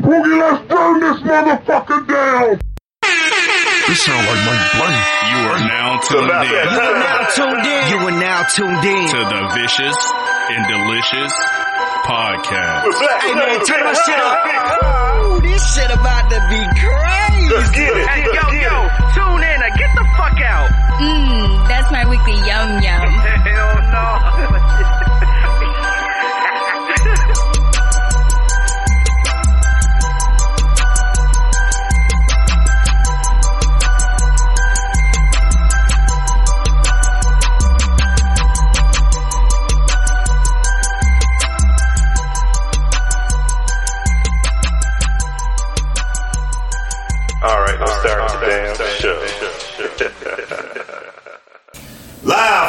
Boogie, let's burn this motherfucker down! This sound like Mike Blank. You are now tuned in. You are now tuned in. You are now tuned in. to the Vicious and Delicious podcast. Hey man, turn my shit up. Ooh, this shit about to be crazy. Let's get it. Hey, yo, yo, tune in and get the fuck out. Mmm, that's my weekly yum yum. Hell no.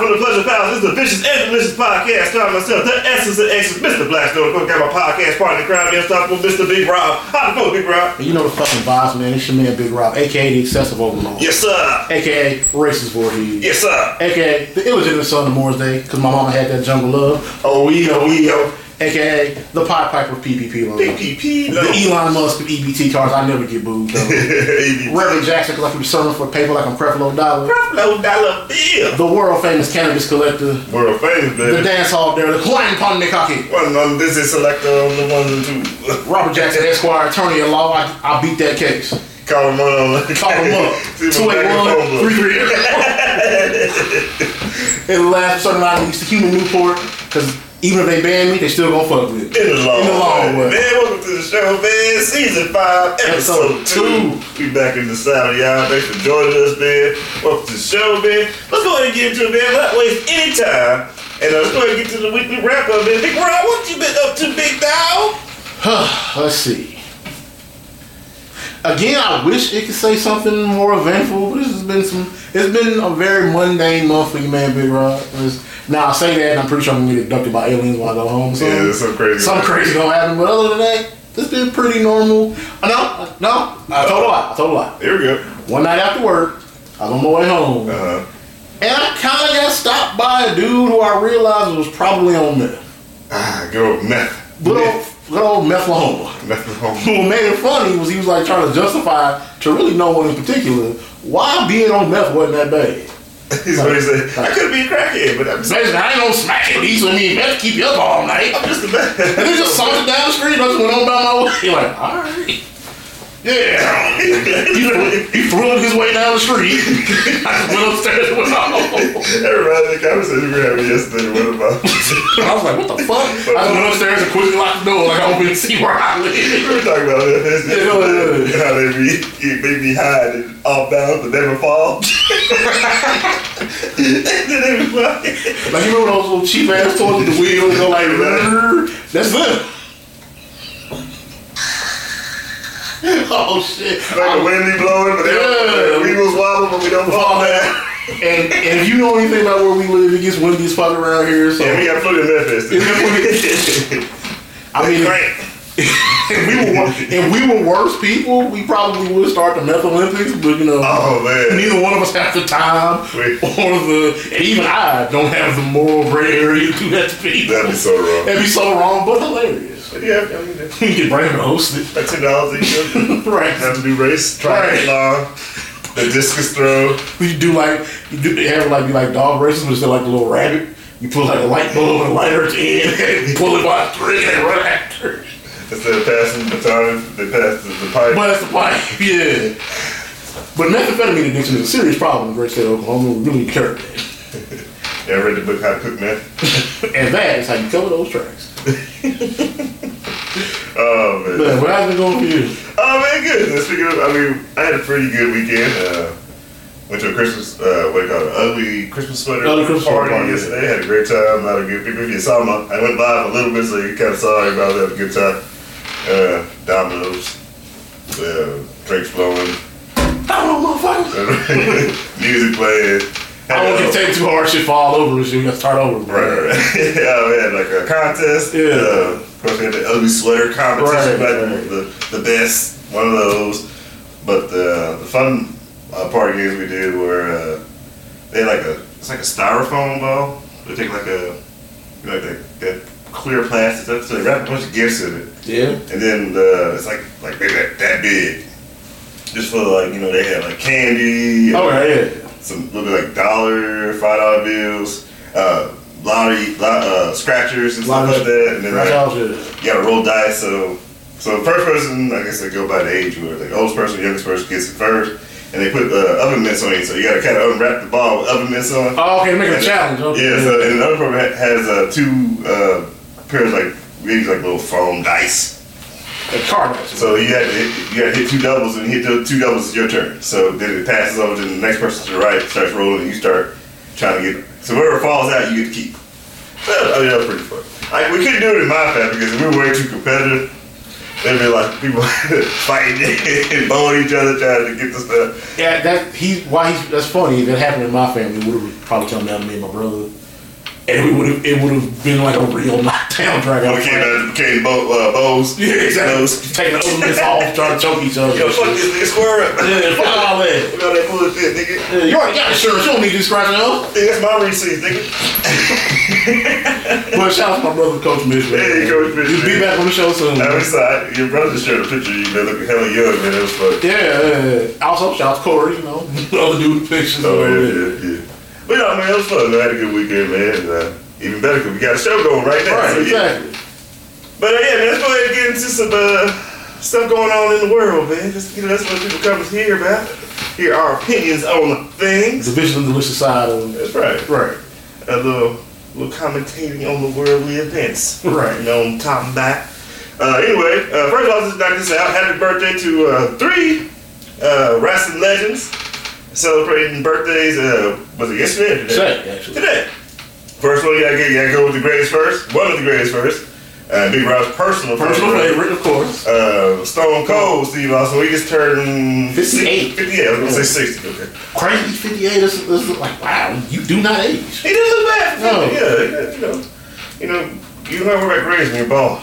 From the Pleasure Palace, this is the Vicious and Delicious Podcast. Starring myself, the Essence and Essence, Mr. Blackstone. Of course, got my podcast partner, the crowd, unstoppable Mr. Big Rob. How the fuck, Big Rob? You know the fucking vibes, man. It's your man Big Rob, aka the excessive overlord. Yes, sir. AKA racist Voorhees. Yes, sir. AKA the illegitimate son of Morris Day, because my mama had that jungle love. Oh, we, oh, we, oh. AKA the Pied Piper PPP loan. PPP. The Elon Musk of EBT cars. I never get booed though. Reverend Jackson, because I can be serving for paper like I'm Creflo Dollar. Low dollar bill. The world famous cannabis collector. World famous, The dance hall there, the Hawaiian Pondekaki. One on this is selector on the one and two. Robert Jackson, Esquire, attorney at law. I, I beat that case. Call him on. Call him up. See my back and phone 281 And the last certain line needs to human Newport, because even if they ban me, they still gonna fuck with it. In the long, In the long way. way. Man, welcome to the show, man. Season 5, episode, Episode 2. We back in the saddle, y'all. Thanks for joining us, man. Welcome to the show, man. Let's go ahead and get into it, man. Let's not waste any time. And uh, let's go ahead and get to the weekly wrap up, man. Big Rob, what you been up to, big dog? Let's see. Again, I wish it could say something more eventful, but this has been some. It's been a very mundane month for you, man, Big Rob. Now I say that, and I'm pretty sure I'm gonna get abducted by aliens when I go home. So Yeah, it's so crazy. Something crazy gonna happen, but other than that, it's been pretty normal. Uh, No, no, I told a lie. I told a lie. Here we go. One night after work, I was on my way home, Uh-huh. and I kind of got stopped by a dude who I realized was probably on meth. Ah, go meth. Old, Meth. Good old methlahoma. Meth at. What made it funny was he was like trying to justify to really no one in particular why being on meth wasn't that bad. He's what he said. I could be a crackhead, but I'm just, Basically, I ain't no smacking these with me. Meth keep you up all night. I'm just a man. And then just sauntered down the street. I just went on by my way. Like, all right. Yeah. He threw, he threw his way down the street. I went upstairs and went home. That reminds me of the conversation we were having yesterday. What about? I was like, what the fuck? I went upstairs and quickly locked the door like I don't even see where I We were talking about that. Yeah, go ahead. How they be, they be hiding off bounds but never fall. then they be. Like, you remember those little cheap ass toys with the wheels go like, that's them. oh shit. Like the wind be blowing, but Yeah. don't, we was wobbling, but we don't fall down. And, and if you know anything about where we live, it gets windy as fuck around here. So And we got plenty of Memphis. I mean, we were if we were worse people, we probably would start the Meth Olympics. But you know, Oh man. neither one of us have the time Wait. or the, and even I don't have the moral gray area to do that to people. That'd be so wrong. That'd be so wrong, but hilarious. Yeah, I mean, We can bring it host it. that's ten dollars each. Right. Have a new race, Try Right. triathlon, the discus throw. We do like you do they have like be like dog races, but instead like the little rabbit. You pull like a light bulb and a lighter at the end, and pull it by a string and run after. Instead of passing the baton, they pass the, the pipe. But that's the pipe, yeah. But methamphetamine addiction is a serious problem in the great state of Oklahoma. We really care about it. Yeah, I read the book How to Cook Meth. And that is how you cover those tracks. Oh man. But what has been going for you? Oh man, good. Speaking of, I mean, I had a pretty good weekend. Uh, went to a Christmas, uh, what do you call it, ugly Christmas sweater Ugly Christmas party, party, yeah. yesterday. Had a great time. A lot of good people. If you saw my, I went live a little bit, so you kind of saw everybody had a good time. Uh, dominoes, uh, drinks flowing, I motherfucker. music playing. I don't to take too hard, shit fall over and shit. We got to start over. Right, right. yeah, we had like a contest. Yeah. Uh, of course, we had the ugly sweater competition, Right, like right. the, the best, one of those. But the the fun uh, party games we did were uh, they had like a it's like a styrofoam ball. They take like a you know like that, that clear plastic. stuff, So they wrap a bunch of gifts in it. Yeah. And then uh, it's like like maybe that, that big. Just for like, you know, they had like candy. Oh yeah. Some little bit like dollar, five dollar bills, uh, lottery, lot, uh, scratchers and stuff like that. And then like, you gotta roll dice. So, so the first person, I guess they go by the age where like the oldest person, youngest person gets it first, and they put the oven mitts on you, So you gotta kind of unwrap the ball with oven mitts on. Oh, okay, make it a challenge. Okay. Yeah. So and the other person has uh, two uh, pairs like maybe like little foam dice. A card match. So you had to hit, you had to hit two doubles and hit the two doubles is your turn. So then it passes over to the next person to the right, starts rolling, and you start trying to get. So whoever falls out, you get to keep. So, I mean, that was pretty fun. Like we couldn't do it in my family because we were way too competitive. There'd be like people fighting and bowing each other trying to get the stuff. Yeah, that he why he's that's funny. If it happened in my family, it would have probably come down to me and my brother, and we would have it would have been like a real knockdown drag out. Came out became bow, uh, bows. Yeah, exactly. Those. Taking the other off, trying to choke each other. Yo, fuck this nigga square up. Yeah, fuck all that. Look all that bullshit, nigga. Yeah, you already got insurance. You don't need to scratch it up. Hey, that's my receipt, nigga. But shout out to my brother, Coach Mitch. man. Hey, Coach Mitch, He'll be back on the show soon. I was like, your brother just shared a picture of you, man, looking hella young, man. It was fun. Yeah, yeah, yeah. Also, shout out to Corey, you know, the other dude with the pictures. Oh, yeah, yeah, yeah. But no, man, it was fun. man. I had a good weekend, man. And, uh, even better because we got a show going right now. Right, so, yeah. exactly. But uh, yeah, man, let's go ahead and get into some uh, stuff going on in the world, man. Just, you know, that's what people come to hear about. Hear our opinions on the things. The vicious the delicious side of it. That's right. Right. A little, little commentating on the worldly events. Right. You know, I'm talking about. Uh, anyway, uh, first of all, just knock this out. Happy birthday to uh, three uh, wrestling legends celebrating birthdays. Uh, was it yesterday or today? Today, actually. Today. First one, you gotta, get, you gotta go with the greatest first. One of the greatest first. Uh, Big Rob's personal Personal favorite, of course. Uh, Stone Cold Steve Austin. We just turned 58. 58. I was gonna say 60. Okay. Crazy 58. This is, this is like, wow, you do not age. He didn't look bad. No. 50. Yeah, you know, you know, you don't have to worry about grades when you're bald.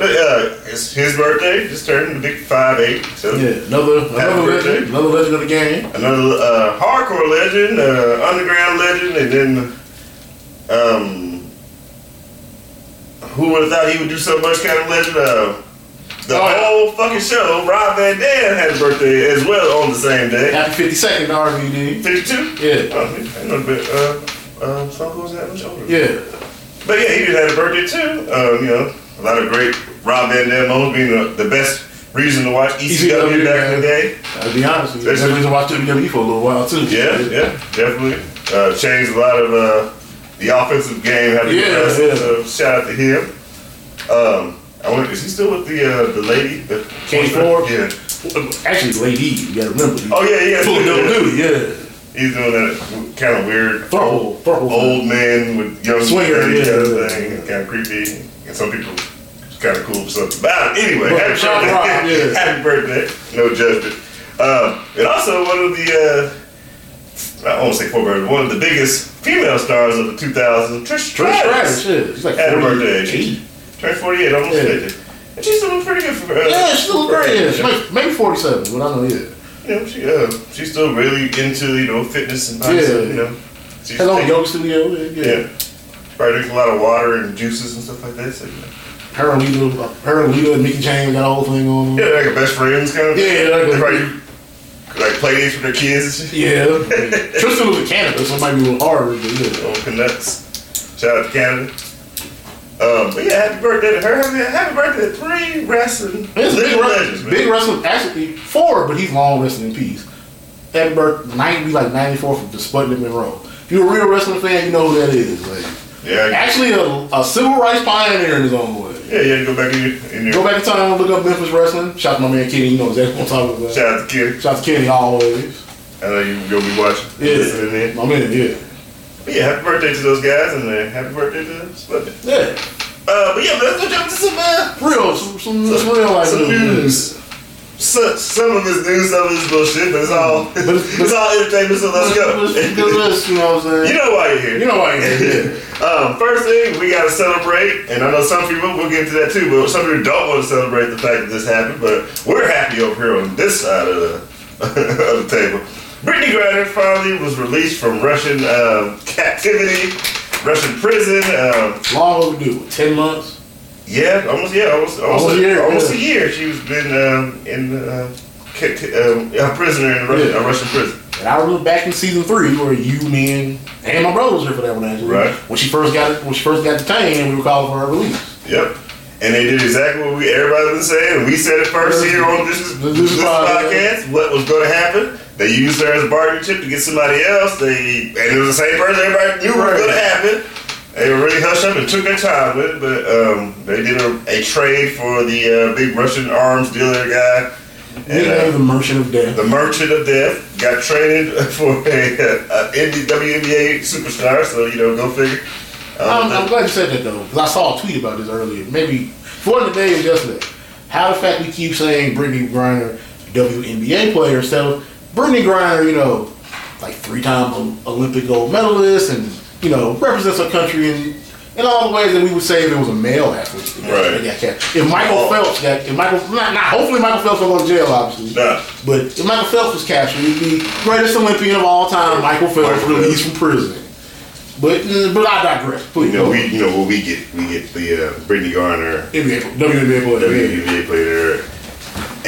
But uh, it's his birthday. Just turned the big five eight. So Yeah, another another birthday. legend, another legend of the game. another uh, hardcore legend, uh, underground legend, and then um, who would have thought he would do so much kind of legend? Uh, the Oh, whole fucking show, Rob Van Dam had a birthday as well on the same day. Happy 52nd RVD. 52? Yeah. Oh, I know a bit. Uh, uh, Stone Cold's that much older. Yeah. But yeah, he did have a birthday too. Um, you know, a lot of great Rob Van Dam being the, the best reason to watch ECW ECW, back in the day. I'll be honest with you. Especially- I've been watch WWE for a little while too. Yeah, yeah, definitely. Uh, changed a lot of uh, the offensive game. Having Yeah, yeah, yeah. So shout out to him. Um, I wonder, is he still with the uh, the lady? The, Katie Forbes? Yeah. Actually, the Lady, you gotta remember. Oh yeah, yeah. Full yeah. duty, yeah. He's doing that kind of weird Throw, throw. old man with young Swinger, lady yeah. kind of thing. Kind of creepy. And some people it's kind of cool for something. But anyway, happy birthday. happy birthday. No judgment. Um, and also one of the, uh, I won't say four birthday, one of the biggest female stars of the 2000s, Trish Trish Stratus. Stratus, yeah. She's like Had a birthday. 48. She turned 48, almost Yeah. 50. And she's still looking pretty good for her. Yeah, she's still for her great. Yeah, age. she maybe 47, but I know, yeah. You know, she, uh, she's still really into, you know, fitness and body, Yeah. you know. She's Has her own taking- yoga studio, yeah. yeah. Probably drinks a lot of water and juices and stuff like you and Lita, her and and Mickie James got a whole thing on. Yeah, like a best friends kind of. Yeah, like a- probably like play dates with their kids. Yeah. Tristan was in Canada, so it might be a little harder, but yeah. Little Canucks. Shout out to Canada. Um, but yeah, happy birthday to her. Happy, happy birthday to three wrestling It's big, wrestling, legends, big wrestling, actually four, but he's long wrestling in peace. Happy birthday, 90, like 94 from the Sputnik Monroe. If you're a real wrestling fan, you know who that is. Like, Yeah, actually, a, a civil rights pioneer in his own way. yeah, yeah. Go back in your, in your Go back in time, look up Memphis wrestling. Shout out to my man Kenny, you know exactly what I'm talking about. Shout out to Kenny. Shout out to Kenny always. I know you go be watching. Yeah, my man, yeah. But yeah, happy birthday to those guys and uh, happy birthday to Sputnik. Yeah, Uh, but yeah, but let's go jump to some uh, real, some, some, some real life some news. news. So, some of it's news, some of it's bullshit, but it's all But it's- it's all entertainment. So let's go. Let's you know what I'm saying? you know why you're here. You know why you're here. Um, first thing, we got to celebrate, and I know some people, we'll get into that too, but some people don't want to celebrate the fact that this happened, but we're happy over here on this side of the, of the table. Brittney Griner finally was released from Russian um, captivity Russian prison. Um, Long overdue. Ten months. Yeah, almost yeah, almost almost, Almost a year, almost yeah. a year. She's been um, in uh, um, a prisoner in a Russian, Yeah. a Russian prison. And I remember back in season three where you, me, and, and my brother was here for that one actually. Right. When she first got when she first got detained, we were calling for her release. Yep. And they did exactly what we everybody been saying. We said it first here on this This this, podcast. What was going to happen? They used her as a bargaining chip to get somebody else. They and it was the same person. Everybody knew what was going to happen. They were really hushed up and took their time with it. But um, they did a, a trade for the uh, big Russian arms dealer guy. And, Nicknamed uh, the Merchant of Death. the Merchant of Death got traded for a, a, NB WNBA superstar. So you know, go figure. Um, I'm, I'm glad you said that though, because I saw a tweet about this earlier. Maybe for today or yesterday. How the fact we keep saying Brittney Griner, WNBA player, so Brittney Griner, you know, like three-time Olympic gold medalist, and you know represents our country in in all the ways that we would say if it was a male athlete. Right. that got captured. If Michael Phelps got, if Michael, not, not hopefully Michael Phelps won't go to jail, obviously. Nah. But if Michael Phelps was captured, he'd be the greatest Olympian of all time. Michael Phelps released from prison. But mm, but I digress. Please, You know, we you know what we get. We get the uh, Brittany Garner, NBA, WNBA player. WNBA player,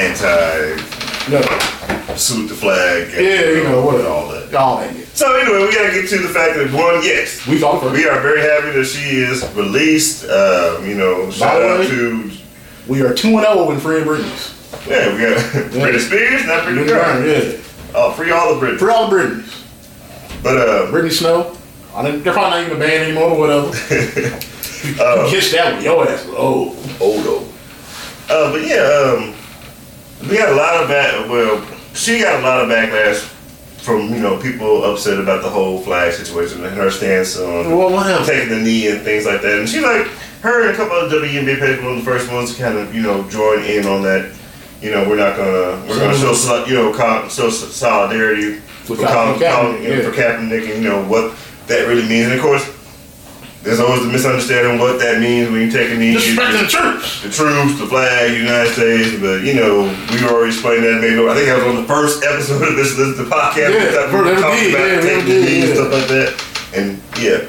anti No, salute the flag. Yeah, you know, what all that. all that. Yeah. So anyway, we gotta get to the fact that one, yes, We thought we are very happy that she is released. Um, you know, shout the out way- to We are two and zero in free Britneys. yeah, we got Britney Spears, not Britney Garner. yeah. Oh, free all the Britney. For all the Britneys. But uh, Brittany Snow. I didn't, they're probably not even a band anymore or whatever. uh, Kiss that one. Your ass. Oh. Odo. Uh, but yeah, um, we got a lot of back. Well, she got a lot of backlash from you know people upset about the whole flag situation and her stance on Well, taking the knee and things like that. And she like her and a couple of WNBA players were one of the first ones to kind of you know join in on that. You know, we're not gonna we're gonna show sol- you know show solidarity for, For Colin, Kaepernick, Colin- you know, yeah. for Kaepernick and you know what that really means. And of course, there's always the misunderstanding what that means when you take a knee. You- Disrespecting the church. the troops, the flag, United States, but you know, we already explained that maybe I think that was on the first episode of this, this the podcast. Yeah, we never talked about yeah, taking the knee and stuff like that. And yeah.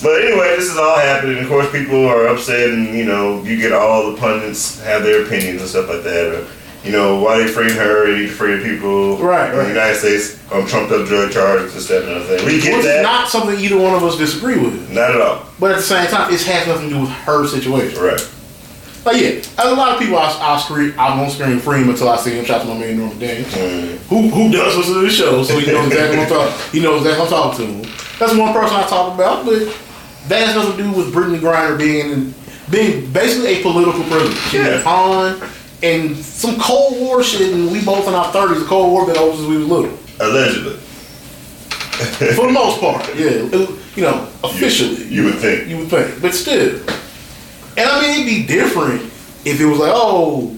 But anyway, this is all happening. Of course, people are upset, and you know, you get all the pundits have their opinions and stuff like that. Or, you know, why they freeing her? They need to free the people. Right, in right. The United States on trumped up drug charges, this, that, and other thing. We get is that. not something either one of us disagree with. not at all. But at the same time, it has nothing to do with her situation. Right. Like yeah, as a lot of people, I, I'll scream, I won't scream free him until I see him. Shout to my man Norman Daniels, Mm. who who does listen to the show, so he knows exactly what I'm talking. He knows exactly what I'm talking to him. That's one person I talk about, but that has nothing to do with Brittney Griner being being basically a political prisoner. She's Yeah. a pawn and some Cold War shit, and we both in our thirties. The Cold War been over since we was little, Allegedly. for the most part. Yeah, you know, officially. You would think. You would think, but still. And I mean, it'd be different if it was like, oh,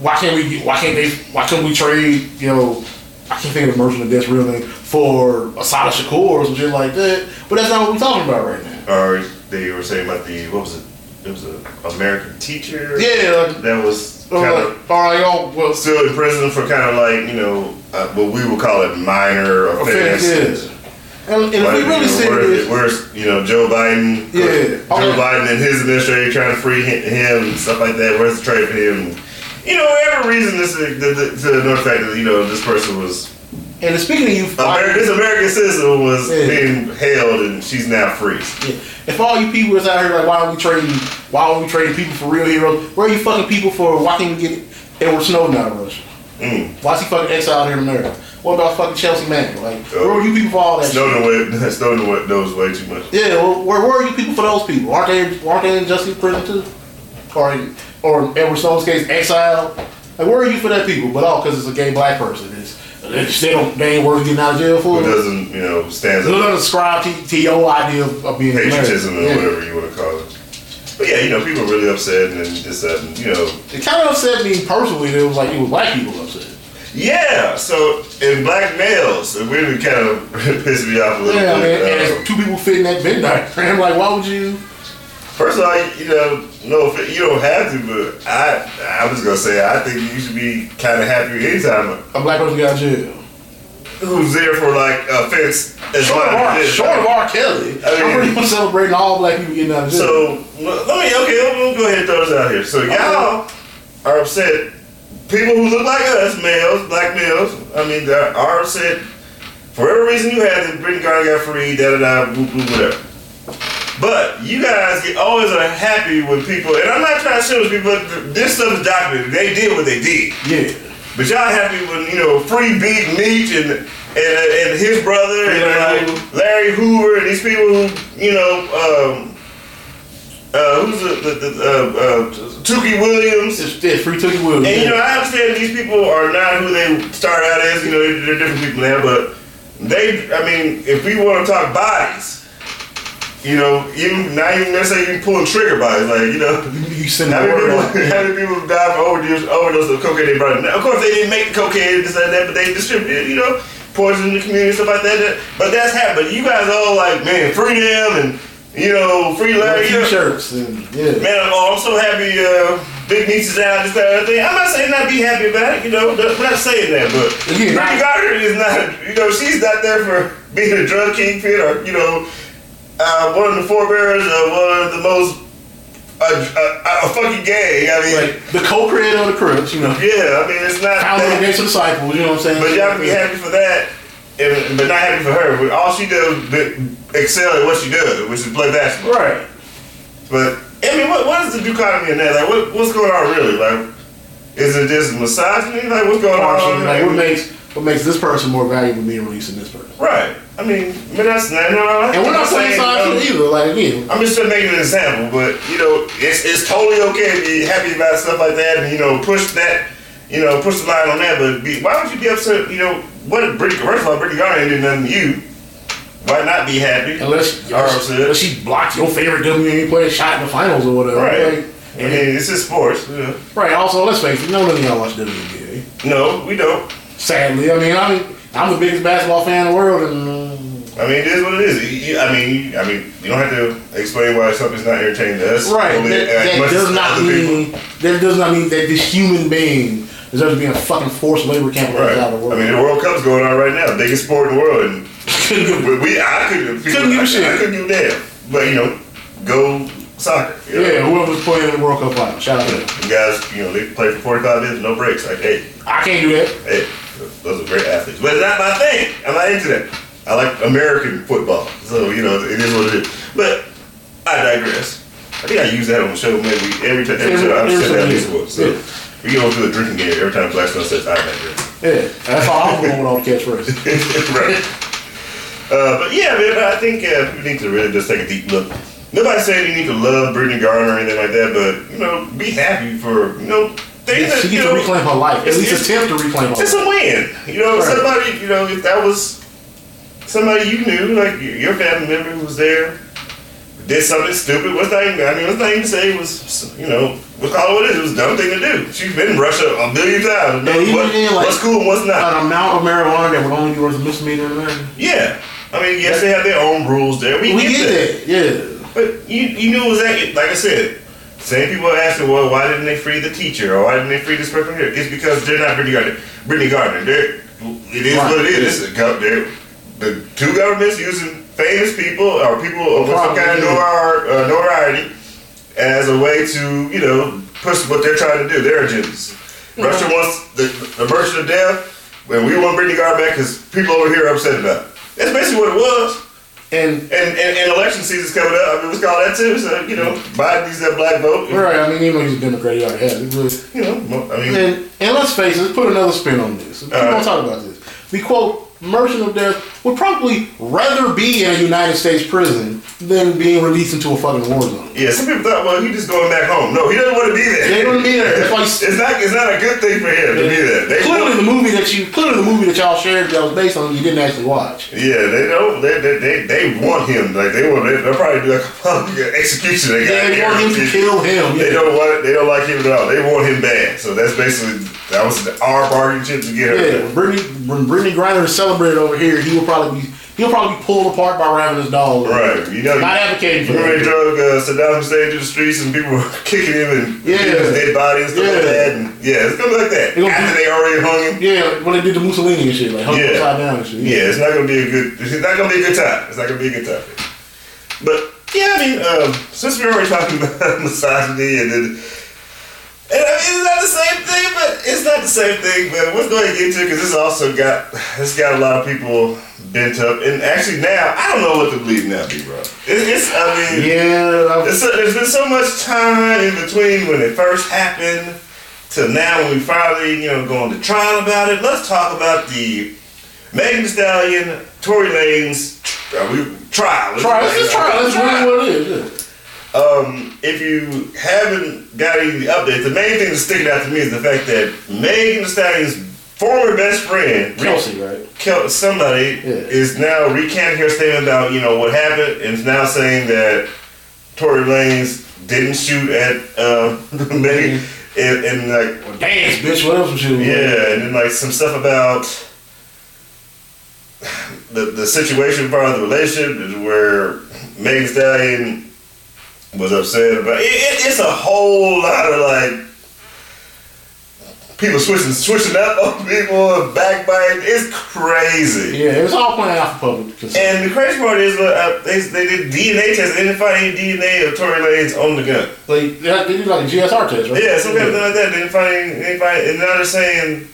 why can't we? Why can't they? Why couldn't we trade? You know, I can't think of the merchant of death's real name for Assata Shakur or some shit like that. But that's not what we're talking about right now. or they were saying about the what was it? It was an American teacher. Yeah, that was kind of oh, well, still in prison for kind of like you know uh, what we would call it minor offense. offense. Yeah. And, and if Like, we you really sit this, where's you know Joe Biden? Yeah. Joe Okay. Biden and his administration trying to free him, him and stuff like that. Where's the trade for him? You know, every reason this is the, the, to the fact that you know this person was and speaking of you, Amer- this American citizen was Yeah. being held and she's now free. Yeah. If all you people is out here like, why are we trading? Why are we trading people for real heroes? Where are you fucking people for? Why can't we get Edward Snowden out of Russia? Mm. Why is he fucking exiled here in America? What about fucking Chelsea Manning? Like, Oh. where are you people for all that? Snowden, shit? way, Snowden way- knows way too much. Yeah, well, where, where are you people for those people? Aren't they? Aren't they in justice prison too? Or, in- or Edward Snowden's case, exiled? Like, where are you for that people? But all because it's a gay black person. It's, they don't. They ain't worth getting out of jail for. Who doesn't, you know, stands up doesn't subscribe to, to your idea of, of being patriotism or Yeah. whatever you want to call it. But yeah, you know, people are really upset and this, that, and, you know. It kind of upset me personally. That it was like it was black people upset. Yeah, so in black males, it really kind of pissed me off a little Yeah, bit. and Um, it's two people fit in that Venn diagram. Like, why would you? First of all, you know, no, you don't have to, but I, I'm just gonna say, I think you should be kind of happy anytime A black person got jail. who's there for like offense as Short of R, short of R. Kelly, I mean- I'm pretty much celebrating all black people getting out of jail. So let me okay. Let me go ahead and throw this out here. So y'all are upset. People who look like us, males, black males. I mean, are upset for whatever reason you had that Brittany Garner got free. Da da da. Whatever. But you guys get always are happy when people, and I'm not trying to shit people, but this stuff is documented. They did what they did. yeah, But y'all happy when you know free Big Meech and and, and his brother and Larry like Larry Hoover and these people who you know um, uh, who's the, the, the uh, uh, Tookie Williams. it's, it's free Tookie Williams. And you know I understand these people are not who they start out as. You know they're, they're different people now, but they. I mean, if we want to talk bodies. You know, even not even necessarily even pulling trigger bodies, like you know, you, send how many people, how many people died from overdose, overdose of cocaine they brought? Now, of course, they didn't make the cocaine, this and that, but they distributed, you know, poison in the community, stuff like that. But that's happened. You guys all like, man, free them and, you know, free Larry. T-shirts and yeah. Man, I'm, oh, I'm so happy uh, Big Meech is out, this, that, other thing. I'm not saying not be happy about it, you know, I'm not saying that, but Again, Brittany is not, you know, she's not there for being a drug kingpin or, you know, uh, one of the forebearers of one of the most, uh, uh, a fucking gang. I mean, Like the co-creator of the Crips, you know, yeah, I mean, it's not founder of that, Gates Disciples, you know what I'm saying? but y'all can be happy for that. And, but not happy for her. All she does is excel at what she does, which is play basketball. Right. But I mean, what, what is the dichotomy in that? Like, what, what's going on really? Like, is it just misogyny? Like, what's going Partially, on? like what makes what makes this person more valuable than me releasing this person? right. I mean, I mean that's not. No, And we're not saying saying, sides um, either. Like again, I'm just making an example, but you know, it's it's totally okay to be happy about stuff like that, and you know, push that, you know, push the line on that. But be, why would you be upset? You know, what Brittany? First of all, Brittany Garner did nothing to you. Why not be happy? unless, unless, unless she blocked your favorite WNBA player shot in the finals or whatever. Right. Like, I mean, it's just sports. know. right. Also, let's face it, no none of y'all watch WNBA. No, we don't. Sadly, I mean, I mean, I'm the biggest basketball fan in the world, and I mean, it is what it is. You- I mean, you- I mean, you don't have to explain why something's not entertaining to us. right. Only That, that does not other people. mean that does not mean that this human being deserves to be in a fucking forced labor camp Right. out of the I mean, the World Cup's going on right now, biggest sport in the world, and Couldn't give a- we, we I couldn't, people, Couldn't give a shit. I couldn't give a damn. But you know, go soccer. You know? yeah, whoever's playing in the World Cup final, shout out to them. You guys, you know, they play for 45 minutes, no breaks. Like, hey, I can't do that. hey, those are great athletes. But it's not my thing. I'm not into that. I like American football. So, you know, it is what it is. But I digress. I think I use that on the show maybe every time. Every time I've said that once. So Yeah. we on to the drinking game every time Blackstone says I digress. Yeah, that's all I'm going on catchphrase. right. Uh, but yeah, man, I think uh, we need to really just take a deep look. Nobody's saying you need to love Brittany Garner or anything like that, but you know, be happy for you know things that She you gets to reclaim her life. At least attempt to reclaim her life. It's life. a win. You know, Right. somebody, you know, if that was somebody you knew, like your family member who was there, did something stupid, what's even, I mean, what's even to say was, you know, what's call it what it is, it was a dumb thing to do. She's been in Russia a million times. And even What- then, like- what's cool and what's not. An amount of marijuana that would only be worth a misdemeanor in America. Yeah. I mean, yes, they have their own rules there. We, We get, get that. that, yeah. But you, you knew it was that, like I said, same people are asking, well, why didn't they free the teacher or why didn't they free this person here? It's because they're not Brittany Gardner. Brittany Gardner, they're, it is Right. what it is. This is a they're, the two governments using famous people or people of some kind of yeah. noir, uh, notoriety as a way to, you know, push what they're trying to do, their agendas. Russia wants the, the merchant of death, and we want Brittany Gardner back because people over here are upset about it. That's basically what it was. And And, and, and election season's coming up. I mean, what's called that too. So you know, Biden needs that black vote. right, I mean, even though he's a Democrat, he already has it. But, You know, I mean, and, and let's face it, let's put another spin on this. We're All gonna talk about this. The quote, merchant of death would probably rather be in a United States prison than being released into a fucking war zone. yeah. Some people thought, well, he just going back home. No, he doesn't want to be there. They don't be there. That's why It's not. It's not a good thing for him to be there. They clearly the movie that you clearly the movie that y'all shared that was based on you didn't actually watch. Yeah, they don't. They they, they, they want him. Like they want. They, they'll probably do like a execution. They, Yeah, they want him to kill him. They Yeah. don't want. They don't like him at all. They want him bad. So that's basically that was our bargaining chip to get her. Yeah, when Brittany, when Brittney Griner is celebrated over here, he will probably be he'll probably be pulled apart by ravenous dogs. Right. You know, Not advocating for they that. drug uh, Saddam Hussein through the streets and people were kicking him and Yeah. his dead body and stuff like Yeah. that. And yeah, it's gonna be like that. After be- they already hung him. Yeah, when they did the Mussolini and shit, like hung Yeah. upside down and shit. Yeah, it's not gonna be a good. It's not gonna be a good time. It's not gonna be a good time. But yeah, I mean, um, since we're already talking about misogyny and then, and I mean, it's not the same thing, but it's not the same thing. But let's go ahead and get to it because this also got it's got a lot of people bent up, and actually now I don't know what to believe now, B bro. It, it's I mean, Yeah, I- there's, there's been so much time in between when it first happened to now when we finally, you know, going to trial about it. Let's talk about the Megan Thee Stallion, Tory Lanez uh, we, trial. Let's- try. Let's just try. That's trial. really what it is. Um, if you haven't got any updates, the main thing that's sticking out to me is the fact that Megan Thee Stallion's former best friend. Kelsey, right? Kel- somebody Yeah. is now recanting her statement about you know what happened and is now saying that Tory Lanez didn't shoot at uh, Megan and, and like Or dance, bitch. What else was you? yeah, and then like some stuff about the the situation part of the relationship is where Megan Stallion was upset about it, it- It's a whole lot of like people switching switching up on people and backbiting. It's crazy. Yeah, it was all playing out for public. And the crazy part is, uh, they, they did DNA tests. They didn't find any DNA of Tory Lanez on the gun. Like they, they did like a GSR test, right? Yeah, some kind of like that. They didn't find any, they didn't find, and now they're saying.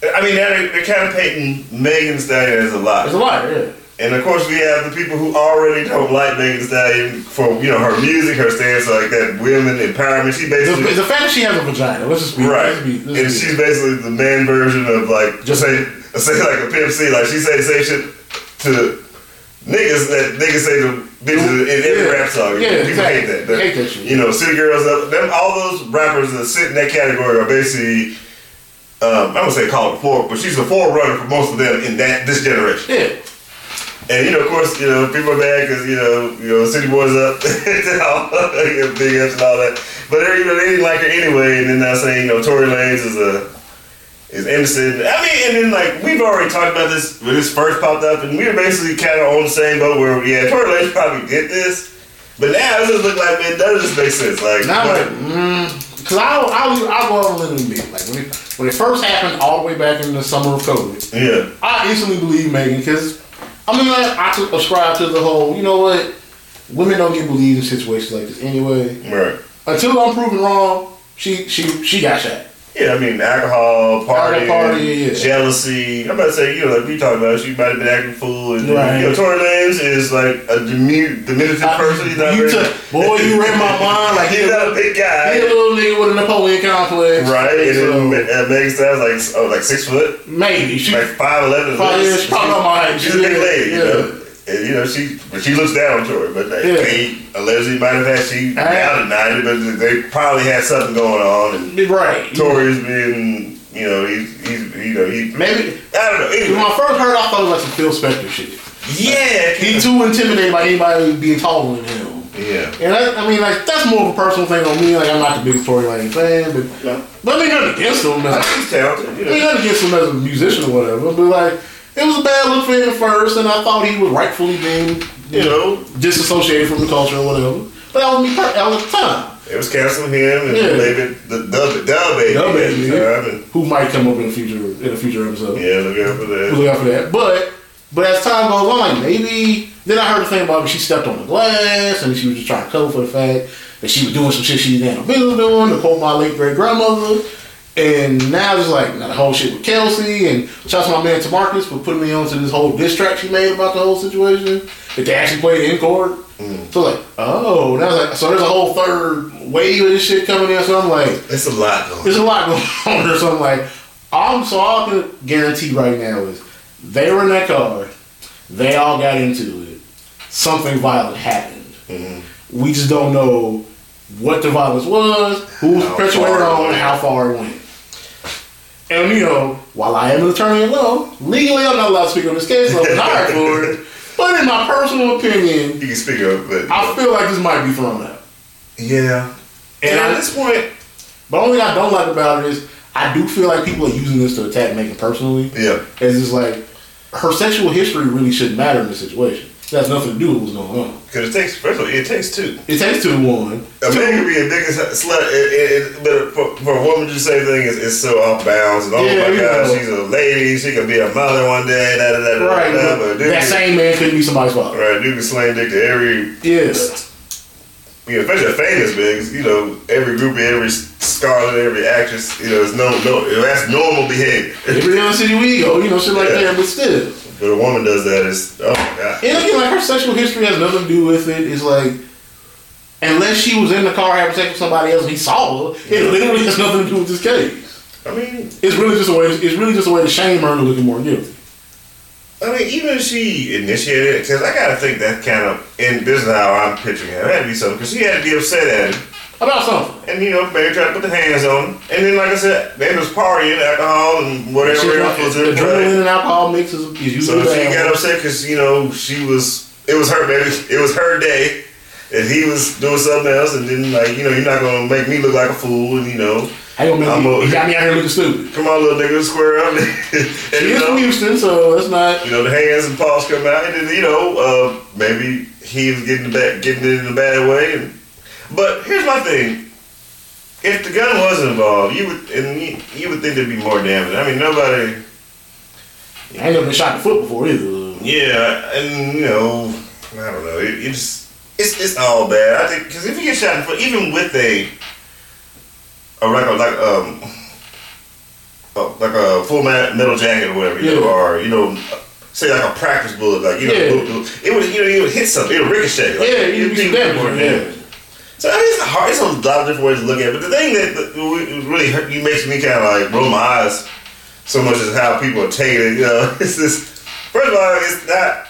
I mean, they're, they're kind of painting Megan Thee Stallion as a lie. It's a liar. Yeah. And of course, we have the people who already don't like Megan Thee Stallion for you know her music, her stance like that, women empowerment. She The, basically the fact that she has a vagina. Let's just be right, Let's be, let's and she's basically the man version of like just say say like a pimp C. Like she say the same shit to niggas that niggas say to bitches in every Yeah. rap song. Yeah, people exactly. hate that. They hate that shit. You know, city girls. Them all those rappers that sit in that category are basically. Um, I would say called a fork, but she's a forerunner for most of them in that this generation. yeah. And you know, of course, you know, people are mad because you know, you know, City Boys up, big ups and all that. But you know, they didn't like her anyway. And then now saying, you know, Tory Lanez is a is innocent. I mean, and then like we've already talked about this when this first popped up, and we were basically kind of on the same boat where yeah, Tory Lanez probably did this, but now it just look like man, of this makes sense. Like, Now, like, mm, cause I'll, I'll, I'll go out and admit, like when it, when it first happened, all the way back in the summer of COVID, yeah, I instantly believed Megan because I mean, like, I subscribe to the whole, you know what, women don't get believed in situations like this anyway. right. Until I'm proven wrong, she she she got shot. Yeah, I mean alcohol, party, party, yeah. jealousy. I'm about to say, you know, like we talked about, she might have been acting fool. And, Right. You know, Tory Lanez is like a diminutive, diminutive person. He's not you very, took, boy, you read my mind like he's he not a big guy. He a little nigga with a Napoleon complex. Right, and So, then uh, Megan Thee like oh, like six foot, maybe. She, like five eleven. Five, yeah, she probably my. She's a big Yeah, lady, you yeah. know. And, you know, she but she looks down to her, but like, Yeah. they allegedly might have had she now denied it, but they probably had something going on. And right. Tory's been, you know, he's he's you know he Maybe. I don't know. When I first heard, I thought it was like some Phil Spector shit. yeah, He too intimidated by anybody being taller than him. yeah. And I, I mean, like that's more of a personal thing on me. Like I'm not the biggest Tory Lane fan, but No. but I mean nothing against him. As, He's talented, you I mean know. nothing against him as a musician or whatever. But like it was a bad look for him at first, and I thought he was rightfully being You know, disassociated from the culture or whatever. But that was me. per- That was the time. it was canceling him and Yeah. maybe the dub dub baby. DaBaby, at the yeah. time, and Who might come up in a future in a future episode. yeah, look out for that. look out for that. But but as time goes on, maybe then I heard the thing about she stepped on the glass and she was just trying to cover for the fact that she was doing some shit she didn't have business doing, to quote my late great grandmother. And now it's like now the whole shit with Kelsey and shout out to my man Tamarcus for putting me onto this whole diss track she made about the whole situation that they actually played in court. So like, oh, now like so there's a whole third wave of this shit coming in. So I'm like, It's a lot going. there's a lot going on. So I'm like, I'm so all I can guarantee right now is they were in that car, they all got into it, something violent happened. Mm-hmm. We just don't know what the violence was, who was perpetuated it on, and how far it went. And you know, while I am an attorney at law, legally I'm not allowed to speak on this case, so I'm hired for it. But in my personal opinion, You can speak up. but I feel like this might be thrown out. yeah. And And at this point, But the only thing I don't like about it is I do feel like people are using this to attack Megan personally. yeah, It's just like her sexual history really shouldn't matter in this situation. Has nothing to do with what's going on. Because it takes, first of all, it takes two. It takes two to one. A Two- man can be a dick slut, it, it, it, but for, for a woman to do the same thing is, is so off bounds. And oh Yeah, my God, know. she's a lady. She could be a mother one day. Da, da, da, da, Right, da, but that same man couldn't be somebody's father. Right, dude can slang dick to every, Yeah. You know, especially a famous man. 'cause, You know, every groupie, every scarlet, every actress. You know, it's no, no, that's normal behavior. Every other city we go, you know, shit like Yeah. that, but still. But a woman does that, it's oh my God. And again, like her sexual history has nothing to do with it. It's like, unless she was in the car having sex with somebody else and he saw her, it literally has nothing to do with this case. I mean, It's really just a way. It's really just a way to shame her into looking more guilty. I mean, even if she initiated it, because I gotta think that kind of, in this is how I'm picturing it. It had to be something, because she had to be upset at him. About something. And you know, maybe try to put the hands on him. And then, like I said, they was partying, alcohol, and whatever Shit, else was in adrenaline and alcohol mix is, usually So she got upset because you know she was. It was her baby. It was her day, and he was doing something else. And then like you know, you're not gonna make me look like a fool. And you know, I don't I'm know. a- He got me out here looking stupid. come on, little nigga, square up. and She you is from know, Houston, so that's not. you know, the hands and paws come out, and then you know, uh, maybe he was getting the bad, getting it in a bad way. And, but here's my thing. If the gun was involved, you would and you, you would think there'd be more damage. I mean, nobody. I ain't never been shot in the foot before either. Yeah, and you know, I don't know. It, it just it's it's all bad. I think because if you get shot in the foot, even with a a like a like um like a full metal jacket or whatever, you know, or you know, say like a practice bullet, like you know, Yeah. it would you know it would hit something, it would ricochet. Like, Yeah, you'd be more yeah. So I mean, it's hard. It's a lot of different ways to look at it. But the thing that really hurt, you makes me kind of like roll my eyes so much is how people are taking it. You know, it's this. First of all, it's not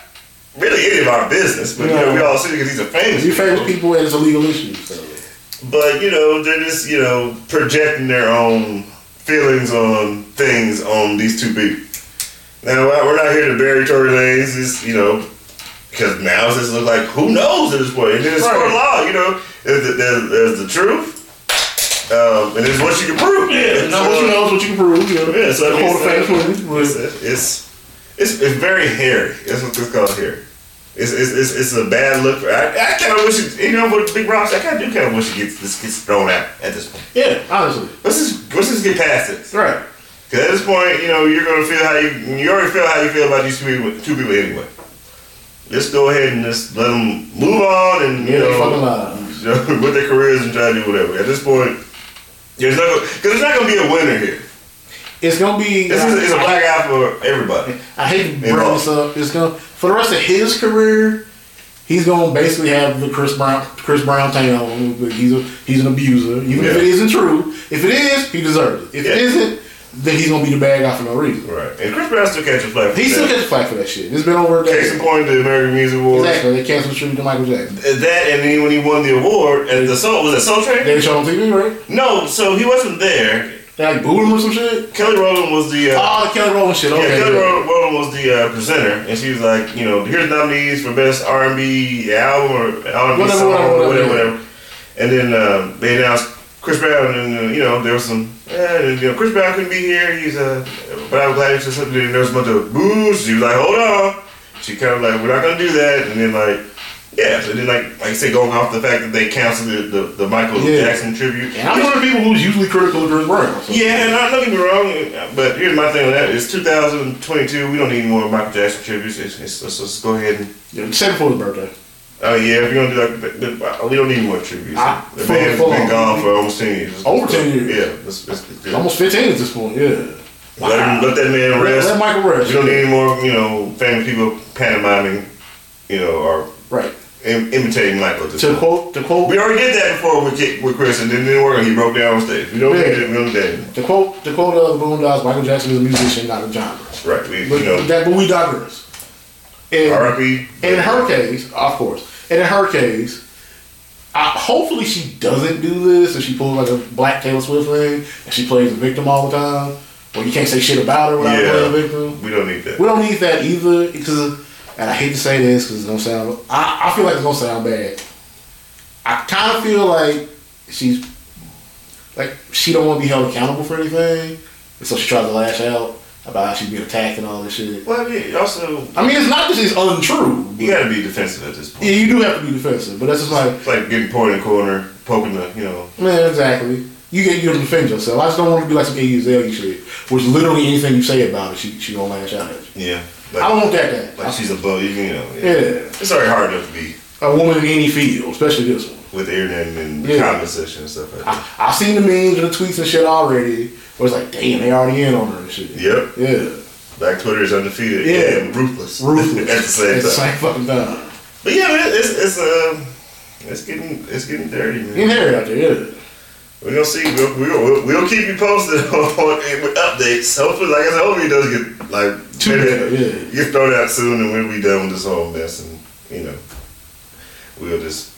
really any of our business, but you know, we all see it because these are famous. You famous people. people, and it's a legal issue. So. But you know, they're just you know projecting their own feelings on things on these two people. Now we're not here to bury Tory Lanez. It's you know because now it's just look like who knows at this point. And then it's of Right. law. You know, there's the, there's, there's the truth, um, and there's what you can prove. Yeah, now what you know is what you can prove. You know, Yeah, so Hold a famous it's, it's, it's it's it's very hairy. That's what it's called here. It's, it's, it's, it's a bad look. For, I, I kind of wish it, you know, with Big Ross, I kind of do kind of wish it gets this gets thrown out at this point. Yeah, honestly, Let's just let's just get past it. right. Because at this point, you know, you're gonna feel how you you already feel how you feel about these two people, two people anyway. Let's go ahead and just let them move on and you Yeah, know with their careers and try to do whatever. At this point, there's no because there's not gonna be a winner here. It's gonna be. This is it's a black eye for everybody. I hate to bring this up. It's gonna for the rest of his career. He's gonna basically have the Chris Brown Chris Brown taint on him. He's a he's an abuser. Even if it isn't true, if it is, he deserves it. If it Yeah. isn't, then he's gonna be the bad guy for no reason. Right. And Chris Brown still catches flack. for He still gets flack for that shit. It's been over a Case in point, the American Music Awards. Exactly. They canceled tribute to Michael Jackson. That and then when he won the award and the Soul was it Soul Train? They showed on TV, right? No, so he wasn't there. They like booed him or some shit. Kelly Rowland was the uh, Oh, the Kelly Rowland shit. yeah, Kelly yeah. Rowland was the uh, presenter, and she was like, you know, here's nominees for best R and B album or R and B Whatever, song, whatever, or whatever, whatever, whatever. And then uh, they announced Chris Brown, and uh, you know there was some, eh, and, you know, Chris Brown couldn't be here. He's uh, but I'm glad he said something. And there was a bunch of boos. She was like, hold on. She kind of like, we're not gonna do that. And then like, yeah. So then like, like I said, going off the fact that they canceled the the, the Michael Yeah. Jackson tribute. And I'm one of the people who's usually critical of Chris Brown. So. Yeah, and I, don't get me wrong, but here's my thing on that: it's 2022. We don't need more Michael Jackson tributes. It's, it's, let's, let's go ahead and. Yeah, Second before his birthday. Oh yeah, if you're gonna do that, uh, we don't need more tributes. Ah, the man's been gone for almost 10 years. Over 10 years. Yeah, let's, let's, let's do it. Almost 15 at this point. Yeah. let, him, let that man Let, rest. let Michael rest. we don't need any more, you know, famous people pantomiming, you know, or Right. Im- imitating Michael. To point. quote, to quote, We already did that before with Ki- with Chris, and it didn't work. and He broke down on stage. We don't Yeah. need it. We don't need to quote, to quote uh, the Boondocks, Michael Jackson is a musician, not a genre. Right. We, But you know, that, but we digress. And, R.I.P. and in her case, of course, and in her case, I, hopefully she doesn't do this, and she pulls like a black Taylor Swift thing, and she plays the victim all the time, or you can't say shit about her without Yeah. playing the victim. We don't need that. We don't need that either, because, and I hate to say this because it's gonna sound, I, I feel like it's gonna sound bad. I kind of feel like she's, like she don't want to be held accountable for anything, and so she tries to lash out. about how she's being attacked and all this shit. Well, I mean, also I mean, it's not that it's untrue. you got to be defensive at this point. yeah, you do have to be defensive, but that's just like, It's like getting put in the corner, poking the, you know. man, exactly. You get you to defend yourself. I just don't want to be like some Azalea shit, which literally anything you say about it, she she gonna lash out at you. Yeah. I don't want that. That like she's above you, you know. yeah, It's already hard enough to be a woman in any field, especially this one. with internet and the Yeah. comment section and stuff like that. I, I've seen the memes and the tweets and shit already. Where it's like, damn, they already in on her and shit. Yep. Yeah. Black Twitter is undefeated Yeah. and ruthless. Ruthless. at the same At the time. same fucking time. But yeah, man, it's it's um it's getting it's getting dirty, man. In here out there, yeah. We're gonna see. We'll, we'll, we'll keep you posted on, with updates. Hopefully, like I said, hopefully it does get like Too maybe yeah. get thrown out soon, and we'll be done with this whole mess, and you know, we'll just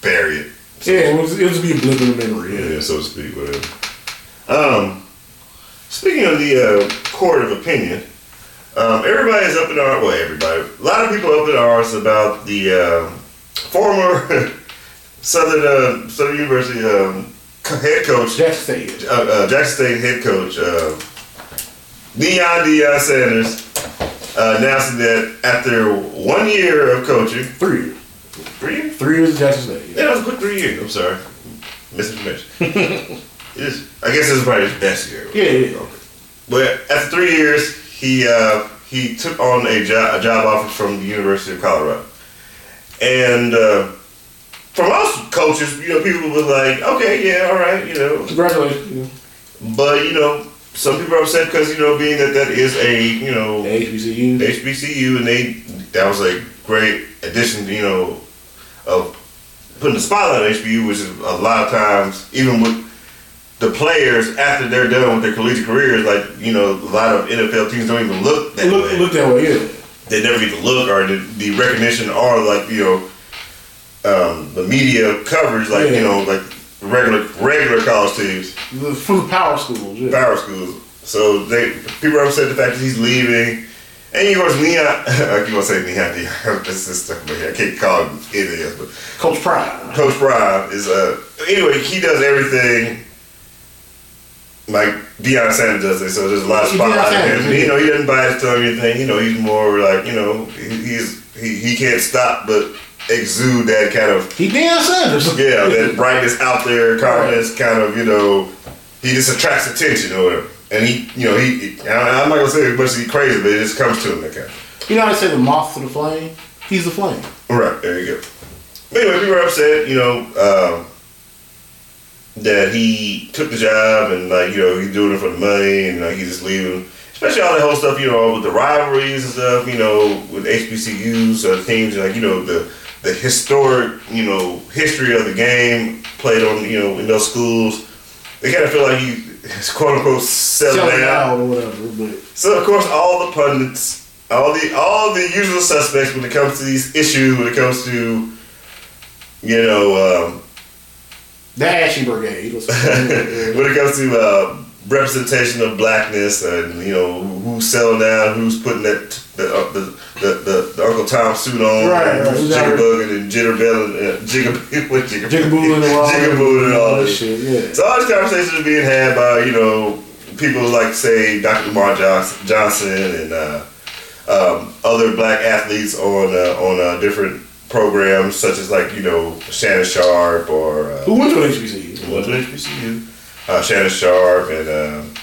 bury it. Yeah, it was, it was be a blip in the memory, yeah. yeah, so to speak, whatever. Um, speaking of the uh, court of opinion, um, everybody is up in our well, everybody. A lot of people up in arms about the uh, former Southern uh, Southern University um, head coach, Jackson State. uh, uh, Jackson State head coach, uh, Neon Deion Sanders, uh, announcing that after one year of coaching, Three years. three years. Three years of Jackson State. Yeah, that was a quick three years. I'm sorry. Misinformation. it is, I guess this is probably his best year. Yeah, yeah, yeah. But after three years, he uh, he took on a job, a job offer from the University of Colorado. And uh, for most coaches, you know, people was like, okay, yeah, all right, you know. Congratulations. But, you know, some people are upset because, you know, being that that is a, you know, the HBCU. HBCU, and they that was a great addition, you know, of putting the spotlight on HBCU, which is a lot of times, even with the players after they're done with their collegiate careers, like you know, a lot of NFL teams don't even look that look, way. look that way, yeah. They never get the look or the, the recognition or like you know, um, the media coverage, like Yeah. you know, like regular regular college teams The- From the power schools, yeah. power schools. So they people are upset the fact that he's leaving. And of course, Leon, I keep on saying Leon Deion. This is stuck in my. I can't call him anything else. But Coach Prime. Coach Prime is uh anyway. He does everything like Deion Sanders does it. So there's a lot of spotlight on him. You know, he doesn't buy his tongue or anything. You know, he's more like you know he, he's he, he can't stop but exude that kind of He Deion Sanders. yeah, that brightness out there, confidence, kind of, you know, he just attracts attention or whatever. And he, you know, he, he- I- I'm not gonna say as much as he's crazy, but it just comes to him that kind of. You know how they say the moth to the flame? He's the flame. Right, there you go. But anyway, people are upset, you know, um, that he took the job and, like, you know, he's doing it for the money and, like, he's just leaving. Especially all that whole stuff, you know, with the rivalries and stuff, you know, with HBCUs, uh, teams, like, you know, the the historic, you know, history of the game played on, you know, in those schools. They kind of feel like he, quote unquote, Selling down. out or whatever. But So of course, all the pundits, all the all the usual suspects when it comes to these issues, when it comes to, you know, um, the Ashy Brigade. was- when it comes to uh, representation of blackness and you know who's selling out, who's putting that the uh, the, the, the, the Uncle Tom suit on, Right, right. and jitterbelling, uh, jigger, what Jiggaboo and all jiggaboo and all this shit. Yeah. So all these conversations are being had by you know people like say Dr. Lamar Johnson, and uh, um, other black athletes on uh, on uh, different programs such as like you know Shannon Sharpe or uh, Who went to HBCU? who went to HBCU, uh, Shannon Sharpe and um,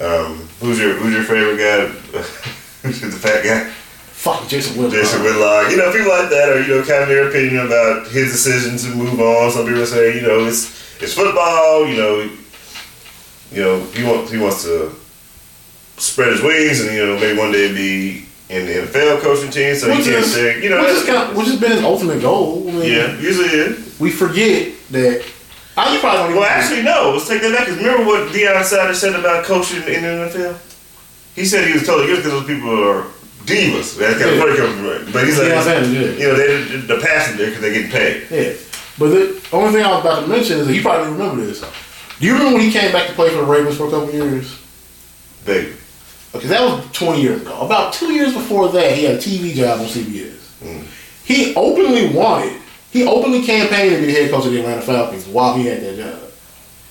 um, who's your who's your favorite guy? who's the fat guy? Fuck Jason Whitlock. Jason Whitlock. You know, people like that are, you know, kind of their opinion about his decision to move on. Some people say, you know, it's it's football, you know, you know, he wants he wants to spread his wings and, you know, maybe one day be in the NFL coaching team, so Which he can't say, you know, which, is kind of, which has been his ultimate goal. I mean, yeah, usually is. We forget that. I you probably don't Well, actually, no. Let's take that back. Because remember what Deion Sanders said about coaching in the NFL? He said he was totally good because those people are divas. That's kind of Yeah. funny coming But he's like, Deion Sanders, yeah. you know, they're the passing there because they're getting paid. Yeah. But the only thing I was about to mention is that you probably remember this. Do you remember when he came back to play for the Ravens for a couple years? Baby. Okay, that was 20 years ago. About two years before that, he had a TV job on CBS. Mm. He openly wanted, he openly campaigned to be the head coach of the Atlanta Falcons while he had that job.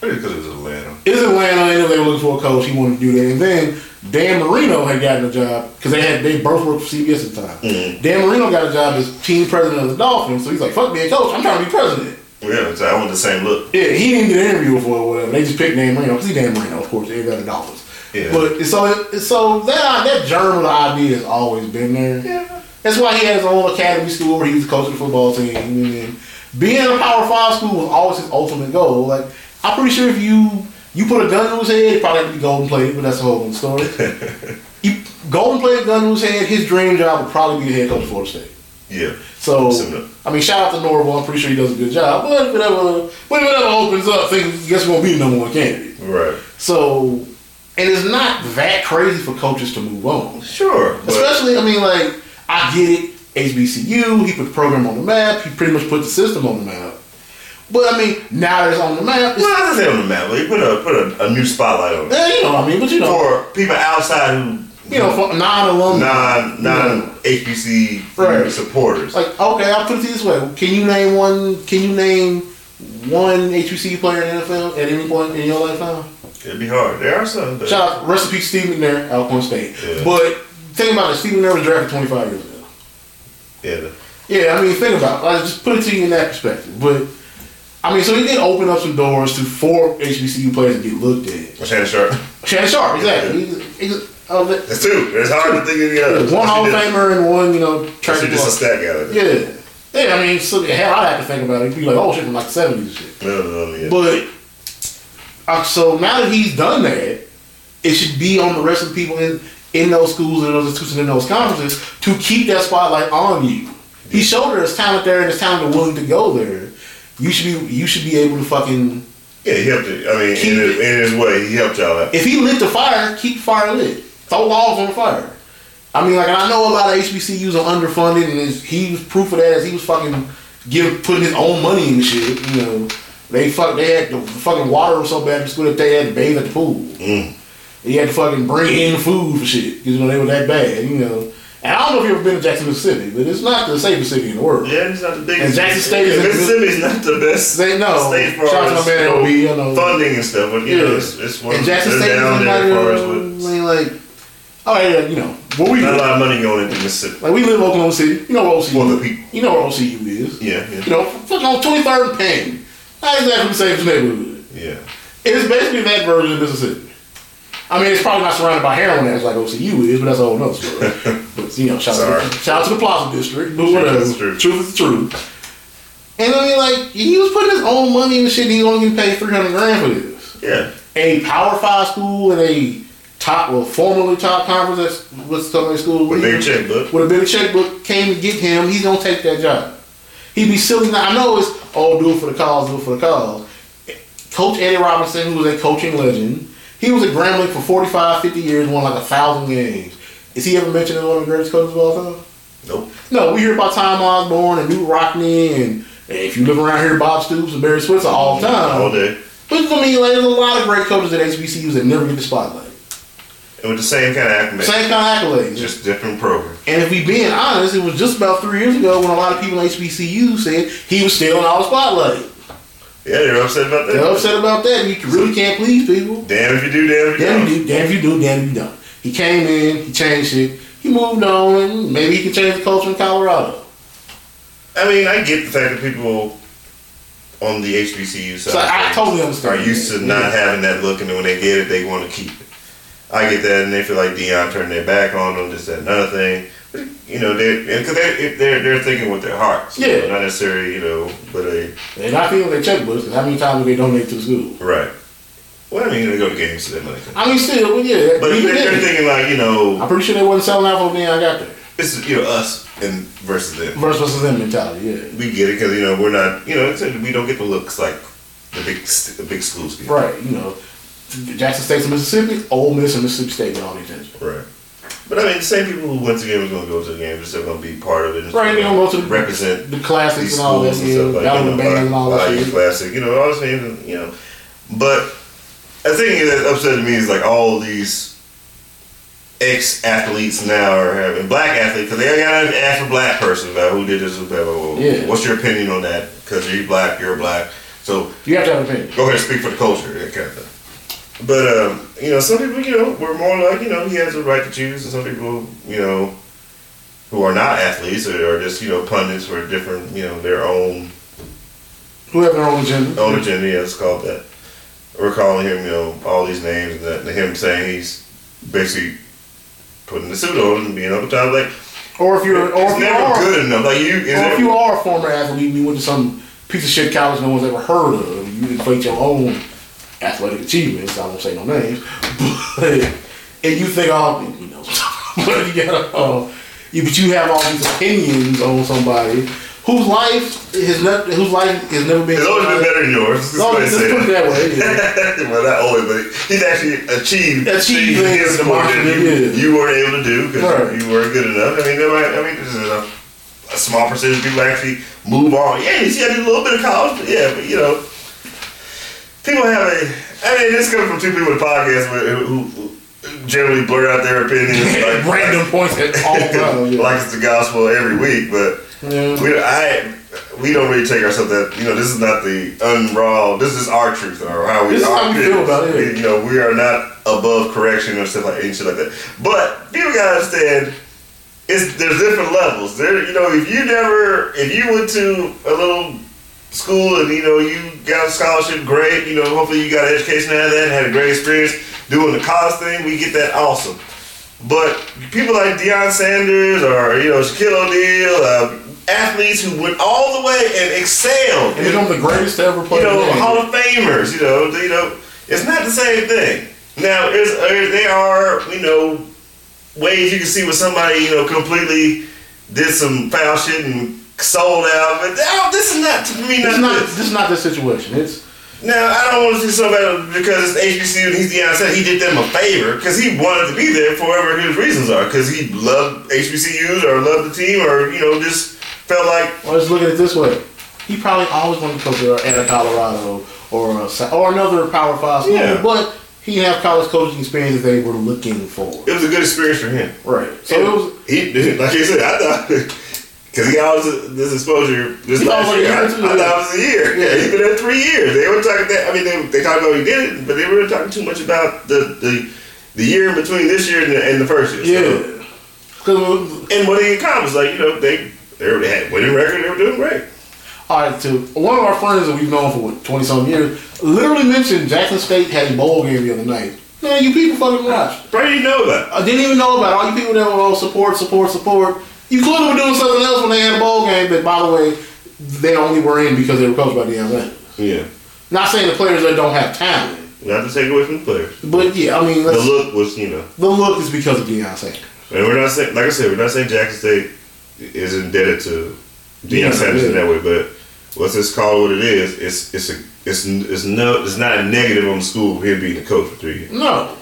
Because it was Atlanta. It was Atlanta, was they were looking for a coach. He wanted to do that. And then Dan Marino had gotten a job because they had they both worked for CBS at the time. Mm-hmm. Dan Marino got a job as team president of the Dolphins. So he's like, "Fuck being coach. I'm trying to be president." Yeah, so I want the same look. Yeah, he didn't get an interview before or whatever. They just picked Dan Marino because he's Dan Marino, of course. They got the Dolphins. Yeah. But so it, so that that germ of the idea has always been there. Yeah. That's why he has his own academy school where he was the coach of the football team. And being a Power Five school was always his ultimate goal. Like I'm pretty sure if you you put a gun to his head, he probably have to be golden plated, but that's a whole other story. he golden plated gun to his head, his dream job would probably be the head coach of Florida State. Yeah. So Similar. I mean, shout out to Norvell. I'm pretty sure he does a good job. But whatever, whatever opens up, things guess we're gonna be the number one candidate. Right. So, and it's not that crazy for coaches to move on. Sure. Especially, I mean, like, I get it. HBCU, he put the program on the map. He pretty much put the system on the map. But I mean, now that it's on the map, it's, well, I say on the map, but he put a put a, a new spotlight on it eh, you know what I mean. But you know, for people outside who you know, for non-alumni, non non HBC Right. supporters. like, okay, I'll put it this way: Can you name one? Can you name one HBCU player in the NFL at any point in your lifetime? It'd be hard. There are some. But Shout out, rest in peace, Steve McNair, Alcorn State. Yeah. But think about it: Steve McNair was drafted 25 years ago. yeah, Yeah, I mean, think about it. I just put it to you in that perspective. But I mean, so he did open up some doors to four HBCU players to get looked at. Shannon Sharpe. Shannon Sharpe, exactly. He's, he's, uh, That's two. It's hard to think of the other. one Hall of Famer and one, you know, track and just a field. stat guy. Like that. Yeah. Yeah, I mean, so hell, I have to think about it. It'd be like, oh shit, from like the 70s and shit. No, no, no. Yeah. But uh, so now that he's done that, it should be on the rest of the people in in those schools and those institutions in those conferences to keep that spotlight on you. He showed there's talent there and there's talent willing to go there. You should be you should be able to fucking yeah, he helped it. I mean, in, his, in his way, he helped y'all out. if he lit the fire, keep the fire lit. Throw logs on the fire. I mean, like I know a lot of HBCUs are underfunded, and he was proof of that as he was fucking give putting his own money in the shit. You know, they fuck they had the fucking water was so bad in school that they had to bathe at the pool. Mm. He had to fucking bring in food for shit because you know they were that bad. You know, and I don't know if you've ever been to Jackson, Mississippi, but it's not the safest city in the world. Yeah, it's not the biggest. And Jackson State is yeah, in- Mississippi's not the best. They know. State for Shout out to my man you know, OB, you know. funding and stuff, but you Yeah. know, it's, it's one And Jackson State is there like, as far I mean, like, oh yeah, you know, where we Not a lot of money going into Mississippi. Like we live in Oklahoma City. You know what OCU For the is. people. You know what OCU is. Yeah, yeah, You know, fucking on 23rd and Penn. Not exactly the safest neighborhood. yeah. It's basically that version of Mississippi. I mean, it's probably not surrounded by heroin as like OCU is, but that's a whole nother story. but, you know, shout, out to, shout out to the Plaza District, but Truth whatever. is truth. Truth is the truth. And I mean, like, he was putting his own money in the shit, and he was only getting paid 300 grand for this. Yeah, A Power 5 school and a top, well, formerly top conference, that's what's the school? with a bigger checkbook. with a bigger checkbook came to get him, he's gonna take that job. He'd be silly. Now I know it's oh, do it for the cause, do it for the cause. Coach Eddie Robinson, who was a coaching legend, he was at Grambling for 45, 50 years, won like a thousand games. Is he ever mentioned as one of the greatest coaches of all time? Nope. No, we hear about Tom Osborne and Knute Rockne, and if you live around here, Bob Stoops and Barry Switzer all the time. All day. But I mean, like, there's a lot of great coaches at HBCUs that never get the spotlight. And with the same kind of accolades. Same kind of accolades. Just different program. And if we being honest, it was just about three years ago when a lot of people in HBCU said he was still in all the spotlight. Yeah, they're upset about that. They're upset about that. You really can't please people. Damn if you do, damn if you Damn don't. you do, damn if you do, damn if you don't. He came in, he changed it, he moved on, and maybe he can change the culture in Colorado. I mean, I get the fact that people on the HBCU side So I totally understand. are used to not having that look, and then when they get it, they want to keep it. I get that, and they feel like Deion turned their back on them, this, that, another thing. But, you know, they because they're, they're they're thinking with their hearts, Yeah. know, not necessarily, you know, but a They're not feeling their checkbooks because how many times do they donate to the school? right. Well, I mean, they go to games, so that money. I mean, still, well, yeah. But even they're, they're thinking like, you know, I'm pretty sure they wasn't selling out for when I got there. this is you know us and versus them. Versus them mentality, yeah. We get it because you know we're not, you know, it's, we don't get the looks like the big the big schools get. Right, you know. Jackson State in Mississippi, Ole Miss and Mississippi State get all the attention. Right. But I mean, the same people who went to the game was going to go to the game, they're going to be part of it. Right, still they gonna go to the- represent The classics and all that, yeah, stuff like you know, and all that Classic, you know, all the same, you know. But the thing that upset me is like all these ex athletes now are having black athletes because they got to ask a black person about who did this, blah, blah, blah. Yeah. What's your opinion on that? Because you're black, you're black. So You have to have an opinion. go ahead and speak for the culture, that kind of thing. But um, you know, some people, you know, were more like, you know, he has a right to choose, and some people, you know, who are not athletes or are just, you know, pundits for different, you know, their own Who have their own agenda. own agenda. Yeah, it's called that. We're calling him, you know, all these names, and him saying he's basically putting the suit on and being up top. Like, Or if you're, or if you never are, good enough. Like you, or if it, you are a former athlete, and you went to some piece of shit college no one's ever heard of. You inflate your own athletic achievements. I won't say no names, but and you think, oh, you know, but you gotta, uh, you, but you have all these opinions on somebody whose life has not, whose life has never been. it's always been better than yours. Let's No, go ahead let's and put it that way. yeah. well, not always, but he's actually achieved Achieved things more than you, you weren't able to do because Right. you weren't good enough. I mean, might, I mean, there's a, a small percentage of people actually move on. Yeah, you see, I did a little bit of college, but yeah, but you know, people have a. I mean, this comes from two people in the podcast who, uh, who, who generally blur out their opinions, like Random points at all times. Like it's the gospel every week, but. Yeah. We, I, we don't really take ourselves that you know this is not the unraw this is our truth or how we This how we feel about it. you know we are not above correction or stuff like and shit like that but people gotta understand it's there's different levels there you know if you never if you went to a little school and you know you got a scholarship great you know hopefully you got an education out of that and had a great experience doing the college thing we get that awesome but people like Deion Sanders or you know Shaquille O'Neal, uh, athletes who went all the way and excelled, And become the greatest to ever play you know. Hall of Famers. You know, you know, it's not the same thing. Now, uh, they are you know ways you can see where somebody you know completely did some foul shit and sold out, but oh, this is not to me. Not, not, this. this is not the situation. It's Now, I don't want to see somebody because it's HBCU and he's Deion said he did them a favor because he wanted to be there for whatever his reasons are because he loved HBCUs or loved the team or you know just felt like Well, let's look at it this way. He probably always wanted to coach at a Colorado or uh, a, or another Power Five school, Yeah. but he didn't college coaching experience that they were looking for. it was a good experience for him. Right. So it was. he did like I said, I thought because he got all this, exposure this He last thought it was a year. I, I thought it was a year. Yeah, he's been there three years. They were talking that. I mean, they, they talked about he did it, but they were talking too much about the the, the year in between this year and the, and the first year. Yeah. And what he accomplished, like you know, they they already had winning record. They were doing great. all right, to one of our friends that we've known for what twenty some years, literally mentioned Jackson State had a bowl game the other night. Man, you people fucking watch. Probably didn't know about. it. I didn't even know about it. all you people that were all support, support, support. You clearly were doing something else when they had a bowl game. But by the way, they only were in because they were coached by Deion Sanders. Yeah, Not saying the players that don't have talent, not to take away from the players. but yeah, I mean, The look was, you know, the look is because of Deion Sanders. and we're not saying, like I said, we're not saying Jackson State is indebted to Deion Yeah, Sanders in yeah. that way, but what's this called? What it is? It's it's a it's it's no it's not a negative on the school him being the coach for three years. No,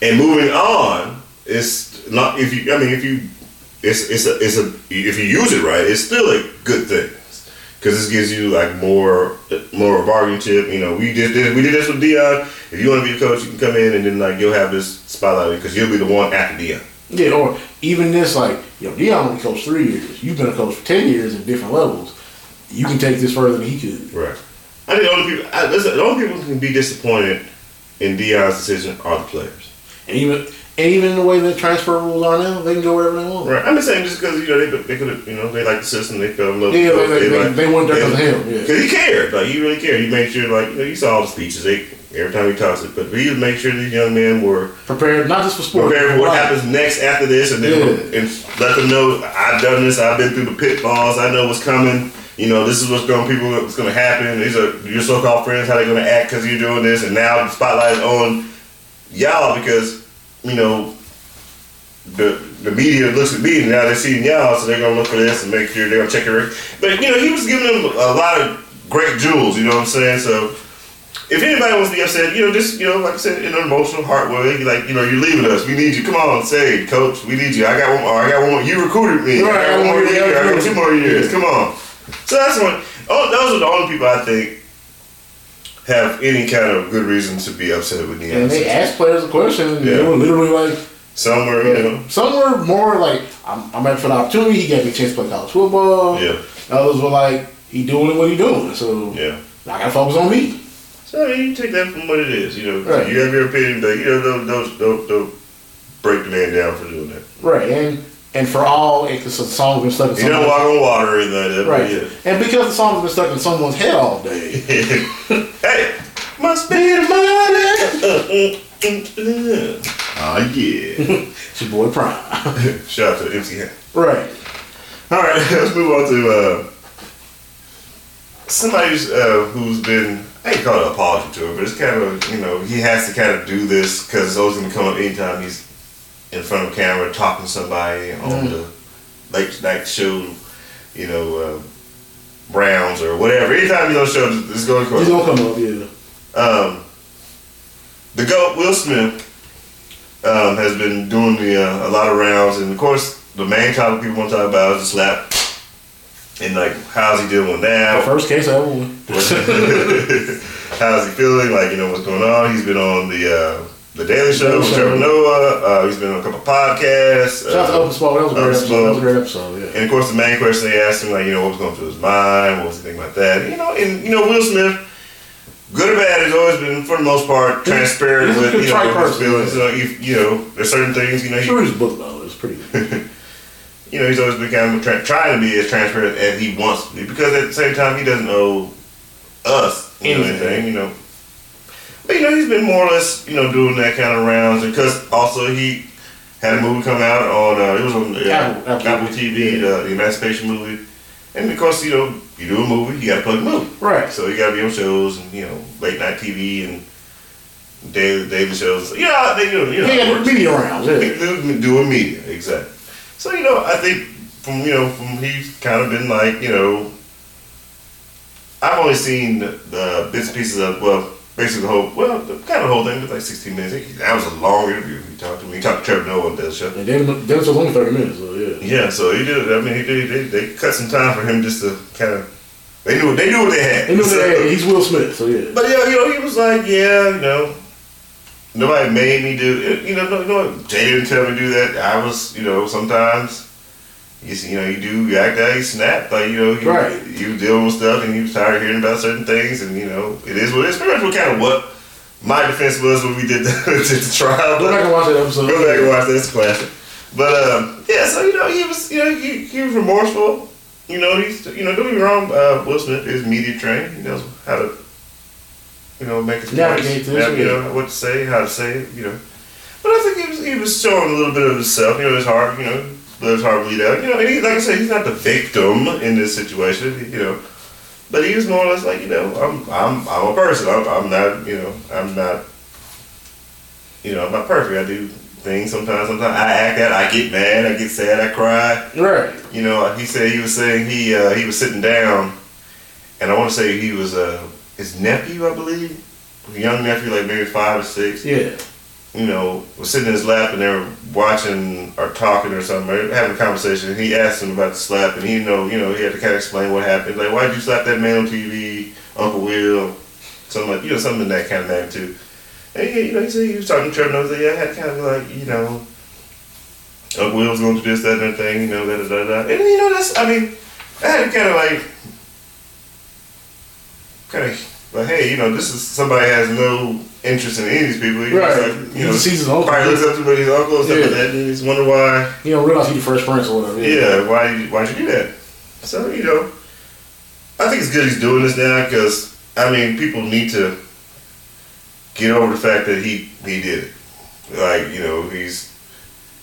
And moving on, it's not if you. I mean, if you, it's it's a it's a if you use it right, it's still a good thing because this gives you like more more bargaining chip. You know, we did this, we did this with Deion. If you want to be the coach, you can come in and then like you'll have this spotlight because you'll be the one after Deion. yeah, or even this like, yo, Deion only coached three years. You've been a coach for ten years in different levels. You can take this further than he could. Right. I think the only people, I, listen, the only people who can be disappointed in Deion's decision are the players. And even and even in the way that transfer rules are now, they can go wherever they want. Right. I'm just saying just because you know they they could have you know they like the system they fell in love. Yeah, they, the they, coach, they, they went there because of him. Yeah. Because he cared, like he really cared. He made sure, like you know, you saw all the speeches. They every time he talks it, but he would make sure these young men were Prepared not just for sports. prepared for what life. happens next after this, and then Yeah. and let them know I've done this. I've been through the pitfalls. I know what's coming. You know, this is what's going people what's going to happen. These are your so-called friends. How they're going to act because you're doing this, and now the spotlight is on y'all because you know the the media looks at me and now they're seeing y'all, so they're gonna look for this and make sure they're gonna check your. But you know, he was giving them a lot of great jewels. You know what I'm saying? So if anybody wants to be upset, you know, just you know, like I said, in an emotional heart way, like you know, you're leaving us. We need you. Come on, say, coach, we need you. I got one. More. I got one. More. You recruited me. Right, I got one more yeah, year. I got two more years. Come on. So that's one. Oh, those are the only people I think have any kind of good reason to be upset with the And they asked players a question, and they Yeah. were literally like, Somewhere, you know. some were more like, I'm, I'm ready for the opportunity. He gave me a chance to play college football. Yeah, Others were like, he doing what he doing. So yeah. I got to focus on me. So I mean, you take that from what it is. You know, Right. you have your opinion, but you know, don't don't don't, don't break the man down for doing that. Right, and and for all, because the song's been stuck in You don't someone's walk on water and that. right, Yeah. and because the song's been stuck in someone's head all day. hey, must be the money. Ah, yeah. It's your boy Prime. Shout out to MC Hammer. right. All right, let's move on to uh, somebody uh, who's been, I ain't call it an apology to him, but it's kind of, you know, he has to kind of do this because it's always going to come up anytime he's in front of camera talking to somebody on the late night show, you know, uh, Browns or whatever. Anytime he's on show, going to come up. gonna come up, yeah. Um, the GOAT, Will Smith, um, has been doing the, uh, a lot of rounds, and of course, the main topic people want to talk about is the slap. And like, how's he dealing with that? First case I ever won. how's he feeling? Like, you know, what's going on? He's been on the uh, the Daily Show with. Trevor Noah. Uh, he's been on a couple podcasts. Shout out to uh, Open. That was a great episode. That was a great episode. Yeah. and of course, the main question they asked him, like, you know, what was going through his mind? What was he thinking about that? You know, and you know, Will Smith, good or bad, has always been, for the most part, transparent with you know his feelings. yeah. You know, you, you know, there's certain things, you know, he, sure his book though. It's pretty good. you know, he's always been kind of tra- trying to be as transparent as he wants to be because at the same time, he doesn't owe us you know, Anything. you know. But you know, he's been more or less, you know, doing that kind of rounds because also he had a movie come out on uh, it was on uh, Apple- Apple, Apple TV, the, the Emancipation movie, and of course, you know, you do a movie, you got to plug the movie, Right. so you got to be on shows and you know, late night TV and daily daily shows. You know, they. You know, how it Yeah, media rounds. Yeah. do, do a media exactly. So you know, I think from you know from he's kind of been like you know, I've only seen the, bits and pieces of well, basically the whole well, the kind of the whole thing was like 16 minutes. That was a long interview. He talked to me. He talked to Trevor Noah on the show. And then was only thirty minutes. So yeah. Yeah, so he did. I mean, he did. They, they cut some time for him just to kind of. They knew. They knew what they had. He knew So- that he's Will Smith. So yeah. but yeah, you know, he was like, yeah, you know, nobody made me do it. You know, no, no, Jay didn't tell me to do that. I was, you know, sometimes, you see, you know, you do, you act out, you snap, like, you know, you, Right. you dealing with stuff and you tired of hearing about certain things, and, you know, it is what it is. Pretty much what kind of what my defense was when we did the, did the trial. Go back and watch that episode. Go back and watch that. It's classic. But um, yeah, so you know, he was you know he, he was remorseful. You know, he's you know don't get me wrong. Uh, Will Smith is media trained. He knows how to you know make his Navigate points. this, nav- you yeah. know what to say, how to say it. You know, but I think he was he was showing a little bit of himself. You know, his heart. You know, let his heart bleed out. You know, and he, like I said, he's not the victim in this situation. You know. But he was more or less like, you know, I'm I'm I'm a person. I'm, I'm not, you know, I'm not, you know, I'm not perfect. I do things sometimes. Sometimes I act out. I get mad. I get sad. I cry. Right. You know, he said he was saying he uh, he was sitting down, and I want to say he was uh, his nephew, I believe, young nephew, like maybe five or six. Yeah. You know, was sitting in his lap, and they were watching or talking or something, or having a conversation. And he asked him about the slap, and he know, you know, he had to kind of explain what happened. Like, why did you slap that man on TV, Uncle Will, something like, you know, something in that kind of magnitude. And he, you know, he said he was talking to Trevor I was like, yeah, I had kind of like, you know, Uncle Will's going to do this, that, and thing, you know, da da da da. And you know, that's, I mean, I had kind of like, kind of, like, hey, you know, this is somebody has no interest in any of these people. He Right. like, you He know, sees his uncle. probably looks up to his uncle and stuff Yeah. like that, and he's wonder why, You don't realize he's the first prince or whatever. yeah, why you- why'd you do that? So you know, I think it's good he's doing this now because I mean, people need to get over the fact that he he did it. Like you know, he's.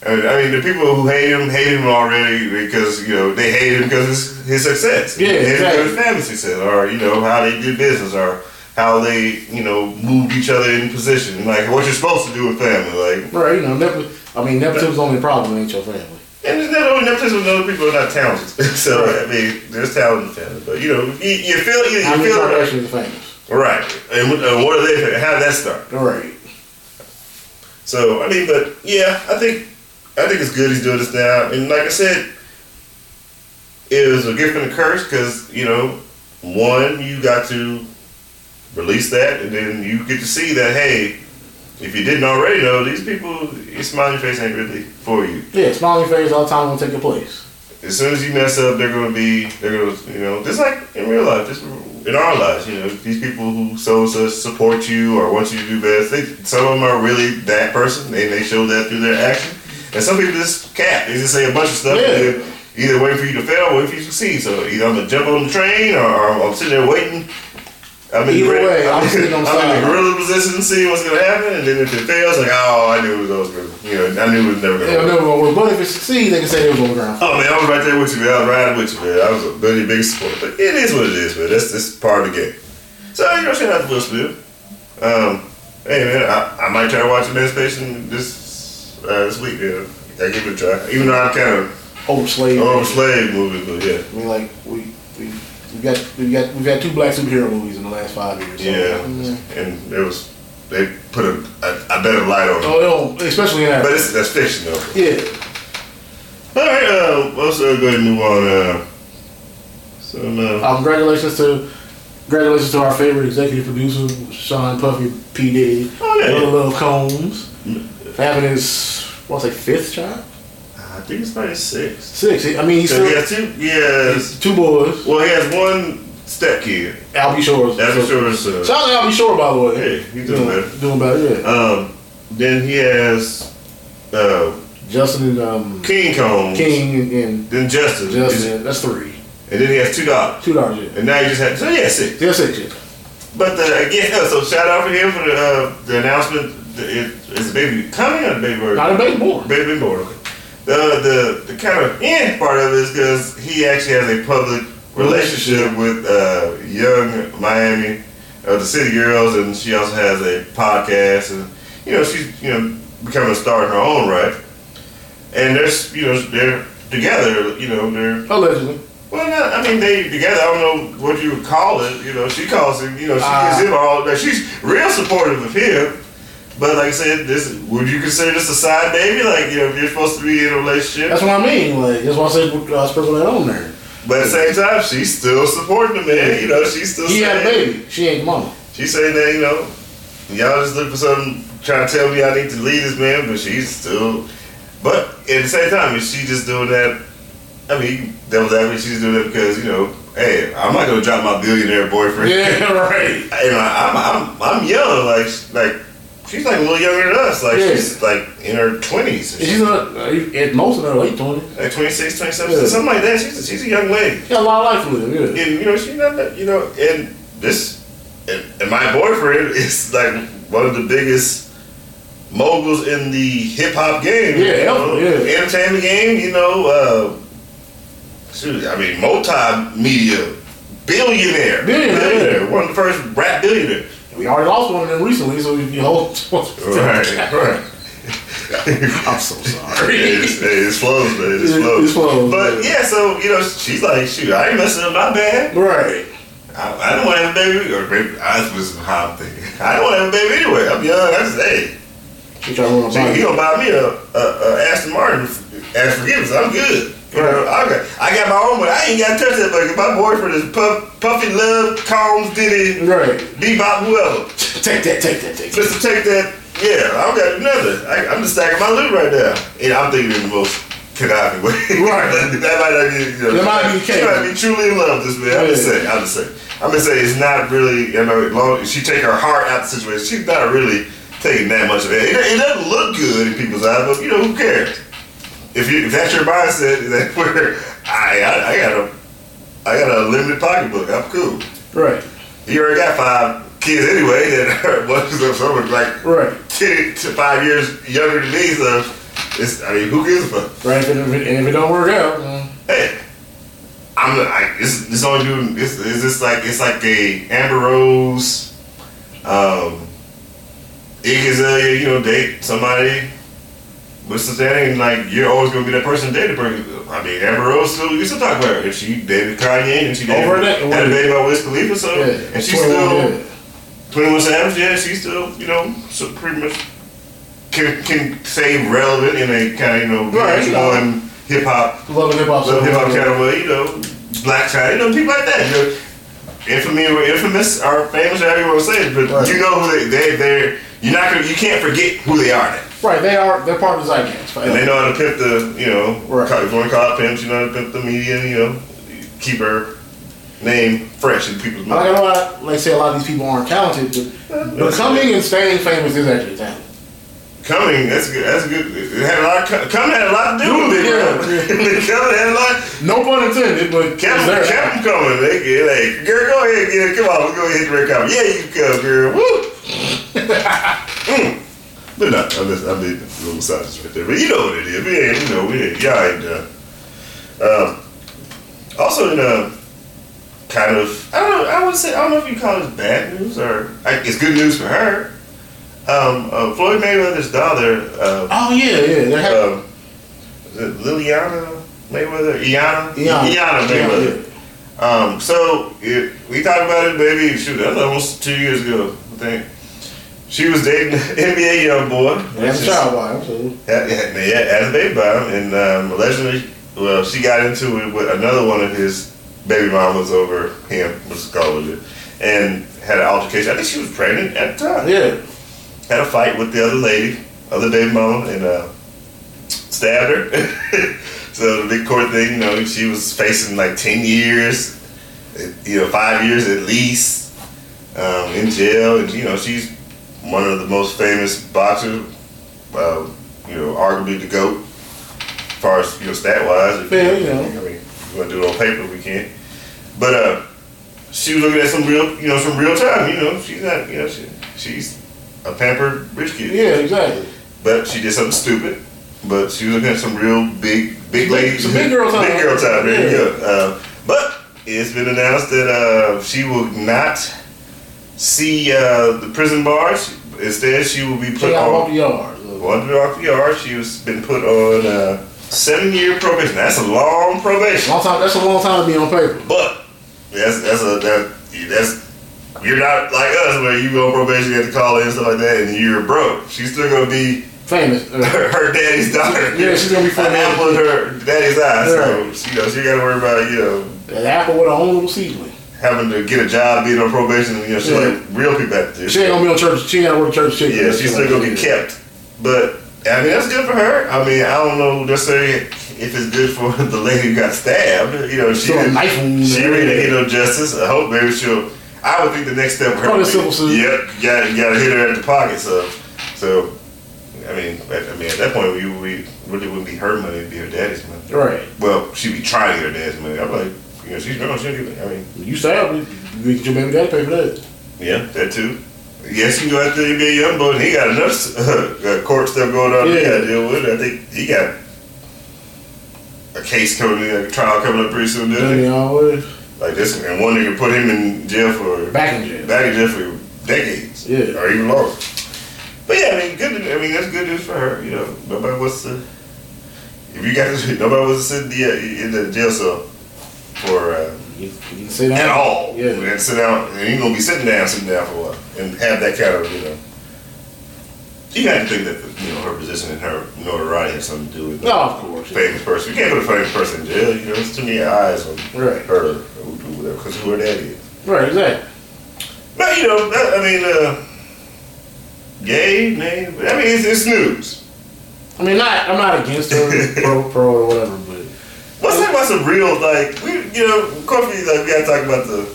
I mean, I mean, the people who hate him hate him already because you know they hate him because his his success. Yeah, they hate him exactly. his family success, or you know how they did business, or how they you know moved each other in position, like what you're supposed to do with family, like. Right. You know, nepo- I mean, nepotism's only problem ain't your family. And it's not only nepotism, other people are not talented. so I mean, there's talent in the family, but you know, you, you feel you, How you many feel Kardashians are famous? right. And what, uh, what are they? How did that start? Right. So I mean, but yeah, I think I think it's good he's doing this now. And like I said, it was a gift and a curse because you know, one you got to release that, and then you get to see that hey, if you didn't already know, these people, your smiling face ain't really for you. Yeah, smiling face all the time won't take your place. as soon as you mess up, they're gonna be, they're gonna, you know, just like in real life, just in our lives. You know, these people who so so support you or want you to do best. They, some of them are really that person, and they show that through their action. And some people just cap. They just say a bunch of stuff. Yeah. and Either waiting for you to fail, or waiting for you to succeed. So either I'm gonna jump on the train, or, or I'm sitting there waiting. I'm in Either the, way, I'm sitting on the I'm in the gorilla position, seeing what's gonna happen, and then if it fails, like oh, I knew it was gonna, You know, I knew it was never gonna. Work. never gonna work. But if it succeeds, they can say it was on the ground. Oh man, I was right there with you, man. I was riding with you, man. I was a really big support. But it is what it is, man. That's that's part of the game. So you know, shout out to Will Smith. Um, hey man, I, I might try to watch Emancipation this uh, this week. Yeah, I give it a try. Even though I'm kind of old slave. over slave movies, but yeah, I mean, like we we we got we got we've had two black superhero movies in the last five years. So, yeah. mm. And there was they put a, a, a better light on it. Oh, no, especially in that. But it's that's fiction though. yeah. All right, uh, let's uh, go ahead and move on. Uh, so uh, Um, congratulations to congratulations to our favorite executive producer, Sean Puffy P Diddy, Oh, yeah. Little Love Combs, for having his what's like fifth child, I think it's probably six. six. I mean, he's still he has two. Yes. two boys. Well, he has one step kid. Al B. Sure's. For So- sure. Shout out to Al B. Sure, by the way. Hey, he's doing better. Doing better, yeah. um, then he has uh, Justin and um, King Combs. King and, and Then Justin. Justin. That's three. And then he has two daughters. Two dollars, yeah. And now he just had so yeah six. Yeah, six, yeah. But the, again, uh, so shout out for him for the uh, the announcement. The- It, is the baby coming or the baby bird? Not a baby born. Baby born. Okay. The the the kind of end part of it is because he actually has a public relationship with uh, Yung Miami, uh, the City Girls, and she also has a podcast, and you know she's you know becoming a star in her own right. And there's you know they're together. You know they're Allegedly. well, not, I mean, they together. I don't know what you would call it. You know, she calls him. You know, she Uh, gives him all. Like, she's real supportive of him. But like I said, this would you consider this a side baby? Like, you know, if you're supposed to be in a relationship, That's what I mean. Like that's why I said uh, sprinkle that on there. but at the same time, she's still supporting the man. You know, she's still He saying, had a baby. She ain't mama. She's saying that you know, y'all just look for something, trying to tell me I need to leave this man, but she's still. But at the same time, is she just doing that? I mean, devil's advocate, she's doing it because you know, hey, I'm not gonna drop my billionaire boyfriend. Yeah, right. you know, I'm, I'm, I'm young. Like, like she's like a little younger than us. Like, Yeah. she's like in her twenties, She's not uh, at most of her late twenties. like 26, 27, Yeah. something like that. She's a, she's a young lady, Got a lot of life to live. Yeah. and you know, she's not, that- you know, and this, and, and my boyfriend is like one of the biggest moguls in the hip hop game. Yeah, you know, yeah. entertainment game. You know, uh, shoot, I mean, multimedia billionaire, Billionaire. one of the first rap billionaire. We already lost one of them recently, so you know. Right, right. I'm so sorry. it's, it's flows, man. It's It- flows. it's flows, But man. yeah, so you know, she's like, shoot, I ain't messing up my bad. right. I, I don't want to have a baby, or maybe I was how I'm thinking. I don't want to have a baby anyway. I'm young. I just hey, She trying to run a so he gonna buy me a, a, a Aston Martin as forgiveness. I'm good. You know, I got I got my own money. I ain't got to touch that. But my boyfriend is Puff, Puffy Love, Combs, Diddy, Right. Bebop, whoever. Take that. Take that. Take that. Just take that, yeah, I don't got nothing. I, I'm just stacking my loot right now. And I'm thinking in the most conniving way. Right. that might not be, you know, That might be the She might be truly in love with this man. I'm just saying, I'm just saying. I'm just saying it's not really, you know, long she take her heart out of the situation. She's not really taking that much of it. It, it doesn't look good in people's eyes, but you know, who cares? If you if that's your mindset, that where I, I I got a I got a limited pocketbook. I'm cool. Right. You already got five kids anyway that are of some like Right. 10 to five years younger than me, so it's, I mean, who gives a fuck? Right. If it, if it, and if it don't work out, Hey, I'm I, this, this only doing, this, is this like, it's like a Amber Rose, um, Iggy Azalea, you know, date somebody, the thing, like, you're always gonna be that person dated person. I mean, Amber Rose still, you still talk about her, and she dated Kanye, and she dated, Over had a baby by Wiz Khalifa, so, yeah. and she's still, yeah. 21 Savage, yeah, she's still, you know, so pretty much can can stay relevant in a kind of, you know, Right, you know. one hip hop, Love hip hop. little hip hop kind of way, you know, black child, you know, people like that. You know, infamy or infamous or famous, however you want to say it, but Right. you know who they they they're you're not gonna you can't forget who they are. Now. Right. They are. They're part of the zeitgeist. And they know how to pimp the, you know, Right. call- if you want to call it pimps, you know how to pimp the media, you know, keep her name fresh in people's minds. Like I know, I, like say, a lot of these people aren't talented, but coming and staying famous is actually talent. Coming, that's good. That's good. It had a lot. Of, coming had a lot to do with it. Yeah. bro. coming had a lot. No pun intended, but kept them coming. They, they, like, girl, go ahead, yeah, come on, let's go ahead and red carpet. Yeah, you can come, girl. Woo. Mm. But not. I'm just, being a little misogynist right there. But you know what it is. We ain't, you know, we ain't, y'all ain't done. Um, also, in uh, kind of, I don't know, I would say, I don't know if you call this bad news or I, it's good news for her. Um, uh, Floyd Mayweather's daughter, uh, Oh yeah, yeah. Um, is it Liliana Mayweather, Iyanna, Iyanna. Iyanna Mayweather. Um, so it, we talked about it, baby. Shoot, that was almost two years ago, I think. She was dating NBA YoungBoy. That's a child. So. had, had, had, had a baby by him, and um, allegedly, well, she got into it with another one of his baby mamas over him, is called it, and had an altercation. I think she was pregnant at the time Yeah. had a fight with the other lady, other baby mama, and uh, stabbed her. so the big court thing, you know, she was facing like ten years, you know, five years at least um, in jail, and you know, she's one of the most famous boxers. Uh, you know, arguably the goat, as far as you know, stat wise. Yeah, you know. I mean, if you want to do it on paper, if we can. But uh, she was looking at some real, you know, some real time. You know, she's not, you know, she, she's a pampered rich kid. Yeah, exactly. But she did something stupid. But she was looking at some real big, big ladies. Some big girl time. Big girl time. There you Yeah. go. Uh, but it's been announced that uh, she will not see uh, the prison bars. Instead, she will be She put walk on the yard. To off the yard. She was been put on uh, seven year probation. That's a long probation. Long time. That's a long time to be on paper. But that's that's a that that's you're not like us where you go on probation, you have to call in and stuff like that, and you're broke. She's still gonna be Famous. Uh, her, her daddy's daughter. Yeah, she's gonna be an famous. apple in her daddy's eye. Right. So you know she got to worry about you know an apple with her own little seedling. Having to get a job, being on probation. You know, she Yeah. like real people have to do. She ain't gonna be on church. She ain't gotta work church chicken. Yeah, she's still gonna be kept. But I mean, that's good for her. I mean, I don't know necessarily if it's good for the lady who got stabbed. You know, she knife she didn't get no justice. I hope maybe she'll. I would think the next step for her. Probably civil suit. Yep, you got you got to hit her at the pocket. So, so. I mean, I I mean, at that point, we, we really wouldn't be her money; it'd be her daddy's money. Right. Well, she'd be trying to get her dad's money. I'm like, you know, she's grown. She'll get it. I mean, You me. You get your baby daddy pay for that. yeah, that too. Yes, you go after the NBA YoungBoy, and he got enough uh, court stuff going on. He Yeah. got to deal with. I think he got a case coming in, a trial coming up pretty soon. Doesn't he? always Like this, and one nigga put him in jail for back in jail. back in jail for decades, Yeah. or even longer. But yeah, I mean, good. I mean, that's good news for her. You know, nobody wants to. If you got nobody wants to sit in the, uh, in the jail cell for. Uh, You, you can sit down. at all. Yeah. To sit down, and you're gonna be sitting down, sitting down for a while, and have that kind of, you know. You got to think that you know her position and her notoriety has something to do with No, of course. famous person. You can't put a famous person in jail. You know, there's too many eyes on Right. her or whatever, because who her daddy is. Right, exactly. But you know, I mean, uh, gay, nay, I mean, it's, it's news. I mean, not. I'm not against her, pro, pro, or whatever, Let's talk about some real, like, we, you know, of course, we, like, we gotta talk about the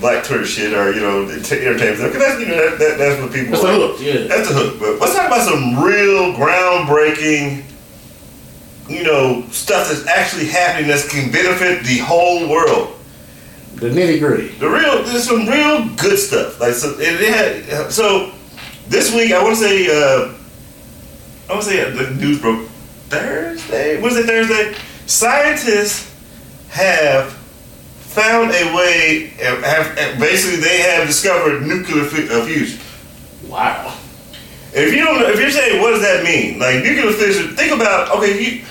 black Twitter shit or, you know, entertainment stuff, because that's, you know, that, that, that's what people that's the like. hook. Yeah. That's the hook. But let's talk about some real groundbreaking, you know, stuff that's actually happening that can benefit the whole world. The nitty gritty. The real, there's some real good stuff. Like so, it, it had, so this week I want to say, uh, I want to say uh, the news broke Thursday. Was it Thursday? Scientists have found a way. Have, basically they have discovered nuclear uh, fusion. Wow. If you don't, if you're saying what does that mean, like nuclear fission, think about okay, you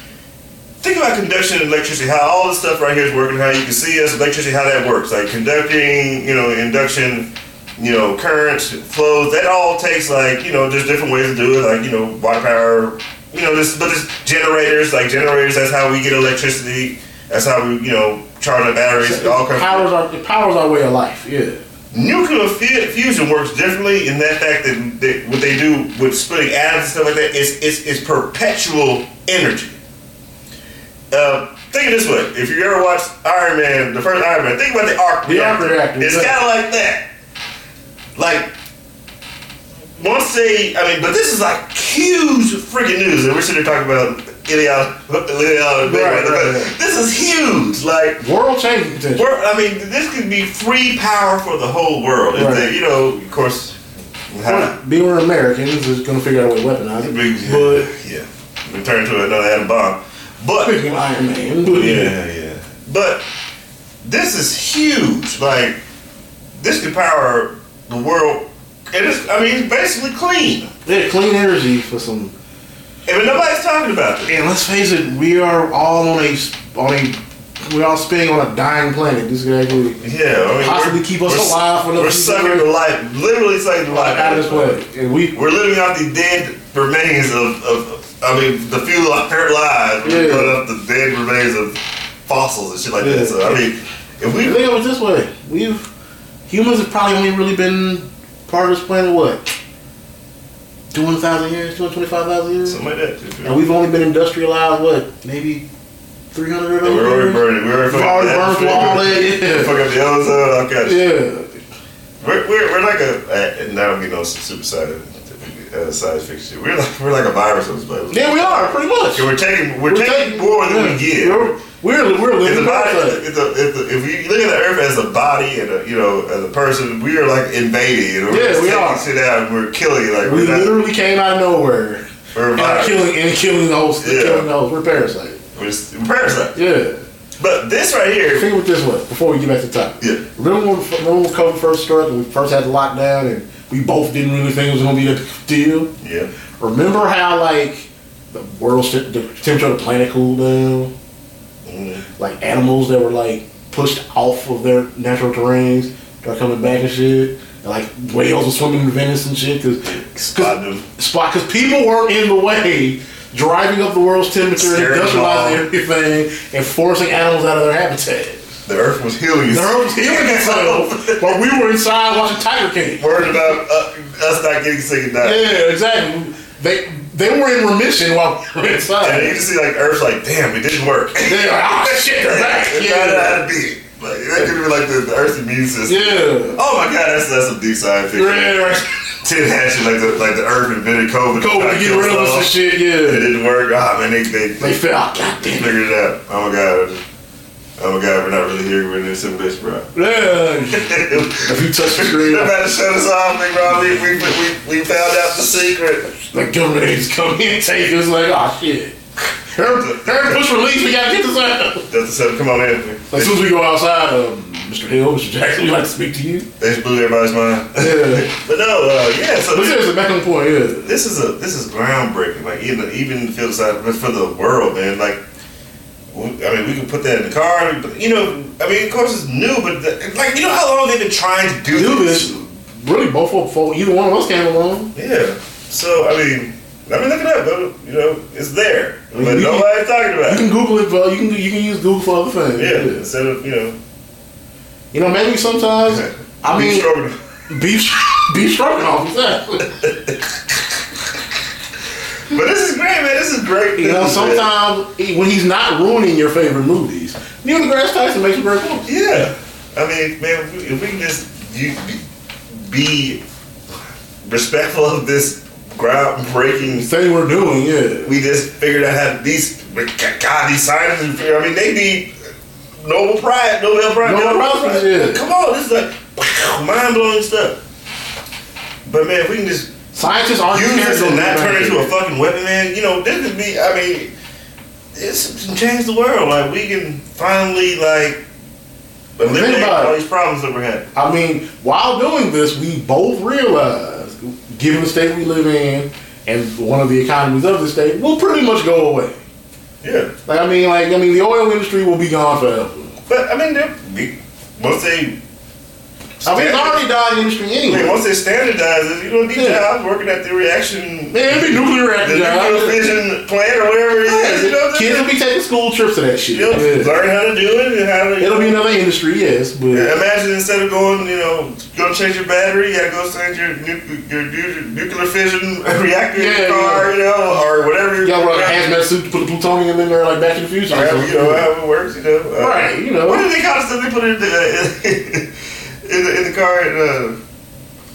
think about conduction and electricity, how all this stuff right here is working, how you can see us, electricity, how that works, like conducting, you know, induction, you know, currents, flows. That all takes like you know, there's different ways to do it, like you know, water power, you know, this, but there's generators, like generators. That's how we get electricity. That's how we, you know, charge our batteries. It all kinds of powers our it powers our way of life. Yeah. Nuclear fu- fusion works differently in that fact that they, what they do with splitting atoms and stuff like that is it's, it's perpetual energy. Uh, think of this way: if you ever watched Iron Man, the first Iron Man, think about the arc The arc reactor. reactor, It's kind of like that. Like once they, I mean, but this is like huge freaking news, and we're sitting here talking about ideology. ideology Right, right, right. This is huge. Like World changing potential. I mean, this could be free power for the whole world. Right. they, you know, of course. how- Being we're Americans is going to figure out a way to weaponize it. But yeah, we turn into another atom bomb. But speaking of Iron Man, yeah, yeah. But this is huge. Like this could power the world. And it's, I mean, it's basically clean. yeah, clean energy for some. And but nobody's talking about it. And let's face it, we are all on a on a we're all spinning on a dying planet. This could actually Yeah, I mean, possibly we're- keep us alive for another We're sucking the life, literally sucking the life out of this planet. And we We're living off the dead remains of, of I mean, the few lives. Yeah. put up the dead remains of fossils and shit like Yeah. that. So I mean, if we think of it this way: we've humans have probably only really been part of this planet what two hundred thousand years, two hundred twenty-five thousand years, something like that. and we've only been industrialized what maybe three hundred of Yeah, those we're already burning. We're already fucking already burned through all that. Fuck up the ozone. All kinds Yeah, We're, we're, we're like a, and now I'm getting on some super science, uh, science fiction. We're like, we're like a virus on this planet. yeah, we are pretty much. We're taking, we're, taking, more than we give. We're we're, we're living the body, if, the, if, the, if we look at the Earth as a body and a, you know as a person, we are like invading. And we're Yeah, just we are. shit out. and We're killing. Like We we're not. literally came out of nowhere We're and killing and killing the host. Yeah. Killing the host. We're parasites. We're just we're parasites. Yeah. But this right here, Think of this way before we get back to the topic. Yeah. Remember when, remember when COVID first started and we first had the lockdown and we both didn't really think it was going to be a deal? yeah, Remember how, like, the world, the temperature of the planet cooled down? Mhm. Like, animals that were, like, pushed off of their natural terrains are coming back and shit. And, like, whales were swimming in Venice and shit. Cause, spot them. spot because people weren't in the way driving up the world's temperature and industrializing everything and forcing animals out of their habitat. The Earth was healing. The earth was healing itself, but we were inside watching Tiger King. Worried about uh, us not getting sick and dying. Yeah, exactly. They they were in remission while we were And you inside. can see like Earth's like, damn, it didn't work. They're like, ah, shit, they're back. Yeah. how to be. Like that could be like the, the Earth's immune system. Yeah. Oh my god, that's that's some deep science fiction. Yeah, right. Tin hatching like the like the Earth invented COVID. COVID to get rid of us and shit, Yeah. It didn't work. Ah man, they they, They they fell out, god damn it. figured it out. Oh my god. Oh my god, we're not really here. We're in a simulation, bro. Yeah. If you touch the screen, about to shut us off, big bro. We, we, we, we found out the secret. like government agents come in and take us, like, oh shit. Hurry, hurry, push release, we gotta get this out. That's the seven. Come on in. Like, as soon as we go outside, um, Mr. Hill, Mr. Jackson, we'd like to speak to you. They just blew everybody's mind. Yeah. But no, uh, yeah. So But this, seriously, back on the point, yeah. this is a this is groundbreaking. Like even even in the side, but for the world, man. Like I mean, we can put that in the car. But you know, I mean, of course it's new, but the, like you know how long they've been trying to do, Do this. Really, both of before either one of us came along. Yeah. So I mean, I mean, look it up. You know, it's there, I mean, but nobody's talking about. it. You can. Google it, bro. you can you can use Google for other things. Yeah. Instead of you know, You know, maybe sometimes I beef mean stroganoff. beef beef stroganoff. Exactly. But this is great, man. This is great. You know, man. sometimes he- when he's not ruining your favorite movies, Neil deGrasse Tyson makes a great point. Yeah. I mean, man, if we, if we can just you, be, respectful of this groundbreaking Thing we're doing, yeah. we just figured out how these God these scientists. I mean, they need Nobel Prize, Nobel Prize, Nobel Prize, yeah. Come on, this is like mind blowing stuff. But man, if we can just Scientists aren't use scared this to and not turn into a fucking weapon, man, you know, this could be. I mean, it's can change the world. Like we can finally like eliminate all it. these problems that we're having. I mean, while doing this, we both realize, given the state we live in and one of the economies of the state, will pretty much go away. Yeah, Like I mean, like I mean, the oil industry will be gone forever. but I mean, once they. I mean, it's already died industry I mean, anyway. once they standardize it, you know, these Yeah. jobs working at the reaction Man, it'd be nuclear the reactor nuclear fission plant or whatever it is, you know, Kids will be taking school trips to that shit. You'll Yeah. learn how to do it and how to. It'll be another industry, yes, but Imagine instead of going, you know, go change your battery, you gotta go change your nuclear, your nuclear fission reactor in your car, yeah. you know, or whatever. you gotta run a hazmat suit to put the plutonium in there like Back to the Future. or However, you know, however it works, you know. Uh, Right, you know. What did they call it? They put in the, in the, in the car at uh,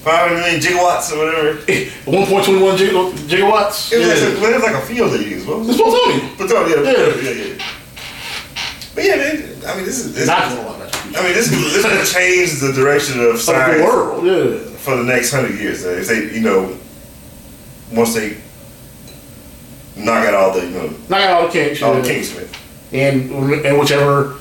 500 million gigawatts or whatever. 1.21 giga- gigawatts. It was, Yeah. like, a- it was like a field they used. What was It's it? plutonium. Plutonium, yeah. Yeah. yeah, yeah. But yeah, man, I mean, this is. This, Not to. I mean, this is, this will change the direction of Of science the world, yeah. for the next hundred years. If they, you know, once they knock out all the, you know, Knock out all the kinks. all yeah. the kinks of. And, and whichever,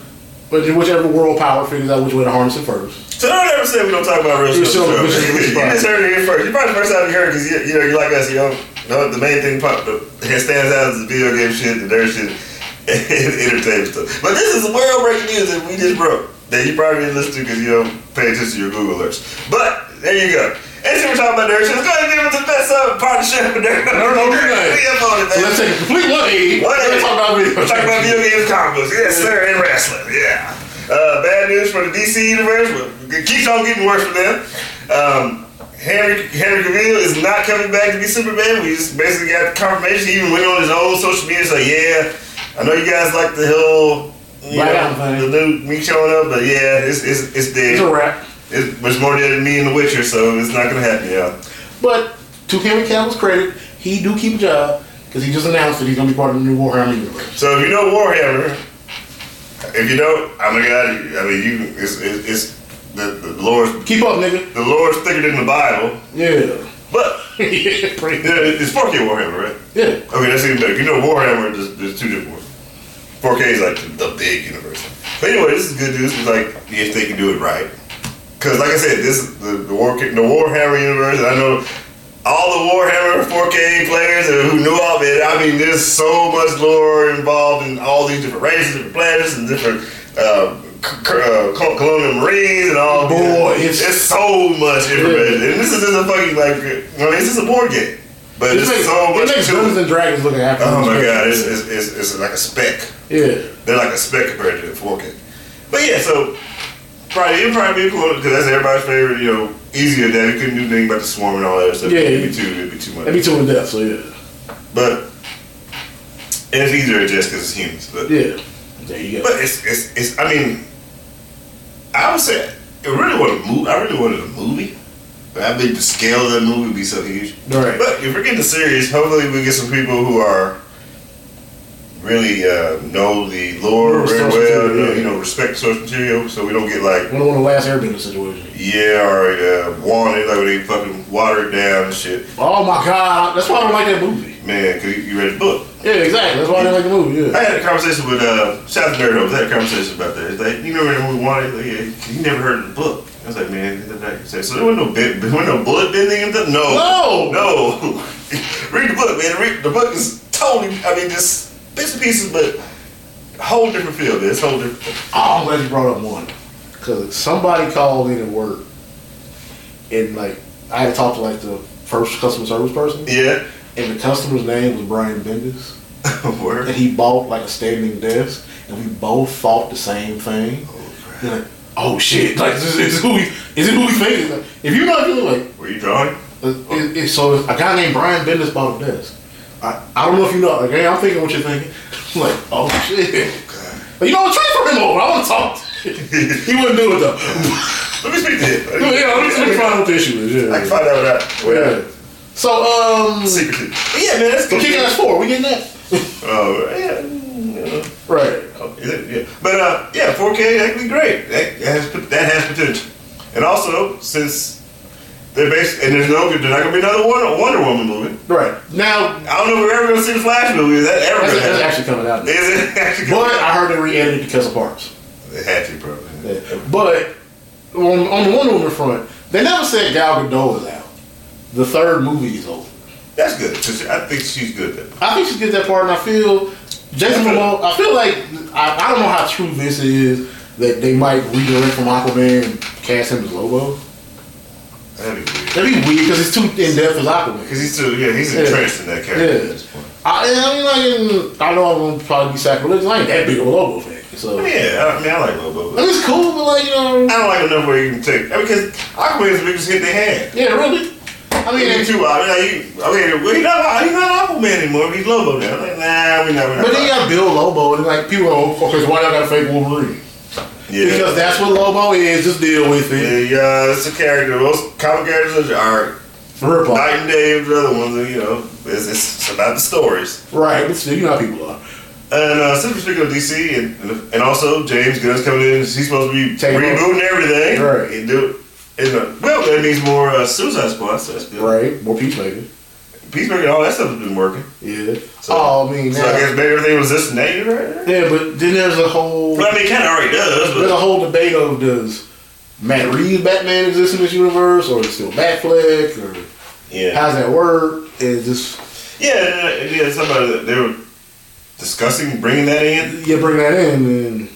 whichever world power figures out which way to harness it first. So don't ever say we don't talk about real You're stuff. still- so. which is- which is you just heard it here first. You probably the first time you heard because you, you know you like us. You know, know, the main thing pop, that it stands out is the video game shit, the dirt shit, and entertainment stuff. But this is world breaking news that we just broke that you probably didn't listen to because you don't pay attention to your Google alerts. But there you go. And so we're talking about dirt shit. Let's go ahead and give it to the best uh, partnership with dirt. No, no, no, no. We up on it, So man. let's take a complete 180. What Let's talk about video We're talking about video games, comic books, yes, sir, and wrestling, yeah. Uh, bad news for the DC universe, but it keeps on getting worse for them. Um, Henry Henry Cavill is not coming back to be Superman. We just basically got confirmation. He even went on his own social media, so yeah, I know you guys like the whole, you know, the new me showing up, but yeah, it's it's it's dead. It's a wrap. It's, it's more dead than me and The Witcher, so it's not gonna happen, y'all. But to Henry Cavill's credit, he do keep a job because he just announced that he's gonna be part of the new Warhammer universe. So if you know Warhammer, if you don't, oh my god, I mean you, it's it's, it's the the Lord's Keep up, nigga. the Lord's thicker than the Bible, Yeah. but yeah, pretty yeah, it's 40K Warhammer, right? Yeah. Okay, that's even better. You know Warhammer, there's, there's two different ones. 40K is like the, the big universe. But anyway, this is good news. It's like if they can do it right, because like I said, this is the the, War, the Warhammer universe. And I know all the Warhammer 40K players who knew all of it. I mean, there's so much lore involved in all these different races, different planets, and different. Uh, uh, colonial marines and all. Boy, it's, it's- so much information, and this is just a fucking like. I mean, it's just a board game, but It it's makes, so it makes Dungeons and Dragons look after Oh my god, it's, it's, it's, it's like a speck. Yeah. They're like a speck compared to the 40K. But yeah, so probably it'd probably be cool because that's everybody's favorite. You know, easier that you couldn't do anything about the swarm and all that stuff. Yeah, it'd be too, it'd be too much. It'd be too in depth, so yeah. but and it's easier to adjust because it's humans. But Yeah. There you go. but it's, it's it's I mean, I would say it really wanted a movie. I really wanted a movie. But I think the scale of that movie would be so huge. Right. But if we're getting serious, hopefully we get some people who are really uh, know the lore Know very well. know, you know, respect the source material, so we don't get like One of the last Airbender situation. yeah or uh, wanted like when they fucking water down and shit. Oh my god, that's why I don't like that movie. Man, because you, read the book. Yeah, exactly. That's why I didn't like the movie. Yeah. I had a conversation with uh, shout out Nerd. I had a conversation about that. It's like you the movie Wanted? Like, yeah, you never heard of the book. I was like, man. So there wasn't no bit, there wasn't no bullet bending no, No! no. Read the book, man. Read, the book is totally. I mean, just bits and pieces, but a whole different feel. It's whole different. Oh, I'm glad you brought up one. Because somebody called in at work, and like I had to talk to like the first customer service person, Yeah. and the customer's name was Brian Bendis, Word. and he bought like a standing desk, and we both thought the same thing. Oh, You're like, oh shit, like is, is who we is it who we think? Like, if you know, if you like, Were you drawing? it, it, it- so a guy named Brian Bendis bought a desk. I, I don't know if you know. Like, hey, I'm thinking what you're thinking. I'm like, oh shit. But you know? Transfer him over. I want to talk. to him. he wouldn't do it though. Let me speak to him. yeah, let me, let me find out what the issue is. Yeah. I can find out what I. What Yeah. So, um, secretly. Yeah, man, that's good. Kick Ass 4, we getting that? Oh, yeah. yeah. Right. Oh? Yeah. But uh, yeah, 40K that could be great. That has that has potential. And also, since they're based and there's no, there's not gonna be another Wonder, Wonder Woman movie. Right. Now, I don't know if we're ever gonna see the Flash movie. Is that ever that's, gonna that's happen? actually coming out. now. Is it actually? But Gonna I heard they re-edited because of parts. They had to probably. Yeah. But on, on the Wonder Woman front, they never said Gal Gadot is out. The third movie is over. That's good. I think she's good. At that. I think she gets that part, and I feel Jason Momoa. I feel like I, I don't know how true this is that they might redirect from Aquaman and cast him as Lobo. That'd be weird. That'd be weird because it's too in depth as Aquaman. Because he's too, yeah, he's Yeah. entrenched in that character Yeah. at this point. I I, I mean, like, I know I'm gonna probably be sacrilegious. I ain't that big of a Lobo fan, so. Yeah, I mean, I like Lobo, but it's cool, but like, you know. I don't like enough where you can take. I mean, because Aquaman is the biggest hit they had. Yeah, really. I I mean, mean, too wild. Like, you, okay, well, he's not, he's not Aquaman anymore. He's Lobo now. Like, nah, we not. But then you got Bill Lobo, and like people go, okay, so why y'all got a fake Wolverine? Yeah. Because that's what Lobo is. Just deal with it. Yeah, it's a character. Most comic characters are Rip off. night and day of the other ones. You know, it's, it's about the stories. Right, but still, you know how people are. And uh, since we're speaking of DC, and, and also James Gunn's coming in, he's supposed to be Take rebooting everything. Right. He do, and, uh, well, that means more uh, Suicide Squad, so that's good. Right, more peacemaker. Peacemaker, all that stuff has been working. Yeah. So, oh, I mean, so now- I guess maybe everything was just named right yeah, but then there's a whole Well, I mean, it kind of already does, there's a whole debate of does Matt Reeves Batman exist in this universe, or is it still Batfleck, or yeah, how's that work? Is this yeah, yeah. Somebody they were discussing bringing that in, Yeah, bring that in and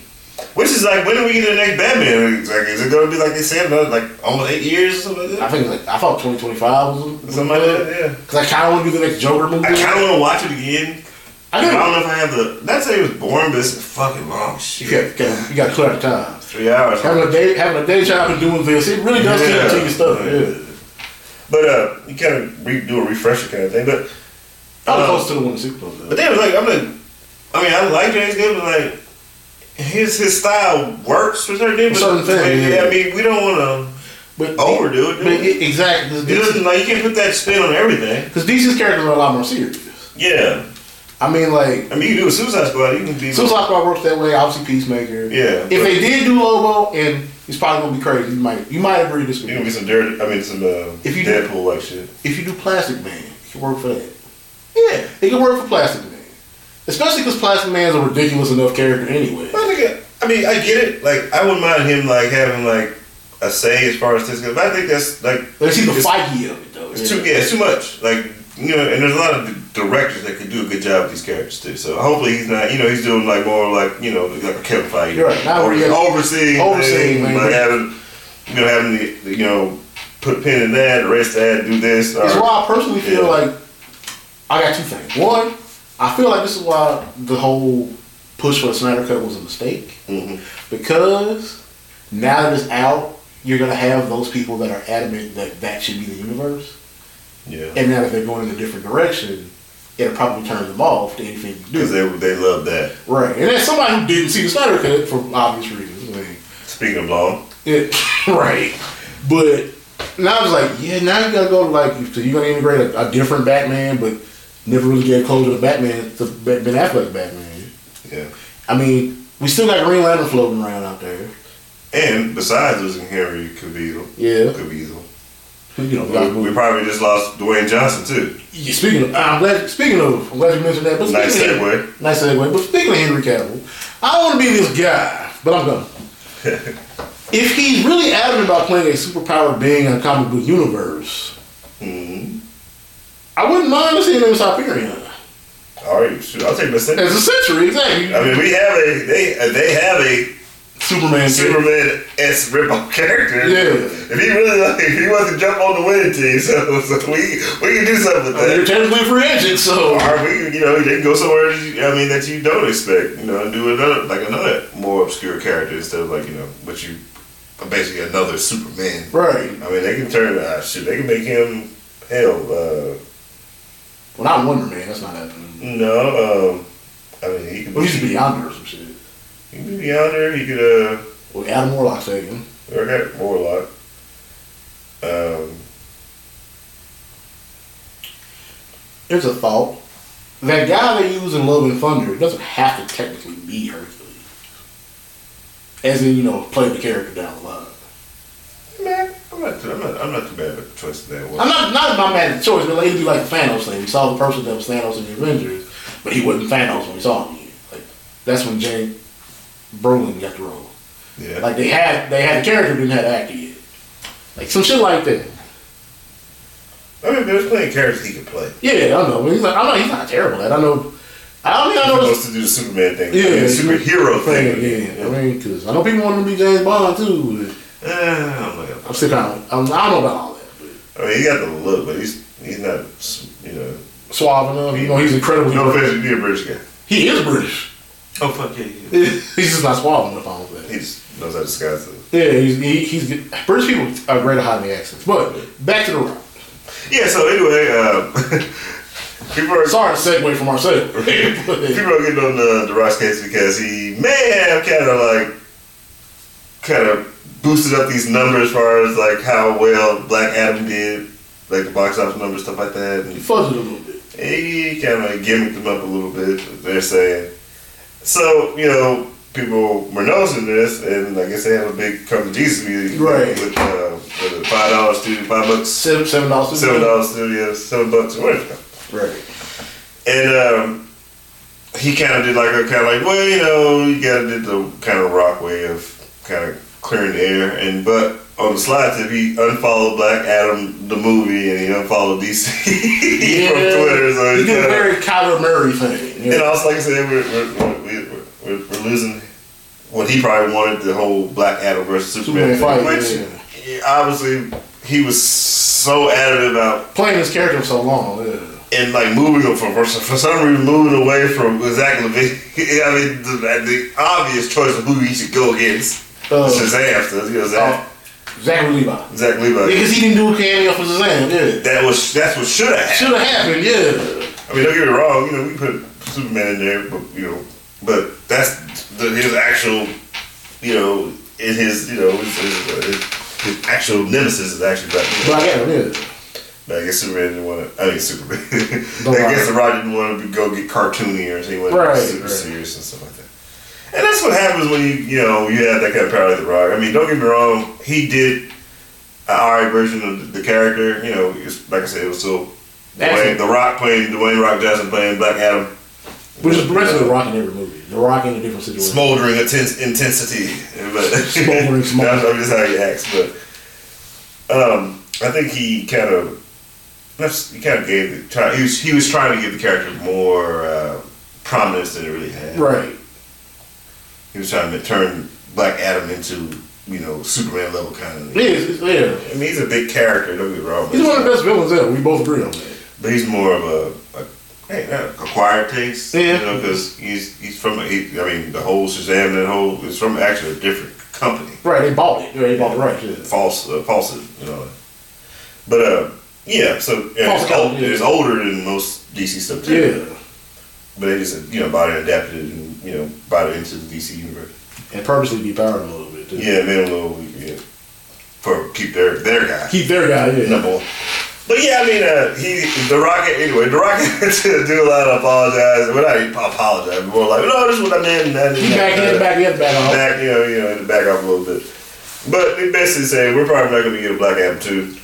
which is like, when do we get the next Batman? Like, is it going to be like they said, another, like almost eight years or something like I think like I thought 2025 was Something like that, yeah. Because I kind of want to do the next Joker movie. I kind of want to watch it again. I I do. don't know if I have the. Not say it was boring, but it's fucking long shit. You got, you got to clear out time. Three hours. Having a day, having a day job and doing this, it really does Yeah. to your stuff. Yeah. But uh, you kind of re- do a refresher kind of thing. But I was Uh, close to the one six plus. but then like I'm like, I mean I like James Gunn, but like his his style works for certain things. Certain things, yeah. I mean we don't want But to overdo it. But it, exactly, It doesn't like you can't put that spin on everything. because DC's characters are a lot more serious. Yeah, I mean, like I mean you can do a Suicide Squad. You can be Suicide Squad works that way. Obviously, Peacemaker. Yeah, If they did do Lobo, and it's probably gonna be crazy. You might you might agree to You disagree. be some dirty. I mean some uh, If you do- Deadpool like shit. If you do Plastic Man, it can work for that. Yeah, it can work for Plastic Man, especially because Plastic Man's a ridiculous enough character anyway. I think I mean, I get it. Like, I wouldn't mind him like having like a say as far as this goes. But I think that's like But it's the fighty of it though. it's too yeah, it's too much. Like you know, and there's a lot of directors that could do a good job with these characters too. So hopefully he's not. You know, he's doing like more like you know like a Kevin Feige. You're right. Now Over, we're overseeing, overseeing, things, man. like having you know having the, you know put a pin in that, erase that, do this. It's why I personally feel Yeah. like I got two things. One, I feel like this is why the whole push for the Snyder Cut was a mistake Mhm. because now that it's out, you're gonna have those people that are adamant that that should be the universe, Yeah, and now that they're going in a different direction, it'll probably turn them off to anything you because they they love that. Right, and as somebody who didn't see the Snyder Cut for obvious reasons, I mean, Speaking of long, it, right. But now it's like, yeah, now you gotta go to like, so you're gonna integrate a, a different Batman, but never really get close to Batman, to Ben Affleck's Batman. yeah. I mean, we still got Green Lantern floating around out there. And besides losing Henry Cavill, Yeah. Cavill. You know, we We, probably just lost Dwayne Johnson too. Yeah, speaking of, I'm glad. Speaking of, I'm glad you mentioned that. But Nice segue. Of, nice segue. But speaking of Henry Cavill, I want to be this guy, but I'm gonna. if he's really adamant about playing a superpowered being in a comic book universe, hmm I wouldn't mind seeing him as Hyperion. All right, shoot, I'll take the same. As a century, exactly. I mean, we have a they they have a Superman. Superman s rip-off character. Yeah. If he really like, if he wants to jump on the winning team, so, so we we can do something with I mean, you're that. technically a free agent, so Or we, you know, they can go somewhere. I mean, that you don't expect. You know, and do another like another more obscure character instead of like you know, what you basically another Superman. right. I mean, they can turn uh, shit. They can make him hell. Uh, Well, not Wonder Man. That's not happening. no, um, I mean, he could Well, be, he's beyond or some shit. he could be beyond there. He could uh, Well, Adam Warlock's taken. or got Warlock. Um, Here's a thought. That guy they use in Love and Thunder doesn't have to technically be Hercules. As in, you know, play the character down the line. I'm not, too, I'm not, I'm not too bad with the choice of that one. I'm not not my mad at choice, but like, it'd be like Thanos thing. We saw the person that was Thanos in the Avengers, but he wasn't Thanos when we saw him. Like that's when James Brolin got the role. yeah, Like they had they had the character, didn't have actor yet. Like some shit like that. I mean, there's plenty of characters he could play. Yeah, I know. He's like, I know he's not terrible at. I know. I mean, I He know. wants to do the Superman thing, Yeah, I mean, the superhero thing. Yeah, I mean, because I know people want him to be James Bond too. Uh, know. I'm still kind of. I'm, I don't know about all that. But I mean, he got the look, but he's he's not, you know, suave enough. You know, he's incredibly. No British. offense, you're a British guy. He is British. Oh fuck yeah, yeah. he's just not suave enough. I don't think. He just knows how to disguise it. Yeah, he's, he, he's good. British people are great at hiding the accents. But back to the rock. Yeah. So anyway, um, people are Sorry to segue from our segment. people are getting on the the Rock's case because he may have kind of like kind of boosted up these numbers as far as like how well Black Adam did, like the box office numbers, stuff like that. And Fuzz it a little bit. he kind of gimmicked them up a little bit. They're saying so. You know, people were noticing this, and I guess they have a big come to Jesus meeting Right. with uh, with a five dollars studio, five bucks, Seven seven dollars. seven dollars studio, seven bucks, whatever. Right. And um, he kind of did like a kind of like, well, you know, you got to do the kind of rock way of kind of clearing the air. And but on the slide tip, he unfollowed Black Adam the movie, and he unfollowed DC from Twitter. So he he's did a very Kyler Murray thing. and Yeah. also, like I said, we're we're, we're, we're, we're losing what he probably wanted the whole Black Adam versus Superman, Superman thing, fight, which yeah. yeah, obviously he was so adamant about Playing this character for so long. Yeah. and like moving him for, for for some reason moving away from Zach Levine. I mean, the, the obvious choice of who he should go against Uh, Shazam. So, you know, Zach, Zachary Levi. Zach Levi. Because he didn't do a cameo for Shazam. Yeah. That was that's what should have happened. Should have happened. Yeah. I mean, don't get me wrong. You know, we put Superman in there, but you know, but that's the, his actual, you know, in his you know his, his, his, his actual nemesis is actually Black. Black Adam. Yeah. But I guess Superman didn't want to. I mean, Superman. I guess the Rock didn't want to go get cartoony or anything. Right, super right. serious and stuff like that. And that's what happens when you, you know, you have that kind of power like the Rock. I mean, don't get me wrong. He did an alright version of the character. You know, it's, like I said, it was still That's Dwayne, it. the Rock playing Dwayne Rock Johnson playing Black Adam. Which is basically the Rock in every movie. The Rock in a different situation. Smoldering intense, intensity. But Smoldering, smoldering. That's that's just how he acts. But um, I think he kind of that's he kind of gave the try, he was he was trying to give the character more uh, prominence than it really had. Right. He was trying to turn Black Adam into you know Superman level kind of. Yeah. yeah. I mean, he's a big character. Don't get me wrong. He's one of the best villains ever. We both agree on that. But he's more of a, a hey, acquired taste. Yeah. You know, because he's he's from. He, I mean, the whole Shazam, that whole is from actually a different company. Right. They bought it. Yeah, they bought the rights. Yeah. false, uh, false, you know. But uh, yeah. So yeah, it's, old, yeah. it's older than most DC stuff too. Yeah. But they just you know bought it, adapted it, and you know brought it into the DC universe. And purposely depowered him a little bit too. Yeah, made them a little yeah, for keep their their guy Keep their guy. Yeah. number one. But yeah, I mean, uh, he the Rocket anyway. The Rocket to do a lot of apologize. Well, not apologize, but more like, no, this is what I meant. and He back in, back in, back off. back, you know, you know, back off a little bit. But they basically say we're probably not going to get a Black Adam two.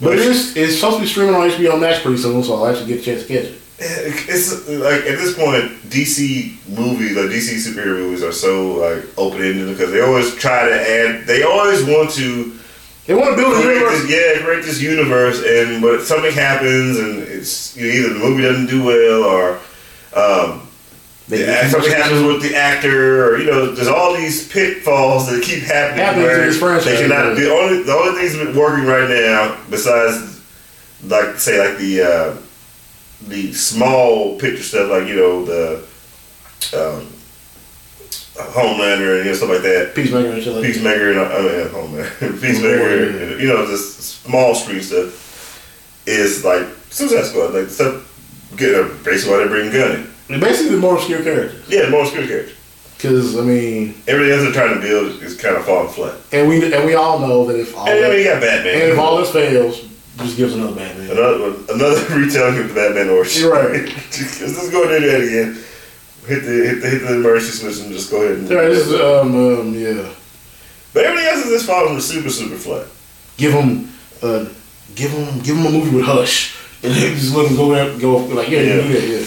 But it is, it's supposed to be streaming on HBO Max pretty soon, so I'll actually get a chance to catch it. It's like at this point, DC movies, like DC superhero movies, are so like open ended because they always try to add. They always want to They want to build a universe. this, yeah, create this universe, and but something happens, and it's you know, either the movie doesn't do well, or um, the get act- too something happens with the actor, or you know, there's all these pitfalls that keep happening. Happening to where this franchise, They cannot. The only the only things working right now, besides like say like the uh, the small picture stuff, like you know the um, Homelander and you know, stuff like that. Peacemaker and shit like that. Peacemaker and uh, yeah, Homelander, Peacemaker, and, you know, this small screen stuff is like Suicide Squad, like stuff. Get uh, basically why they bring Gunn in. Basically the more obscure characters. Yeah, the more obscure characters. Because, I mean, Everything else they're trying to build is kind of falling flat. and we and we all know that if all And that, you got Batman. and if all this fails, just give us another Batman. Another another retelling of the Batman origin. You're right. just, let's go ahead and do that again. Hit the hit the hit the emergency switch and just go ahead and. Yeah, this is, um, um, yeah. But everything else is just falling super super flat. Give him, uh, give him, give him a movie with Hush, and then just let him go there, go like, yeah, Yeah. that, yeah.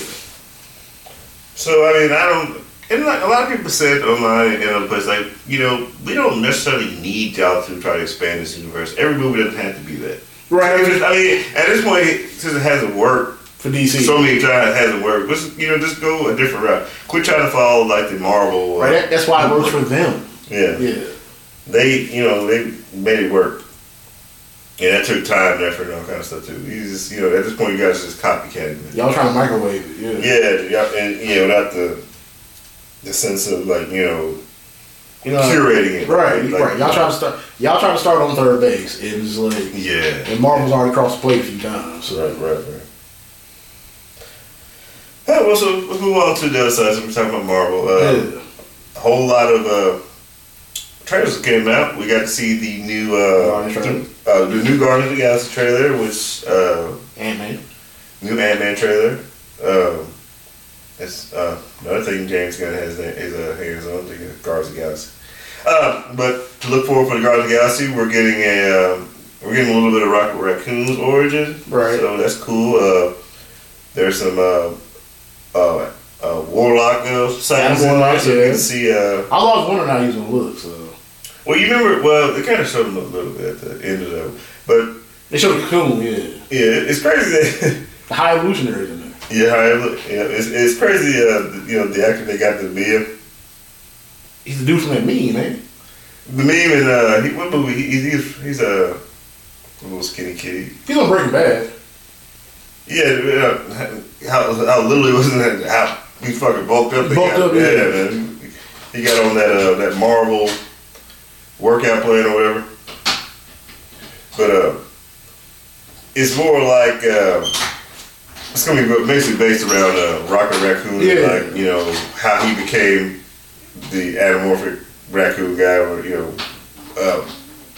So I mean, I don't. And like a lot of people said online and other places, like you know, we don't necessarily need y'all to try to expand this universe. Every movie doesn't have to be that. Right. I mean, at this point, since it hasn't worked For DC, so many times, it hasn't worked. Let's you know just go a different route. Quit trying to follow like the Marvel. Uh, right? That, that's why it works for them. Yeah. Yeah. They you know they made it work. Yeah, that took time and effort and all kind of stuff too. You just, you know, at this point, you guys just copycatting it. Y'all trying to microwave it, yeah. Yeah, yeah, and yeah, without the the sense of like you know You know, curating it. Right, Like, right. Y'all trying to start. Y'all trying to start on third base. It was like, Yeah. and Marvel's already crossed the plate a few times. So Right, right, right. Yeah, well, so let's move on to the other side. So we're talking about Marvel. Uh, yeah. A whole lot of uh, trailers came out. We got to see the new uh, Guardians uh, the new Guardians of the Galaxy trailer, which uh, Ant Man. new Ant Man trailer. Um, it's uh, another thing James Gunn has his uh, hands on the Guardians of the Galaxy. Uh, but to look forward for the Guardians of the Galaxy, we're getting a um, we're getting a little bit of Rocket Raccoon's origin. Right. So that's cool. Uh, there's some uh, uh, uh, Warlock uh, sightings Warlock, so you can see. Uh, I always wondering how he's gonna look. So well, you remember? Well, they kind of showed him a little bit at the end of that, but they showed the cocoon. Yeah, yeah, it's crazy that. the high evolutionaries in. Yeah, it look, yeah, it's, it's crazy. Uh, you know, the actor they got to be him. He's the dude from that meme, man. The meme and uh, he, what movie? He, he's he's a little skinny kitty. He's on Breaking Bad. Yeah, uh, how how little was in that. How he fucking bulked up. Bulked got, up, yeah. man. He got on that uh, that Marvel workout plan or whatever. But uh, it's more like uh, it's gonna be basically based around uh, Rocket Raccoon, and, Yeah. like you know how he became the anamorphic raccoon guy, or you know, uh,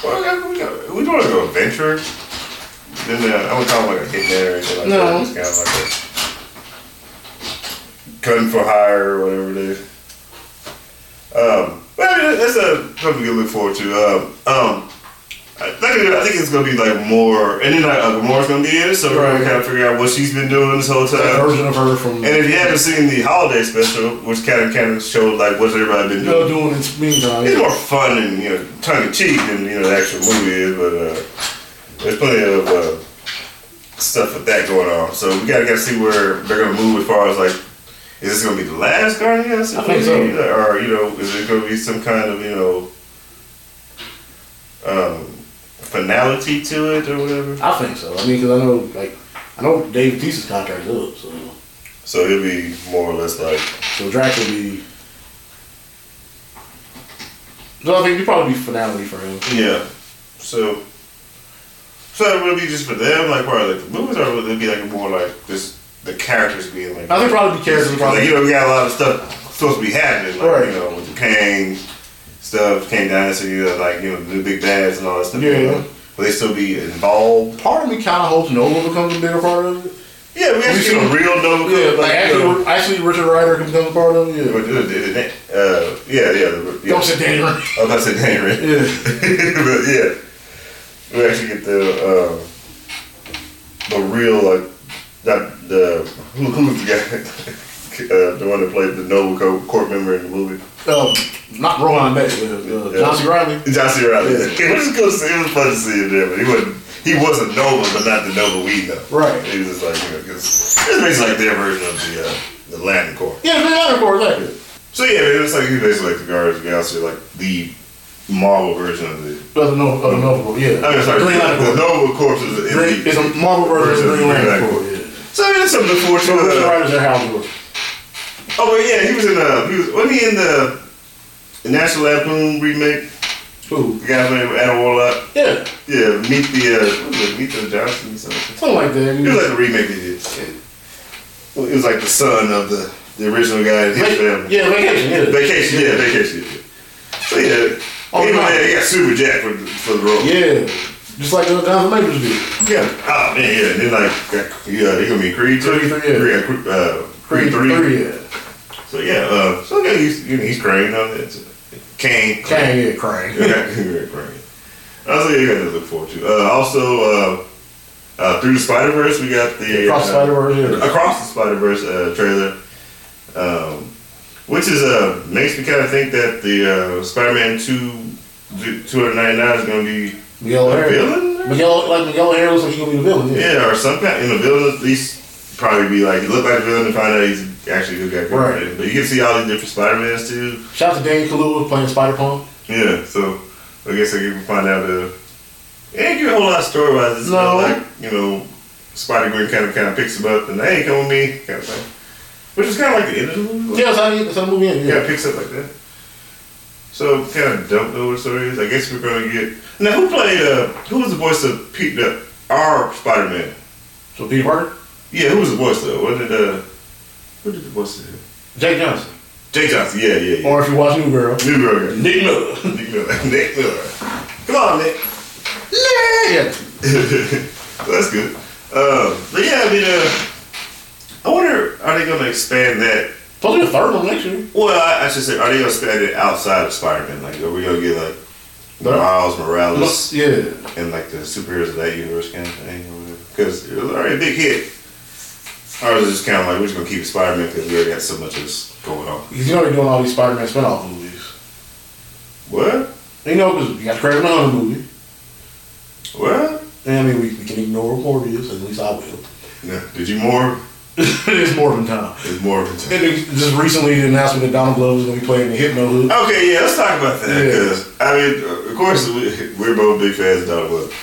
well, we we doing like an adventure. Then uh, I would call him like a hitman or anything like No. that. It's kind of like a gun for hire or whatever it is. Um, but I mean, that's a something to look forward to. Um, um, I think, I think it's gonna be like more, and then like, uh, Gamora's gonna be in it, so we're gonna kind of figure out what she's been doing this whole That time. version of her from And if you haven't seen the holiday special, which kind of kind of showed like what's everybody been doing, doing its meantime. it's more fun and you know tongue in cheek than you know the actual movie is. But uh, there's plenty of uh, stuff with that going on. So we gotta gotta see where they're gonna move as far as like. Is this gonna be the last Guardians? I think so. Or you know, is it gonna be some kind of you know um, finality to it or whatever? I think so. I mean, because I know, like, I know Dave Bautista's contract is up, so So it'll be more or less like so Drax will be. So I think it'll probably be finality for him. Yeah. So, so it be just for them, like of like the movies, or will it be like more like just the characters being like? I think probably be characters. Like, Probably, you know, we got a lot of stuff supposed to be happening, like Right. you know, with the Kang stuff, Kang Dynasty, you know, like you know, the big bads and all that stuff. Yeah. you know. Will they still be involved? part of me kind of hopes Nova becomes a bigger part of it. Yeah, we actually get a real Nova. Yeah, like, like you know, actually, actually, Richard Rider can become a part of it. Yeah. but, uh, uh, yeah, yeah, the- yeah. Don't say Danny Rand. I was about to say Danny Rand. Yeah. but yeah, we actually get the uh, the real like not the who, who's the guy uh, the one that played the noble co- court member in the movie Um, not Rohan Beck, but uh, Yeah. John C. Reilly. John C. Reilly. Yeah. It was cool to see. It was fun to see him there, but he wasn't. He wasn't Nova, but not the Nova we know. Right. He was just like you know, because it's basically like their version of the uh, the Lantern Corps. Yeah, the other part like it. So yeah, it's like he's basically like the Guardians of the Galaxy, like the Marvel version of the. Other Nova, other Nova, yeah. I mean, sorry, Green the, Lantern the Corps. Nova Corps is, is the, it's a Marvel version of the Green Lantern Corps. Yeah. So I mean, that's something to to. So Richard Rider's their Hal oh, but yeah, he was in the he was wasn't he in the, the National Lampoon remake? Who? The guy named Adam Warlock. Yeah, Yeah, meet the uh, what was it, meet the Johnsons or something. something like that. It was like the remake they did. Well, It was like the son of the the original guy and his Va- family. yeah, vacation. Yeah, Vacation, yeah, vacation. Yeah. So yeah, Oh, no. he got Super Jack for, the- for the role. Yeah, just like the Jonathan Majors did. Yeah. Oh man, yeah. And then like, yeah, he gonna be Creed Creed three, yeah. Creed, uh, Creed, uh, Creed three. yeah. So yeah, uh, so yeah, he's you know, he's Crane on it. Kane. Kang, yeah, Krang. Yeah, Crane. Also, yeah, you got to look forward to. Uh, also, uh, uh, through the Spider Verse, we got the Across uh, Spider-Verse, yeah. Across the Spider Verse uh, trailer, um, which is uh makes me kind of think that the uh, Spider Man two two hundred ninety nine is going to be Miguel a villain. Miguel, like Miguel O'Hara looks like he gonna be the villain. Yeah. Yeah, or some kind in a villain at least probably be like look like a villain and find out he's actually good guy. Right. But you can see all these different Spider Mans too. Shout out to Danny Kaluuya playing Spider Punk. Yeah, so I guess I can find out uh, It ain't give a whole lot of story about this. No. Like, you know, Spider Gwen kind of kind of picks him up and hey, come with me, kind of thing. Which is kind of like the end of the movie. Yeah, that's how, that's how the movie ended. Yeah, Yeah. it picks up like that. So kind of don't know what the story is. I guess we're gonna get now. Who played? Uh, who was the voice of Pete? The, our Spider Man. So Peter Parker, Yeah, who was the voice though? What did uh? Who did the voice of him? Jake Johnson, Jake Johnson. Yeah, yeah, yeah. or if you watch New Girl, New Girl guy. Nick Miller. Nick Miller. Nick Miller. Come on, Nick. Yeah. That's good. Um, but yeah, I mean, uh, I wonder, are they gonna expand that? Probably to be a third one next year. Well, I, I should say, are they gonna expand it outside of Spider-Man? Like, are we gonna get like No. Miles Morales? Yeah. and like the superheroes of that universe kind of thing, because it was already a big hit. Or is it just kind of like we're just gonna keep Spider-Man because we already got so much of this going on? Because you know they're doing all these Spider-Man spin-off movies. What? You know, because you got the the Hunter movie. What? And I mean, we, we can ignore Morbius, at least I will. No. Did you more? it's Morbin time. It's more of a And just recently, the announcement that Donald Glover is going to be playing the Hypno Hood. Okay, yeah, let's talk about that Yeah. I mean, of course, we, we're both big fans of Donald Glover.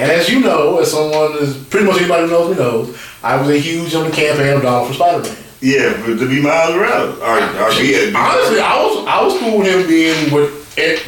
And as you know, as someone is pretty much anybody who knows me knows, I was a huge on the campaign of Donald for Spider-Man. Yeah, but to be Miles Morales, or, or be, be Honestly, I was I was cool with him being with Ed-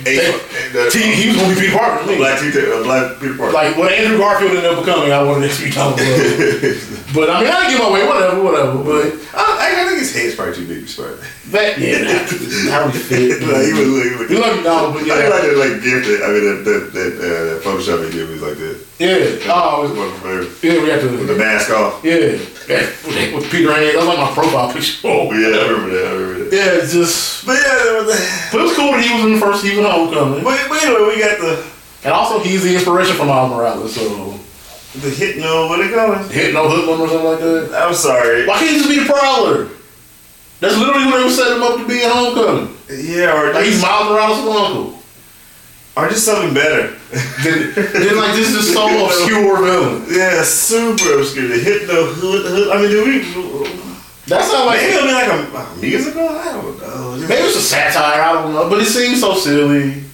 he, he was going to be Peter Parker. to me. Black Peter, uh, Black Peter Parker. Like what Andrew Garfield ended up becoming, I wanted it to be Glover. but I mean, I didn't give my way, whatever, whatever. But I, I think his head's probably too big for that yeah, that, how he fit. like, he was like, You love Donald, but I yeah, like that like I mean that that that, uh, that Photoshop he did was like that. yeah. Oh, it was, One from there. yeah, we had With the mask off. Yeah, yeah, with, with Peter Haynes. That was like my profile picture. Oh, yeah, I remember that. I remember that. Yeah, it's just. But yeah, there was that. But it was cool that he was in the first season of Homecoming. But, but anyway, we got the And also, he's the inspiration for Miles Morales, so. the hit no what they call it? Hit no hoodlum or something like that. I'm sorry. Why can't he just be the Prowler? That's literally what they were setting him up to be in Homecoming. Yeah, or Like he's just, Miles Morales' uncle. Or just something better. Then, then like, this is so obscure villain. yeah, super obscure. The hit no hood, hood. I mean, do we? That's not like. Maybe it'll be like a, a musical. I don't know. Just- Maybe it's a satire, I don't know. But it seems so silly.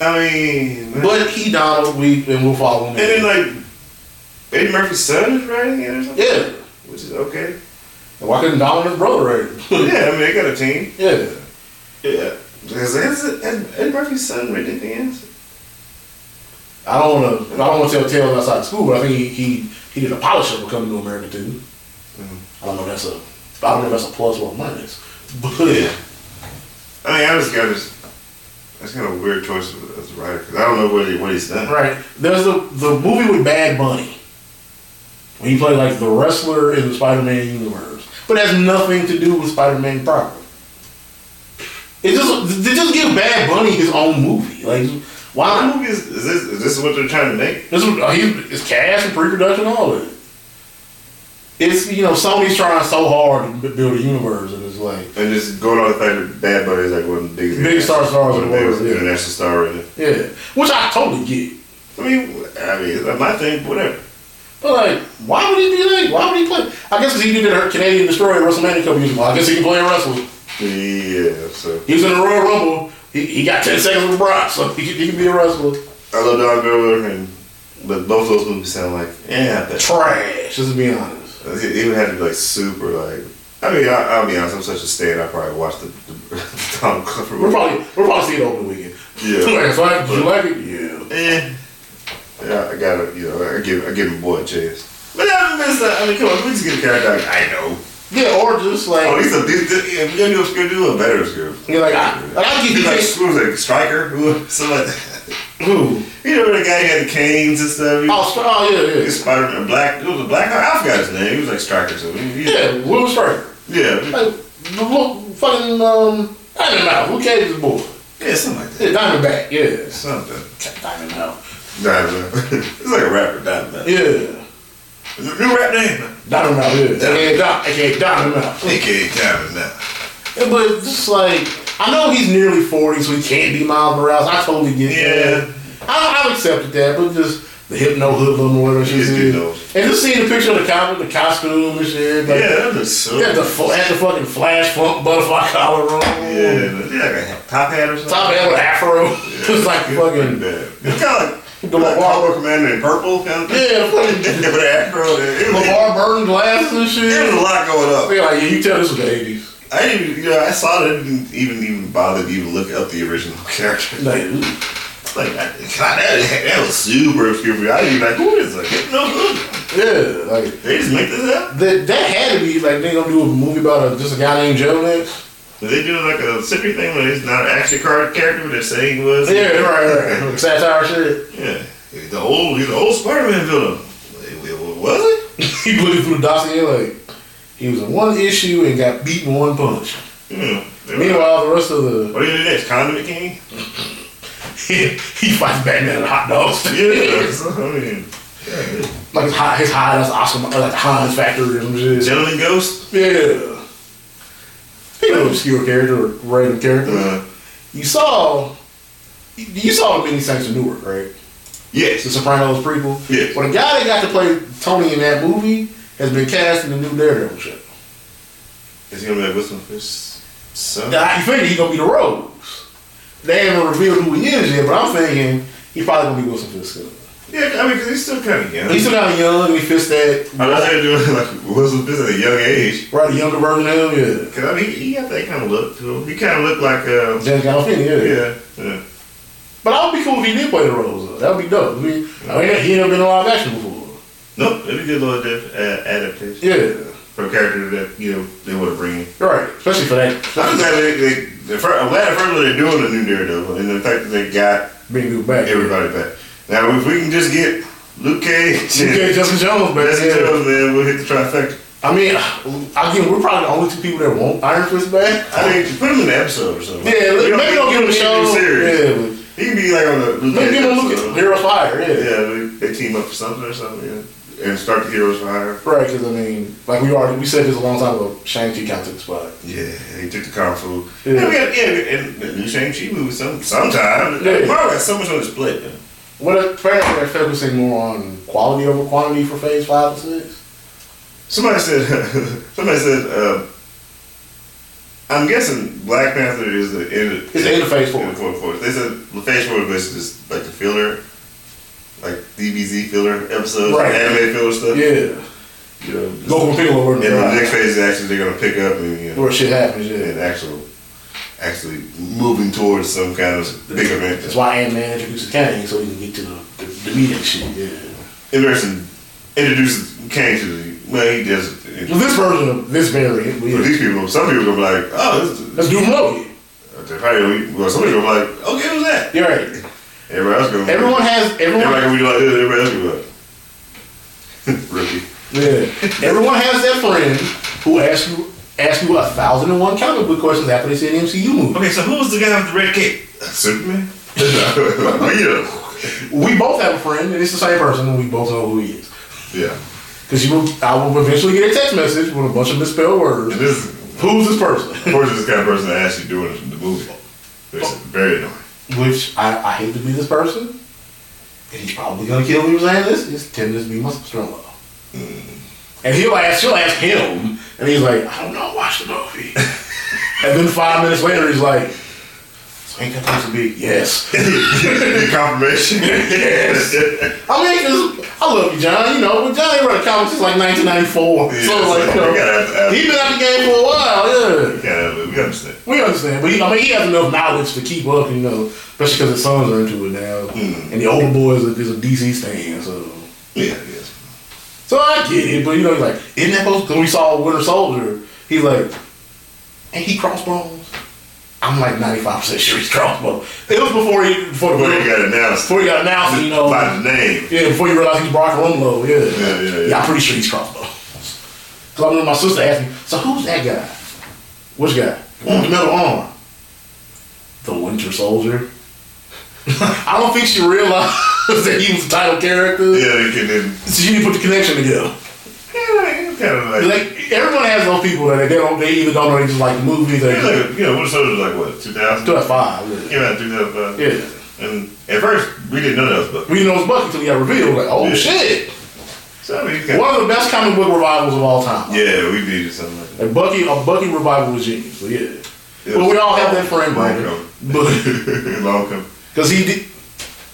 I mean, But he Donald, we and we'll follow him. and then like Eddie Murphy's son is writing it or something. yeah. which is okay. And why couldn't Donald and his brother write it? Yeah, I mean they got a team. yeah. Yeah. Is, is it Ed, Ed Murphy's son written anything else? I don't want to. I don't want to tell tales outside school, but I think he he, he did a polisher for coming to America too. Mm-hmm. I don't know. If that's a. I don't know if that's a plus or a minus. But Yeah. I mean, I just got this. That's kind of a weird choice as as a writer because I don't know what he what he's done. right. There's the the movie with Bad Bunny. When he played like the wrestler in the Spider-Man universe, but it has nothing to do with Spider-Man proper. It just they just give Bad Bunny his own movie. Like why? What movie is, is this? Is this what they're trying to make? This is uh, it's cast and pre-production, all of it. It's you know Sony's trying so hard to build a universe, and it's like And just going on the fact that Bad Bunny is like one of the biggest Biggest star stars in the world, yeah. international star right now. yeah, which I totally get. I mean, I mean, my thing, whatever. But like, why would he be like? Why would he play? I guess because he did a Canadian Destroyer WrestleMania a couple years ago. I guess he can play and wrestle. Yeah, so He was in the Royal Rumble. He, he got ten seconds with Brock, so he, can- he can be a wrestler. I love Don Glover, and but both those movies sound like yeah, Trash, just to be honest. he, he would have to be like super like. I mean, I, I'll be honest. I'm such a stan. I probably watched the, the Don Glover. We're probably we're probably see it over the weekend. Yeah. Like, so I, you like it? Yeah. Eh. Yeah, I gotta, you know, I give, I give him boy a chance. But I mean, that's- I mean, come on, we just get a character. Like, I know. Yeah, or just like Oh, these are these. these if you're gonna do a script, do a better script. you're like I, like I give He's you like, who was it, Striker? Who? Something like who? You know the guy who had the canes and stuff. He, Oh, oh yeah, yeah. Spider Man, Black. It was a black. I forgot his name. He was like Striker. So he, he, Yeah, Will Striker. yeah, Like, the look, fucking, um, Diamond Mouth. Who cares this boy? yeah, something like that. Yeah, Diamondback. Yeah. Something. Diamond Mouth. Diamond. it's like a rapper. Diamond. Yeah. It's a new rap name. Diamond Mouth, yeah. Diamond. Yeah, Di- aka Diamond Mouth. AKA Diamond now. Yeah, but just like, I know he's nearly 40, so he can't be Miles Morales. I totally get Yeah. that. I, I've accepted that, but just the hypno hoodlum or whatever she He's said. And just seeing the picture of the costume, the costume and shit. Like, Yeah, that looks so. Had the, fu- had the fucking flash funk butterfly collar on. Yeah, yeah, like a top hat or something. Top hat with afro. It's like fucking. bad. It's kind of like The Like LeVar, Cobra Commander in purple kind of thing. yeah, the fucking With an afro. It was, LeVar Burton glasses and it was shit. a lot going up. They're like, yeah, you tell this was the 80s. I didn't even, you know, I saw it. I didn't even even bother to even look up the original character. Like. Like, I, God, that, that was super obscure. for me. I didn't even like, who is it? Like, no yeah, like, They just make this up. that, that had to be, like, they gonna do a movie about a, just a guy named Joe next. They do like a secret thing where he's not actually a card character, but they're saying he was? Yeah, right, right. Satire shit. Yeah. He's the old, he's the old Spider-Man villain. Was it? he looking through the dossier like he was in one issue and got beaten one punch. Yeah. Meanwhile, the rest of the what do you do next? Condiment King? he, he fights Batman at hot dog stand. Yeah. I mean, yeah. like his high, his high that's Oscar like Hans factory and shit. Gentleman Ghost? Yeah. Speaking of obscure character or random character, Uh, you saw you saw the Many Saints of Newark, right? Yes. The yes. Sopranos prequel. Yeah. Well, the guy that got to play Tony in that movie has been cast in the new Daredevil show. Is he gonna be like Wilson Fisk? Son? You figure he's gonna be the Rose. They haven't revealed who he is yet, but I'm thinking he's probably gonna be Wilson Fisk. Yeah, I mean, because he's still kind of young. He's still kind of young. He fits that I was there doing like Wilson Fisk at a young age. right, a younger version of him. Yeah, Cause I mean, he got that kind of look to him. He kind of looked like, uh, James Gandolfini. Yeah. yeah, yeah. but I would be cool if he did play the. Though. That would be dope. I mean, I mean, he never been in a live action before. Nope, it'd be a little adap- uh, adaptation Yeah, for a character that you know they would have bring in. right. Especially for that I'm glad they, they, the fir- I'm glad first they're doing the new Daredevil, and the fact that they got moved back. everybody back. Now, if we can just get Luke Cage, You get Justin Jones back. Jessica yeah. Jones, man, we'll hit the trifecta. I mean, again, we're probably the only two people that want Iron Fist back. I mean, put him in the episode or something. Yeah, We maybe don't give him a show. Yeah, He can be like on the Luke maybe Cage give him episode. Heroes Fire. Yeah. Yeah, they, team up for something or something, yeah. And start the Heroes for Hire. Right, because I mean, like we already we said this a long time ago. Shang-Chi counted the spot. Yeah, he took the kung fu. Yeah. Yeah, we got, yeah and the new Shang-Chi movie some, sometime. Yeah. Marvel got so much on his plate, man. What apparently they're focusing more on quality over quantity for Phase Five and Six. Somebody said, somebody said, uh, I'm guessing Black Panther is the end. It's the end of Phase Four. of Four- Four. They said the Phase Four is basically just like the filler, like DBZ filler episodes, Right. anime filler stuff. Yeah, You know, local people over in and the next phase is actually they're gonna pick up and you know, where shit happens. and Yeah, actual, actually moving towards some kind of big event. that's why Ant Man introduces Kang so we can get to the the, the meat and shit. Yeah. Interesting. Introduces Kang to the well, he does. Well, this version of this variant, For these people, some people gonna be like, oh, this, let's do Loki. Probably, well, some people are like, okay, who's that? You're right. Everybody else gonna. Everyone has Everybody everyone. gonna be like this. Everybody else gonna be like. Rookie. Yeah, everyone has that friend who asks you ask you a thousand and one comic book questions after they see an MCU movie. Okay, so who was the guy with the red cape? Superman. yeah. We both have a friend, and it's the same person, and we both know who he is. Yeah. Because you will, I will eventually get a text message with a bunch of misspelled words. And this, Who's this person? of course, this the kind of person that actually doing it in the movie. It's very annoying. Which I, I hate to be this person, and he's probably gonna kill me for saying this. He's tending to be my sister-in-law, mm. And he'll ask, she'll ask him, and he's like, I don't know, watch the movie. and then five minutes later, he's like, So ain't that supposed to be? Yes. Confirmation. yes. I mean, 'cause I love you, John. You know, but John ain't run comics since like 1994. Yeah, so like, you know, gotta have- he been out the game for a while. Yeah. Yeah, we understand. We understand, but he, I mean, he has enough knowledge to keep up, you know, especially because his sons are into it now, Mm. and the older boy is a, is a DC stan, so. Yeah, yes. So I get it, but you know, he's like, isn't that supposed? Because we saw Winter Soldier, he's like, ain't he crossbones? I'm like 95 percent sure he's crossbones. It was before he before, Before the, he got announced. before he got announced, you know. By the name. Yeah, before you realize he's Brock Rumlow, yeah. Yeah, yeah, yeah. I'm pretty sure he's crossbones. Because I remember my sister asked me, so who's that guy? Which guy? The one with the metal arm. The Winter Soldier. I don't think she realized that he was the title character. Yeah, you can then. So she didn't put the connection together. Yeah, like, kind of like. Like everyone has those people that they don't, they either don't know they just like movies. They Yeah, like, you know, Winter Soldier was like what, 2000? still at. Yeah. Came out 2005. yeah. And at first, we didn't know that was Bucky. We didn't know it was Bucky until he got revealed. Like, oh Yeah. shit! So, I mean, One of the best comic book revivals of all time. yeah, we needed something like that. Like Bucky, a Bucky revival was genius. So yeah. Well, we all have that friend, Long Brandon. come. But Long come. Because he did,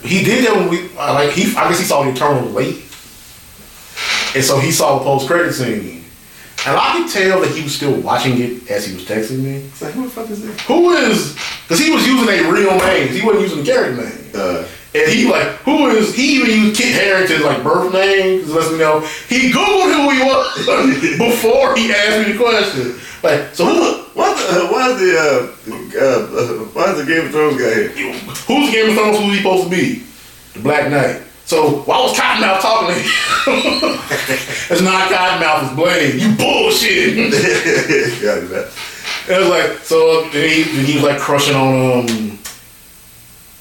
he did that when we uh, like he. I guess he saw the Eternal late, and so he saw the post credit scene, and I could tell that he was still watching it as he was texting me. It's like, who the fuck is this? Who is? Because he was using a real name. He wasn't using a character name. Uh, And he like, who is? He even used Kit Harington's like birth name to let me know. He googled who he was before he asked me the question. Like, so who? Why the why the uh, uh, why the Game of Thrones guy here? Who's Game of Thrones? Who's he supposed to be? The Black Knight. So why was Cottonmouth talking to him? it's not Cottonmouth, it's Blade. You bullshit. That. it was like so. He, he was like crushing on um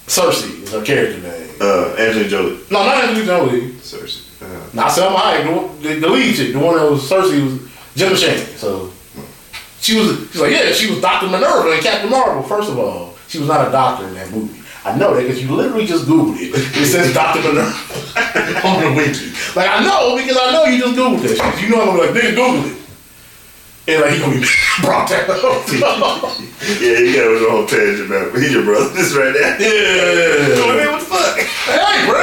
Sersi. Is her character name? Uh, Angelina Jolie. No, not Angelina Jolie. Sersi. Uh, Not Salma Hayek. The, the, the lead chick, the one that was Sersi was Gemma Chan. So she was. She's like, yeah, she was Doctor Minerva in Captain Marvel. First of all, she was not a doctor in that movie. I know that because you literally just googled it. It says Doctor Minerva on the wiki. Like I know because I know you just googled shit. You know I'm gonna be like, nigga, Google it. And like he gonna be brought that up. yeah, you got a whole tangent about he's your brother. This right there. yeah. Oh, man, what the fuck? Hey, up?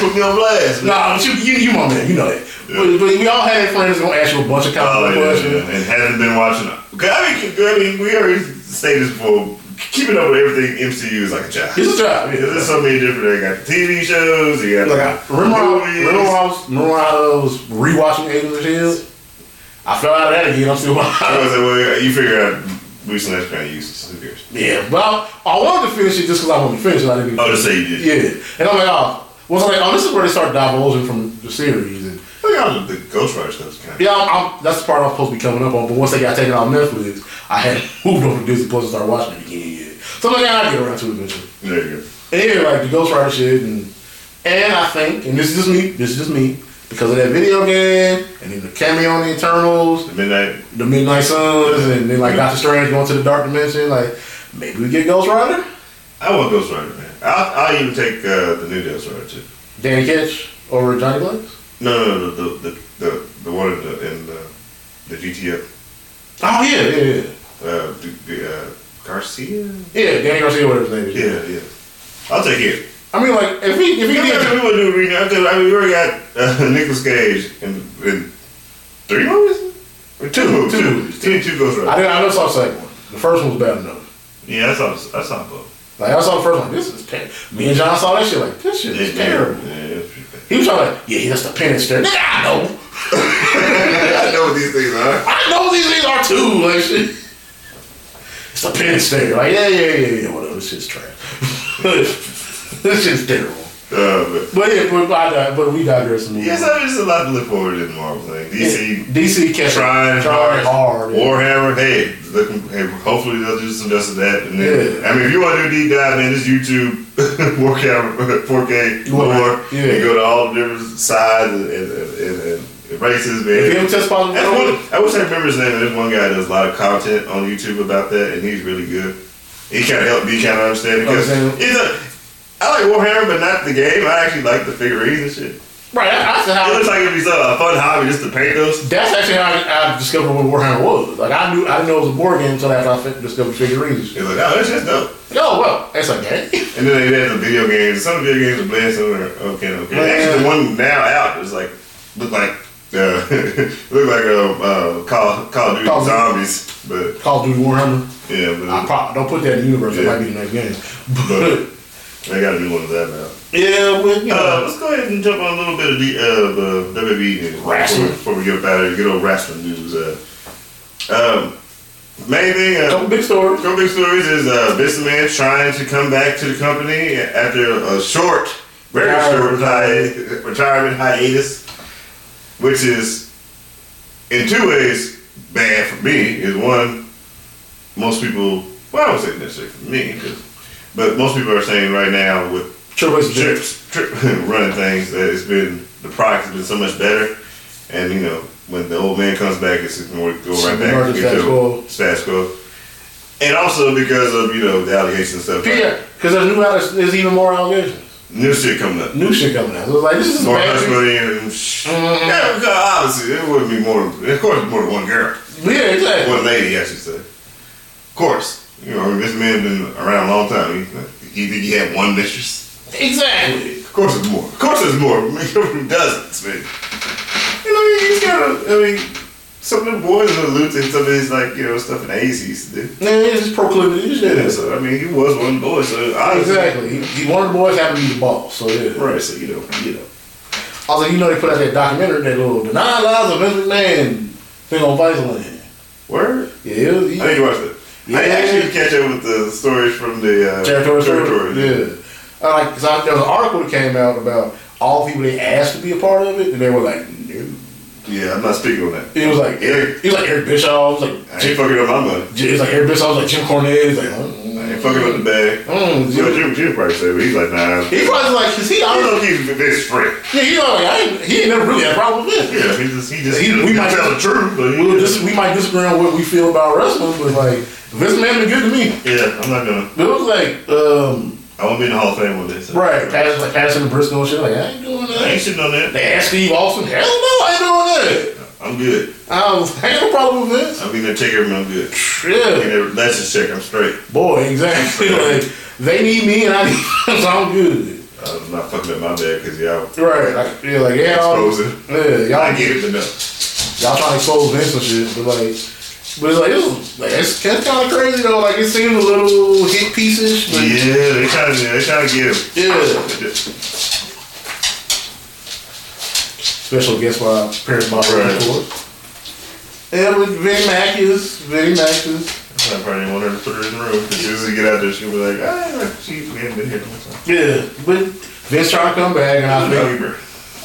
Put me on blast. man. Nah, but you, you, you my man. You know that. But, but we all had friends gonna ask you a bunch of Oh, yeah, questions. yeah. And haven't been watching. Cause I mean, I mean, we already stated this before. Keeping up with everything MCU is like a job. It's a job. Yeah. there's so many different. They got the TV shows. You got Like, I, the remember, I, movies. remember, I was, remember when I was rewatching Agents of Shield? I fell out of that again. I'm still I watching. was like, well, you figure out Bruce Lee's kind of useless. Who cares? Yeah, but I, I wanted to finish it just because I wanted to finish it. I didn't. Oh, to say you did. Yeah, and I'm like, oh, was like, oh, this is where they start divulging from the series, and I think the, the Ghost Rider stuff's kind of. yeah, I'm, I'm, that's the part I'm supposed to be coming up on. But once they got taken off Netflix, I had moved over to Disney Plus and started watching it again. So I'm like, yeah, I'll get around to it eventually. There you go. And yeah, like the Ghost Rider shit, and and I think, and this is just me, this is just me, because of that video game, and then the cameo on the Eternals, The Midnight. the Midnight Suns, and then like Doctor Strange going to the Dark Dimension, like maybe we get Ghost Rider, I want Ghost Rider, man. I'll, I'll even take uh, the new Ghost Rider too. Danny Ketch over Johnny Blaze. No, no, no, the the the, the one in the in the, the GTF. Oh yeah, yeah, yeah, Uh, the, the uh, Garcia. yeah. Danny Garcia, whatever his name is. Yeah, yeah. I'll take it. I mean, like if he if he did, we would do re- I mean, we already got uh, Nicolas Cage in, in three movies. Or two, Two, two, two. two, two Ghost I didn't. I never saw the second one. The first one was bad enough. Yeah, I saw, I saw both. Like I saw the first one, this is terrible. Me and John saw that shit. Like this shit is terrible. Yeah, it's pretty bad. He was trying like, yeah, that's the penance stare. Nigga, I know. I know what these things are. I know what these things are too. Like shit. It's the penance stare. Like, yeah, yeah, yeah, yeah, whatever. This shit's trash. this shit's terrible. Uh, but But yeah, but, I, but we digress. yes, I mean, there's a lot to look forward to in the Marvel thing. DC DC kept trying, trying hard. yeah. Warhammer, hey, looking, hey, hopefully they'll do some justice to that. And then, Yeah. I mean, if you want to do deep dive, man, just YouTube Warhammer 40K lore Yeah. and go to all the different sides and, and, and, and, races, man. If you ever test positive, That's one, I wish I remember his name. There's one guy that does a lot of content on YouTube about that, and he's really good. He kind of helped me kind of understand because Understand. it's a. I like Warhammer, but not the game. I actually like the figurines and shit. right? That's how. It looks like it'd be a fun hobby just to paint those. That's actually how I, I discovered what Warhammer was. Like I knew, I didn't know it was a board game until after I discovered figurines. It's like, oh, that's just dope. Oh well, it's a game. And then they had the video games. Some video games are bland, some are okay, okay. Man. Actually, the one now out is like look like uh, look like a uh, Call Call of Duty Call zombies, but Call of Duty Warhammer. yeah, but I pro- don't put that in the universe. It Yeah. might be the next game. but they got a new one of that now. yeah, but you Uh, know, let's go ahead and jump on a little bit of the uh, the WWE news Wrestling. before, before we get up out of. Get old wrestling news. Uh, um, main thing. Uh, couple big stories. Couple big stories is uh, Vince McMahon trying to come back to the company after a short, very Retirement. short hi- retirement hiatus, which is in two ways bad for me. Is one, most people, well, I would say necessarily for me, 'cause- but most people are saying right now with H did. trip, running things that it's been the product has been so much better, and you know when the old man comes back, it's going to go right back to status quo. status quo. And also because of you know the allegations and stuff. Yeah, because there's new allegations. There's even more allegations. New shit coming up. New shit coming out. It was like this is More money and sh- Mhm. Yeah, because obviously it wouldn't be more. Of course, more than one girl, Yeah, exactly. one lady, I should say. Of course, you know this man been around a long time. He, he think he had one mistress. Exactly. Of course, it's more. Of course, it's more. I mean, dozens, man. You know, he's got. I mean, some of the boys allude to some of his like you know stuff in the A's he used to do. Man, it's just proclivities. Yeah. Yeah, so I mean, he was one of the boys. So Exactly. He, he, one of the boys happened to be the boss. So yeah. right. So you know, you know. Also, you know they put out that documentary, that little the nine lives of Vince McMahon thing on Viceland. Word. Yeah, it was, he, I to watch that. I Yeah. actually catch up with the stories from the uh, territory. territory. Yeah. I like cause I, there was an article that came out about all the people they asked to be a part of it, and they were like, no. Yeah, I'm not speaking on that. He was like Eric. It was like Eric Bischoff. It was like I ain't fucking up my money. Was like Eric Bischoff. It was like Jim Cornette. It's like, I mm, ain't fucking up the bag. mm, You know, Jim. Jim, probably said, but he's like, nah. He probably like, cause he, I I don't know if he's his friend. yeah, he like, I ain't, he ain't never really had a problem with it. Yeah, he just, he just, He- he, we might- tell the truth, but We'll dis- we might disagree on what we feel about wrestling, but like Vince man been good to me. yeah, I'm not gonna. It was like, um, I won't be in the Hall of Fame one day. So. right, pass, like passing the Briscoe and shit. Like, I ain't doing I ain't that. shitting on that. They asked Steve Austin, hell no, I ain't doing that. I'm good. I was, I ain't no problem with this. Be there, take care of me. I'm good. Yeah, that's just check. I'm straight. boy, exactly. like they need me and I need them, so I'm good. I'm not fucking up my bag because y'all Right, like yeah, like yeah, exposing. yeah, y'all I get it enough. y'all trying to expose Vince and shit, but like, but it's like it was, like it's, kind of crazy though. Like it seems a little hit piece-ish, but Yeah, they trying to, they to get him. yeah. Special guest by Paris Bob Right. of course. And with Vinnie Mac is Vinnie Mac is I probably didn't want her to put her in the room because as soon as we get out there, she'll be like, ah, she, we haven't been here. Yeah, but Vince trying to come back, and I'll think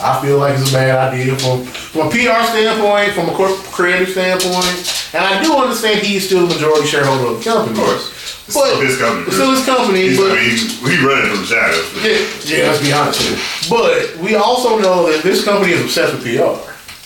I feel like it's a bad idea from from a PR standpoint, from a corp- creative standpoint, and I do understand he's still the majority shareholder of the company. Of course. It's But still his company. It's still his company, He's, but I mean, we running from the shadows. yeah, yeah, let's be honest here. But we also know that this company is obsessed with PR,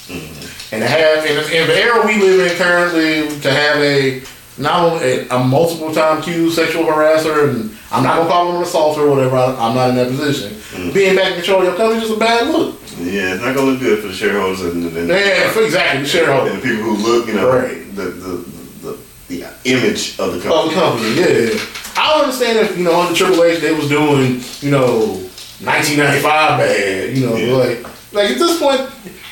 mm-hmm. and to have in, in the era we live in currently, to have a not only a, a multiple time accused sexual harasser, and I'm not gonna call him an assaulter or whatever. I, I'm not in that position. Mm-hmm. Being back in control of your company is just a bad look. Yeah, it's not gonna look good for the shareholders and, and, Yeah, for exactly the shareholders and the people who look, you know, Right. the, the, the, the image of the of company. the company. Yeah, I don't understand if you know under Triple H they was doing you know 1995 bad. You know, Yeah. like like at this point,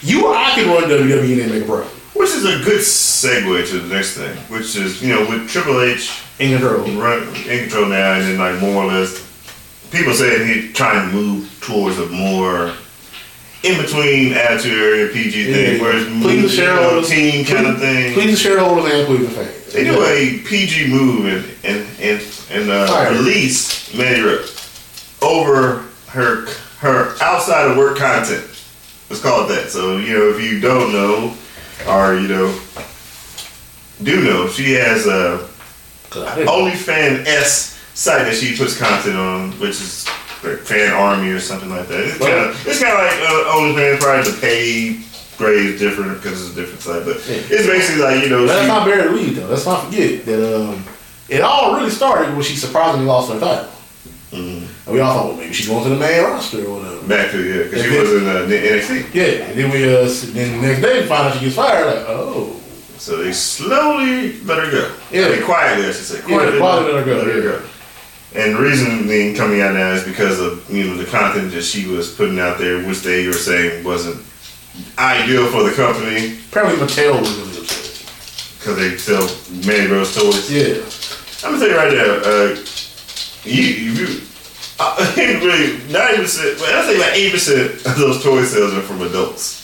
you or I could run WWE and make a profit. Which is a good segue to the next thing, which is, you know, with Triple H In control. run, in control now, and then, like, more or less, people saying he's trying to move towards a more in between attitude area PG thing, Yeah. where it's Please the shareholders. team kind of thing. Please the shareholders and please the fans. They do a PG move and and and, and uh, release Mandy Rose over her her outside of work content. Let's call it that. So you know, if you don't know, or you know, do know, she has a OnlyFan S site that she puts content on, which is like Fan Army or something like that. It's kind of it's kind of like uh, OnlyFans, probably the pay grade is different because it's a different site, but it's basically like you know. Let's she- not the lead though. Let's not forget that um, it all really started when she surprisingly lost her title. Mhm. And we all thought, well, maybe she's going to the main roster or whatever. Back to yeah, because she was in uh, NXT. Yeah, and then we uh, then the next day we find out she gets fired. Like, oh, So they slowly let her go. Yeah. Mean, quietly, I should say. Yeah, quietly let her go, Let her go. And the reason being coming out now is because of you know the content that she was putting out there, which they were saying wasn't ideal for the company apparently Mattel was really upset. because they sell Mandy Rose toys. Yeah, I'm gonna tell you right now, uh, you, you uh, really ninety percent. Well, I think like eighty percent of those toy sales are from adults.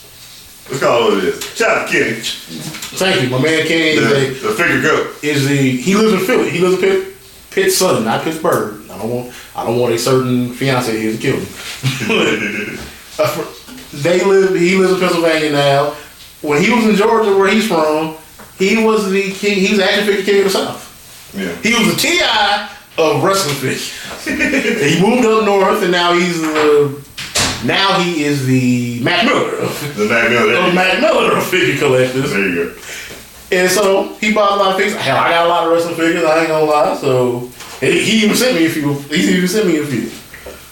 Let's call it what it is. Shout out to Kenny, thank you. My man Kenny the, is, the figure goat. is the he lives in Philly. He lives in Pitt, Pitt Southern, not Pittsburgh. I don't want I don't want a certain fiance here to kill me. They live. He lives in Pennsylvania now. When he was in Georgia, where he's from, he was the king. He's the action figure king of the South. Yeah. He was the Ti of wrestling figures. he moved up north, and now he's the. Now he is the Mac Miller of, The Mac Miller. of Mac Miller of figure collectors. There you go. And so he bought a lot of figures. Hell, I got a lot of wrestling figures. I ain't gonna lie. So he, even sent me a few. He even sent me a few.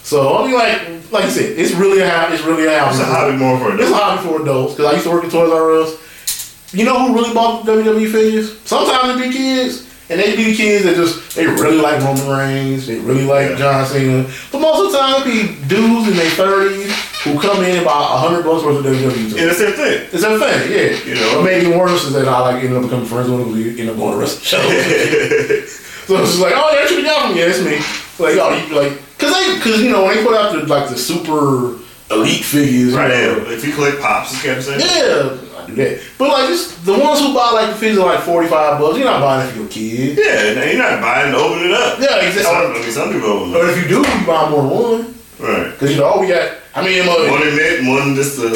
So I mean, like, like I said, it's really a hobby. It's really a hobby. It's a hobby more for It's a adults. hobby for adults because I used to work at Toys R Us. You know who really bought WWE figures? Sometimes it'd be kids. And they be kids that just they really like Roman Reigns, they really like Yeah. John Cena. But most of the time, it be dudes in their thirties who come in about hundred bucks worth of WWE. Yeah, that's their thing. It's a thing, yeah. You know. But maybe worse is that I like ended up becoming friends with them because we end up going to wrestling shows. so it's just like, oh, yeah, you got from yeah, it's me. Like, oh, you like, cause they, cause you know when they put out the like the super elite figures, Right know, now, if you collect pops, you can't say. yeah, I do that. But like, just the ones who buy like the figures are like forty five bucks. You're not buying it for your kid. Yeah, you're not buying to open it up. Yeah, exactly. Some, some people open it Or if you do, you buy more than one. Right. Cause you know, oh, we got. I mean, One one, in mint, one just to.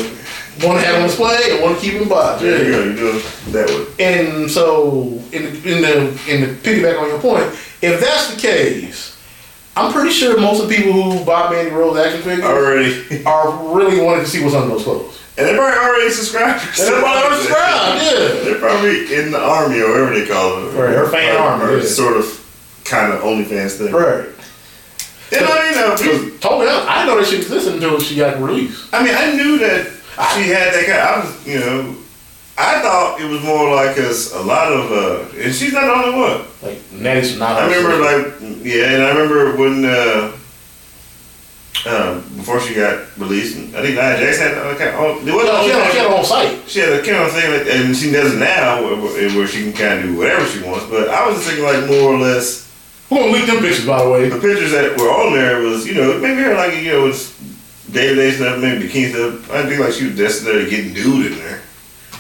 one to have on display and one to keep in box. Yeah. You do it that way. And so, in the, in the in the piggyback on your point, if that's the case, I'm pretty sure most of the people who buy Mandy Rose action figures Already. are really wanting to see what's under those clothes. And they're probably already subscribed. And they're probably already subscribed, yeah. They're probably in the army or whatever they call it. Right, her fan or, army, Or yeah. sort of, kind of OnlyFans thing. Right. And I mean, uh, we- Totally. honest, I didn't know that shit existed until she got released. I mean, I knew that she had that kind. I was, you know, I thought it was more like us. A lot of, uh, and she's not the only one. Like Natty's not. I remember, like, yeah, and I remember when, uh, um, before she got released, and I think Nia Jax had uh, kind of, oh, no, she had, she had her own site. she had a kind of thing, like, and she does it now, where, where she can kind of do whatever she wants. But I was thinking, like, more or less, Who gonna leak them pictures, by the way? the pictures that were on there was, you know, maybe her like, you know, it's day to day stuff, maybe bikini stuff. I think like she was destined there to get nude in there.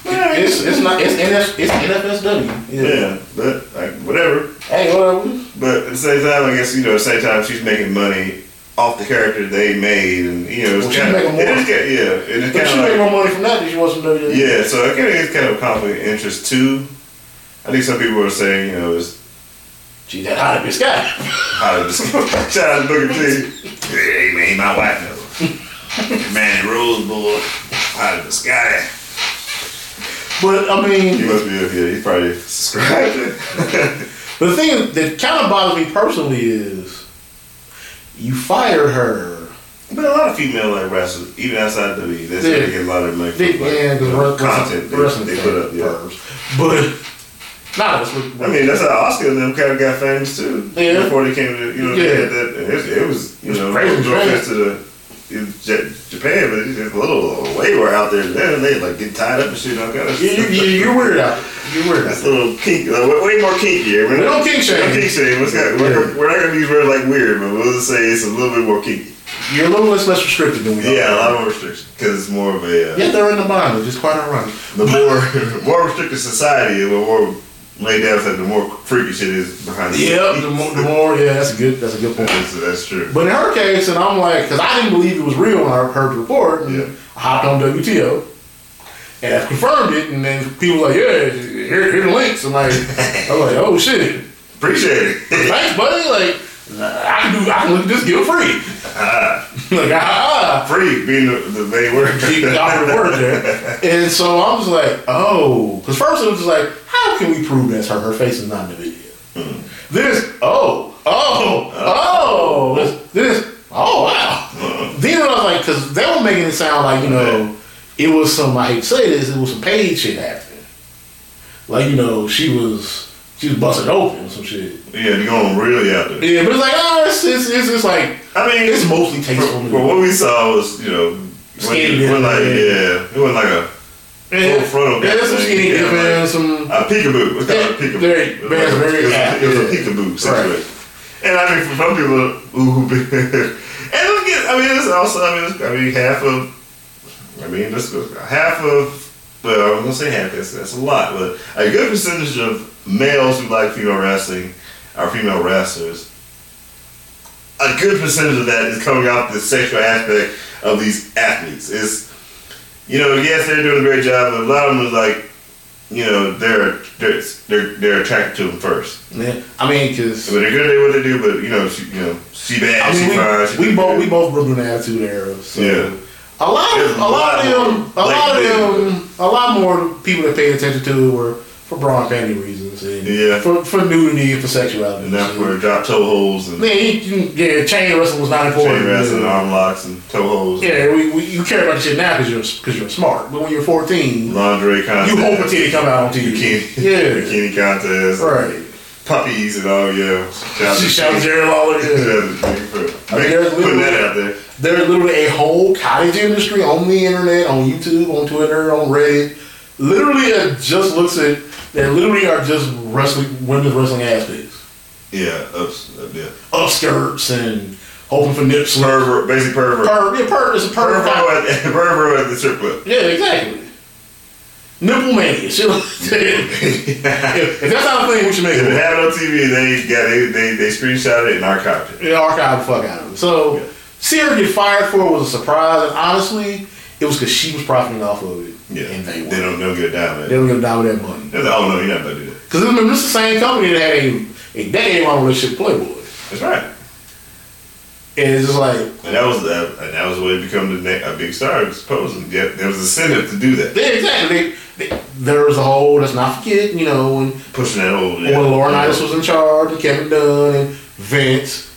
But, It's it's not it's NF, it's NFSW. yeah, but like whatever. Hey, whatever. But at the same time, I guess you know, at the same time, she's making money off the character they made, and you know, it's Well, kind of more. it is, ki- yeah, and it's she kind of like more money from that than she was from WWE. yeah. So I kind of it's kind of a conflict of interest too. I think some people are saying, you know, it's She's that hot bitch guy. how to shout out to Booker T. Hey man, he my wife now. Mandy Rose boy, out of the sky. But I mean, He must be yeah, he's probably subscribed. but the thing that kind of bothers me personally is you fire her. but a lot of female like wrestlers, even outside the league, they Yeah. still get a lot of for They, like, yeah, because content they, they put up. Yeah. But nah, that's what, I mean, that's how Oscar and them kind of got famous too. Yeah. Before they came to, you know, Yeah. they had that. It, it was, you It's know, crazy, offense to the Japan, but it's just a little way more out there than they like get tied up and shit. All kind of you, you, you, you're weird out. You're That's a little kink, uh, way more kinky. We not- don't kink shame. don't kink shame. It's got- Yeah. we're, we're not gonna use words like weird, but we'll just say it's a little bit more kinky. You're a little less less restricted than we are. Yeah, a lot more restrictions because it's more of a uh, Yeah, they're in the bond, which is quite ironic. the more more restricted society, the more laid down, the more freaky shit is behind the Yep, scenes. the more, the more, yeah, that's a good, that's a good point. That's, that's true. But in her case, and I'm like, because I didn't believe it was real when I heard the report, Yeah. I hopped on WTO, and I confirmed it, and then people were like, yeah, here, here the links. I'm like, I'm like, oh shit, Appreciate it. thanks, buddy. Like, I can do, I can look at this guilt free. Uh-huh. like, ah, ah, ah, Free being the, the main word. keep the operative word there. And so I was like, oh, because first it was just like, how can we prove that's her? Her face is not in the video. Hmm. Then it's, oh, oh, oh, uh-huh. this, this, oh, wow. Uh-huh. Then I was like, because they were making it sound like, you know, it was some, I hate to say this, it was some paid shit happening. Like, you know, she was, she was busted open, some shit. Yeah, you're going really out there. Yeah, but it's like, oh, it's, it's, it's, it's like, I mean, it's mostly tasteful. for what we saw was, you know, Skinny when like, yeah, it wasn't like a yeah, full frontal. yeah, some thing. skinny Yeah, dipping, like- some, A peekaboo. It's called a peekaboo. very- It was very- like- very it was, it was a peekaboo situation. And I mean, for some people be, and let's get, I mean, it's also, I mean, it's, I mean, half of, I mean, this half of, well, I'm gonna say half. That's that's a lot, but a good percentage of males who like female wrestling are female wrestlers. A good percentage of that is coming out the sexual aspect of these athletes. Is you know, yes, they're doing a great job, but a lot of them is like, you know, they're they're they're, they're attracted to them first. yeah, I mean, because But they're good at what they do, but you know, she, you know, she bad, I she mean, fine. she we, we both we both grew up in the attitude era. So Yeah. A lot of a lot of them, a lot of them, a lot more people that paid attention to were for bra and panty reasons, and Yeah. for for nudity and for sexuality. and that's where drop toe holes and Yeah, you yeah, chain wrestling was not important. chain wrestling, yeah. arm locks, and toe holes, Yeah, we, we, you care about the shit now because you're because you're smart, but when you're 14, lingerie contest, you hope a titty come out on TV. bikini, Yeah, bikini contest, right. puppies and all. Yeah, shout She to Jerry Lawler. Shout out to I mean, make- there's putting that out there. There's literally a whole cottage industry on the internet, on YouTube, on Twitter, on Reddit. Literally, it just looks at. There literally are just wrestling, women's wrestling aspects, Yeah, ups, uh, yeah. upskirts and hoping for nip slip. Pervert, basic pervert. Per, yeah, per, it's a pervert. Pervert at, pervert at the strip club. Yeah, exactly. Nipple mania. Shit like that. if, if that's not a thing, we should make If it. it happened on TV, they got they they, they screenshotted it and archived it. Yeah, archive the fuck out of it. So, seeing her get fired for it was a surprise, and honestly, it was because she was profiting off of it. Yeah, And they, they don't don't get down, man. They don't get down with that money. They're like, oh no, you're not about to do that. Because remember, this is the same company that had a, a decade long relationship with Playboy. That's right. And it's just like, And that was the and that was the way to become the a big star. Supposedly, yeah, there was incentive to do that, yeah, exactly. They, they, there was a whole, let's not forget, you know, when, pushing that whole. when Laurinaitis was in charge and Kevin Dunn and Vince,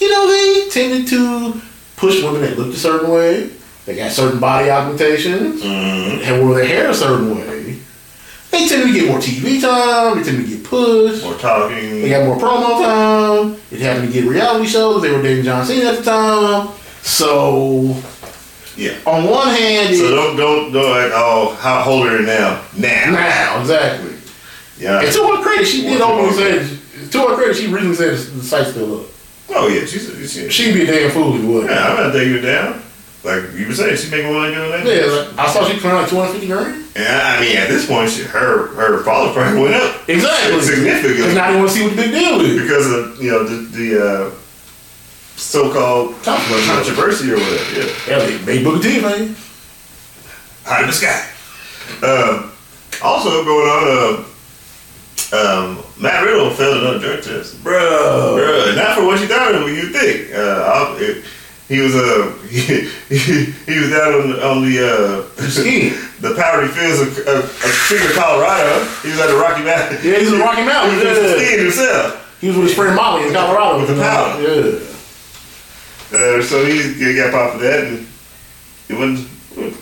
you know, they tended to push women that looked a certain way. They got certain body augmentations. Mhm. and wore their hair a certain way, they tended to get more TV time, they tended to get pushed, more talking. they got more promo time, it happened to get reality shows, they were dating John Cena at the time. So, Yeah. on one hand, So don't don't don't like oh how old are you now now now, exactly. yeah And to her credit, she did openly say, to her credit, she really said the site's still up. Oh yeah she's she, She'd be a damn fool if it wasn't. yeah I'm not taking her down like you were saying she making more money doing that Yeah, like, I saw she claimed like 250 grand. Yeah, I, mean at this point she, her her follower probably went up Exactly. significantly Because now they want to see what the big deal is. because of you know the the uh, so-called Controversy. or whatever yeah Yeah, they made Booker T, man. high in the sky um, also going on uh, um, Matt Riddle failed another drug test Bro. Bruh, not for what you thought it was. You think? Uh, it, he was uh, he, he was down on the, on the uh, Skiing. the powdery fields of, of, of Trigger, Colorado. He was at the Rocky Mountain. Yeah, he's in Rocky Mountain. He was yeah. skiing himself. He was with his friend Molly in Colorado. With the powder. Yeah. Uh, so he, he got popped for that, and it wasn't.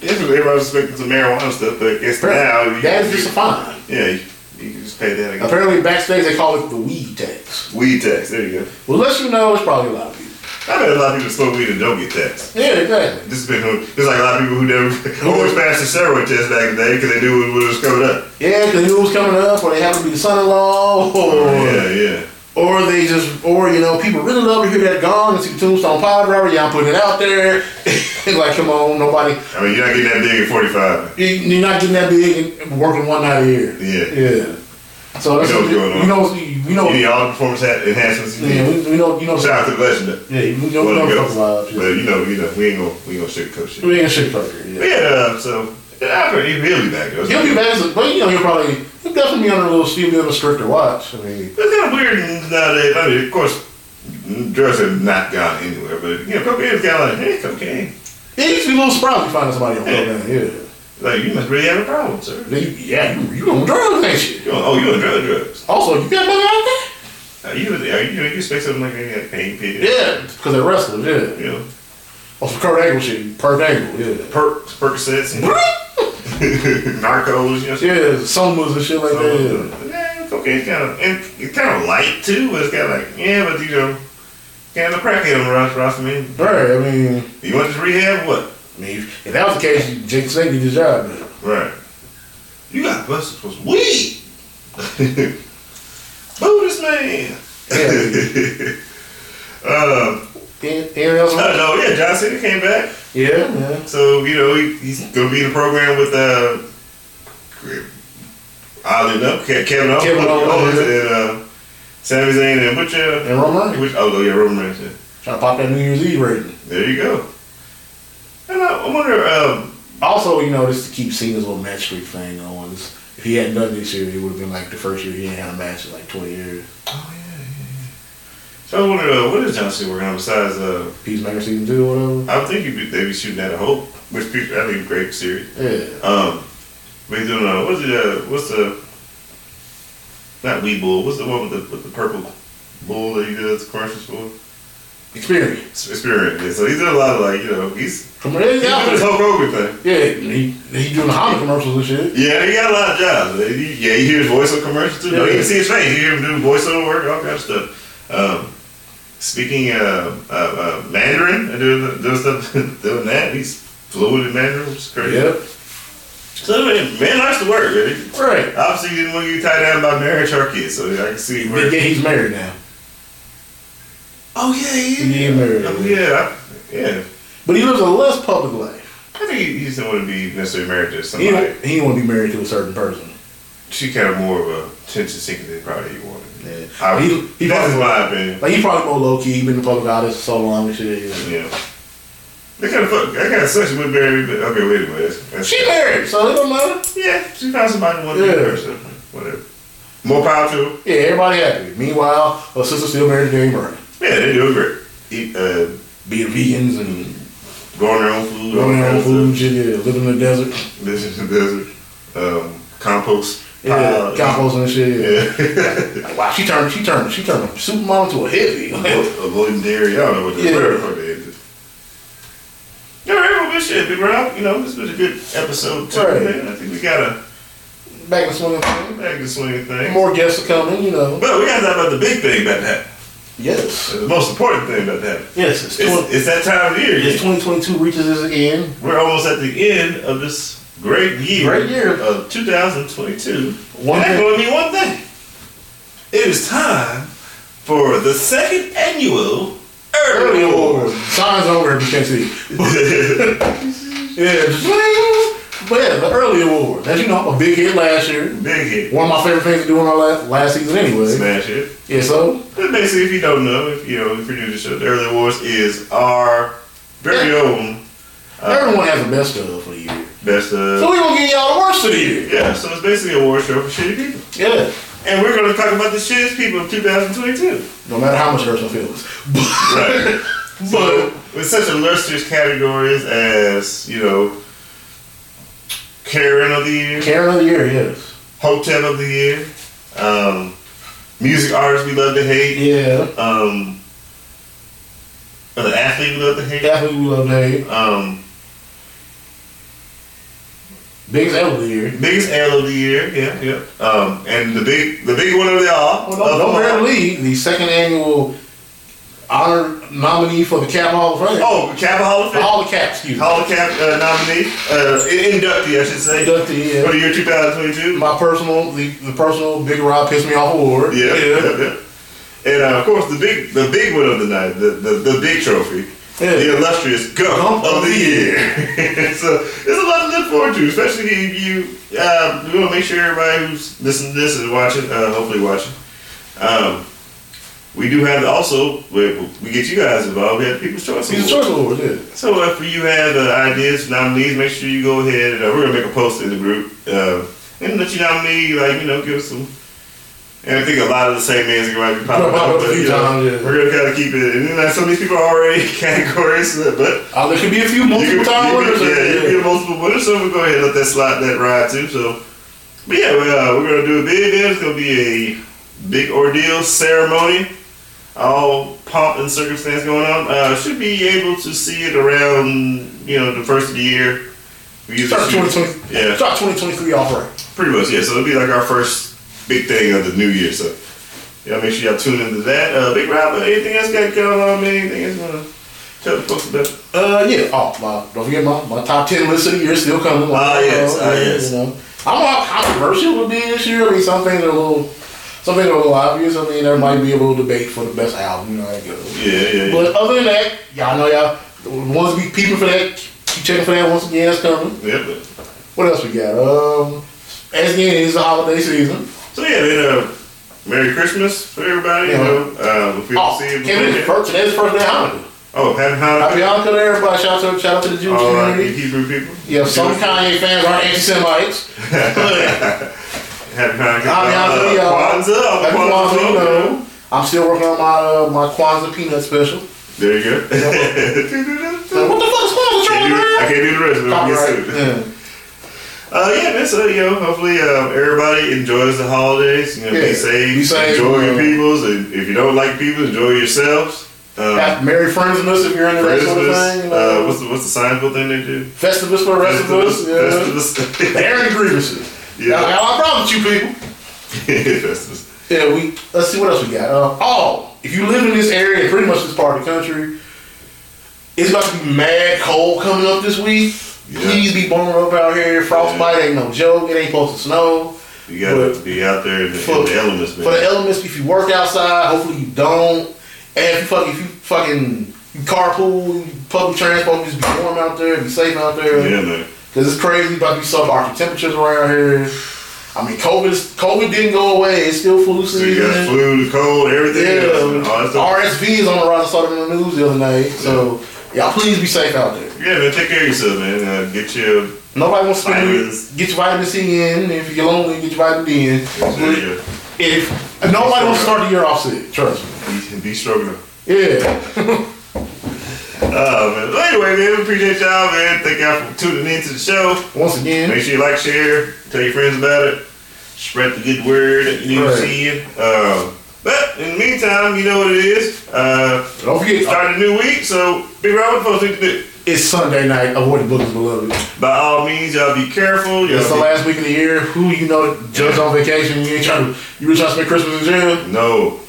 Everybody was expecting some marijuana stuff, but I guess now you, That is just a fine. yeah, you, you can just pay that again. Apparently, backstage they call it the weed tax. Weed tax. There you go. Well, let you know, it's probably a lot of people. I bet a lot of people smoke weed and don't get taxed. Yeah, exactly. This has been who. There's like a lot of people who never who always passed the steroid test back in the day because they knew it was coming up. Yeah, because they knew it was coming up, or they happen to be the son-in-law, or Oh, yeah, yeah. Or they just, or you know, people really love to hear that gong and see the Tombstone Driver. Yeah, I'm putting it out there. like, come on, nobody. I mean, you're not getting that big at 45. you- You're not getting that big working one night a year. Yeah. Yeah. So that's You know what's going on. You know, you know, You need all the performance enhancements you yeah, we, we know, you know. Shout out to the legend. Yeah, we know, we know it vibes. Yeah. But you know, you know, we ain't gonna, we ain't gonna sugarcoat shit. We ain't shit fucker. Yeah. But yeah, uh, so yeah, he'll be back. He'll be back, but you know he'll probably he'll definitely be under a little still be under stricter watch. I mean, It's kind of weird nowadays. I mean, of course, drugs have not gone anywhere, but you know, cocaine's kind of like, hey, cocaine. yeah, you should be a little surprised to find somebody on Yeah. program. Yeah, Like, you must really have a problem, sir. Yeah, you, you on drugs, ain't you? You on, oh, you on drug drugs? Also, you got money out there? Are you, are you, you expect something like maybe like pain pills? Yeah, because they're wrestlers. Yeah, know, on some Kurt Angle shit, Kurt Angle. Yeah, perk, Percocets and narcos. You know, yeah, somas and shit like that. So, yeah, it's kind of it's kind of light too, but it's kind of like yeah, but you know, kind of crackhead on the roster, roster man. Yeah. Right. I mean, You want to rehab? What? I mean, if that was the case, Jake Snake did his job. Man. Right. You got busted for some weed. Boo this man. um, I don't. Yeah, John Cena came back. Yeah, yeah. So, you know, he, he's going to be in the program with, uh, oddly enough, Kevin Owens, Kevin Owens, yeah. and uh, Sami Zayn and which, uh, And Roman Reigns. which, oh, yeah, Roman Reigns. Yeah. Trying to pop that New Year's Eve rating. There you go. And I, I wonder, um, Also, you know, just to keep Cena's little match streak thing on. This, if he hadn't done this year, it would have been like the first year he ain't had a match in like 20 years. so I wonder, uh, what is John Cena working on besides, uh, Peacemaker season two or whatever. I think he'd be, they'd be shooting at a hope, which people, be a great series. Yeah. Um, but he's doing, uh, what's the, uh, what's the, not Wee Bull, what's the one with the, with the purple bull that he does commercials for? experience. experience. Yeah, so he's doing a lot of like, you know, he's Come on, he's doing his. Hulk Hogan thing. Yeah, he he doing the Honda commercials and shit. Yeah, he got a lot of jobs. He- Yeah, you hear his voiceover commercials too. No, you can see his face. You hear him do voiceover work, all kind of stuff. Um, speaking uh, uh, uh, Mandarin and doing, doing stuff, doing that, he's fluent in Mandarin, which is crazy. Yep. So man, likes to work. Really. Right. Obviously, he didn't want to get tied down by marriage or kids, so I can see where. Yeah, he's married now. Oh yeah, yeah. He is married. Oh yeah, I, yeah. But he lives a less public life. I think he, he doesn't want to be necessarily married to He somebody. don't, he didn't want to be married to a certain person. She kind of more of a attention seeker than probably he wanted. I, He- he that's probably- my opinion. Like he probably more low key. He been in the public eye this so long and shit. Yeah. Yeah. That kind of fuck. That kind of sucks. She went married. But okay, wait a minute. That's, that's, She married, so it don't matter. yeah, she found somebody who wanted to Yeah. be her. So whatever. More power to her. Yeah, everybody happy. Meanwhile, her sister still married to Dave Murray. Yeah, they do great. Eat, uh, Being vegans and growing their own food. growing their own food, shit, yeah, living in the desert. Living in the desert. Um, compost. Yeah, uh, pile. compost and shit. Yeah. Yeah. Like, wow, she turned, she turned, she turned a supermodel to a heavy. Avo- Avoiding dairy. I don't know what the Yeah. word for that is. Right, well, good shit, Big Rob. You know, this was a good episode, too, Right. man. I think we got to Back in swinging thing. back to swing thing. More guests are coming, you know. But we got to talk about the big thing about that. Yes. Uh, the most important thing about that. Yes, it's, It's, 20, it's that time of year. it's 2022 reaches its end. We're almost at the end of this great year. Great year. Of 2022. One and that's thing- going to mean one thing. It is time for the second annual Early Early awards. Signs over if you can't see. Yeah, just, but yeah, the early awards. As you know, a big hit last year. Big hit. One of my favorite things to do in our last, last season anyway. Smash it. Yeah, so But basically, if you don't know, if you know, if you're new to the show, the Early Awards is our very own uh, everyone has the best of for the year. Best of. So we gonna give y'all the worst of the year. yeah, so it's basically a award show for shitty people. Yeah. And we're to talk about the shittiest people of 2022. No matter how much hurts my feelings. Right. so, with such illustrious categories as, you know, Karen of the Year, Karen of the year, yes. Hotel of the Year, um, Music Artist We Love to Hate, Yeah. um, the Athlete We Love to Hate, Athlete we love to hate. um, Biggest L of the year. Biggest L of the Year, yeah, yeah. Um, and the big, the big one of the all. Well, don't all. bear the second annual honor nominee for the Cap Hall of Fame. Oh, Kappa Hall of The Fame. Hall of Cap, excuse me. Hall of Cap uh, nominee, uh, inductee, I should say, Inductee, for the yeah. year 2022. My personal, the, the personal Big Rob pissed Me Off award. Yeah, yeah, yeah. And uh, of course, the big, the big one of the night, the the, the big trophy, Yeah. the illustrious Gump, of the Year. so there's a lot to look forward to, especially if you. Uh, we want to make sure everybody who's listening to this is watching, uh, hopefully watching. Um, we do have also we, we get you guys involved. We have People's Choice a choice award, yeah. So if you have uh, ideas, nominees, make sure you go ahead and uh, we're gonna make a post in the group uh, and let you nominee, like you know, give us some. And I think a lot of the same names are going to be popping Pop up, but you know, yeah. we're gonna kind of keep it. And then like, some of these people are already categories, but Uh, there could be a few multiple time winners. can, yeah, you yeah. can get multiple winners. So we'll go ahead and let that slide that ride too. So, but yeah, we, uh, we're gonna do a big event. It's gonna be a big ordeal ceremony. All pomp and circumstance going on. Uh, should be able to see it around you know the first of the year. We Start 2020, Yeah, start 2023 off right. pretty much. Yeah, so it'll be like our first big thing of the new year. So y'all make sure y'all tune into that. Uh, big Rob, anything else got going on? Man? Anything else you wanna tell the folks about? Uh, yeah. Oh, don't forget my, my top 10 list of the year still coming. Ah, yes, ah, Uh, yes. You know, I don't know how controversial it would be this year. I mean, some things are a little, some things are a little obvious. I mean, there might be a little debate for the best album. You know. Yeah, yeah, yeah. But other than that, y'all know y'all ones be peeping for that. Keep checking for that once again. That's coming. yeah but, What else we got? Um, as again, it's the holiday season. So yeah, then uh, Merry Christmas for everybody. Yeah. You know, uh, if we don't Oh, see you Kevin, before it's first, today's the first day of Hanukkah. Oh, happy Happy Hanukkah. Hanukkah to everybody. Shout out to, shout out to the Jewish All right, community. Hebrew people. Yeah, some Kanye fans are anti-Semites. Happy Hanukkah. Happy Hanukkah, uh, y'all. Kwanzaa. Happy Kwanzaa Kwanzaa, you know. I'm still working on my uh, my Kwanzaa peanut special. There you go. Like, what the fuck is Kwanzaa, Can't do- I can't do the rest of it. Copyright. Yeah. Uh, yeah, man. So you know, hopefully, uh, everybody enjoys the holidays. You know, Yeah, be safe. be safe, Enjoy your uh, peoples, and if you don't like people, enjoy yourselves. Um, Have Merry Friendsmas if you're into that sort of thing. You know. uh, what's the what's the Seinfeld thing they do? Festivus for the rest of us. Yeah. Festivus. Airing grievances. Yeah. I got a lot of problems with you people. Festivus. Yeah, we let's see what else we got. Uh, oh, if you live in this area, pretty much this part of the country, it's about to be mad cold coming up this week. Yeah. Please be born up out here. Frostbite ain't no joke. It ain't supposed to snow. You gotta But- be out there in the, For- in the elements, man. For the elements, if you work outside, hopefully you don't. And if you fucking, if you fucking carpool, public transport, just be warm out there, be safe out there. yeah, man. Cause it's crazy about these subarctic temperatures around here. I mean, COVID, COVID didn't go away. It's still flu So you got flu, the cold, everything. Yeah, else, man. All that stuff. RSV is on the rise. I saw it in the news the other night. So y'all please be safe out there. Yeah, man. Take care of yourself, man. Uh, get your Nobody wants to Vitamins. get your vitamin C in. If you're lonely, get your vitamin D in. your, If nobody wants to start the year off sick, trust me. be, be struggling. Yeah. Oh man. Well, anyway, man, we appreciate y'all, man. Thank y'all for tuning in to the show. Once again, Make sure you like, share, tell your friends about it. Spread the good word that you Right. see it. Um, but in the meantime, you know what it is. Uh, don't forget starting a new week, so Rob, what the folks need to do? It's Sunday night. Avoid the bookings, beloved. By all means, y'all be careful. Y'all It's the last week of the year. Who you know judge on vacation? You ain't trying to. You really trying to spend Christmas in jail? No,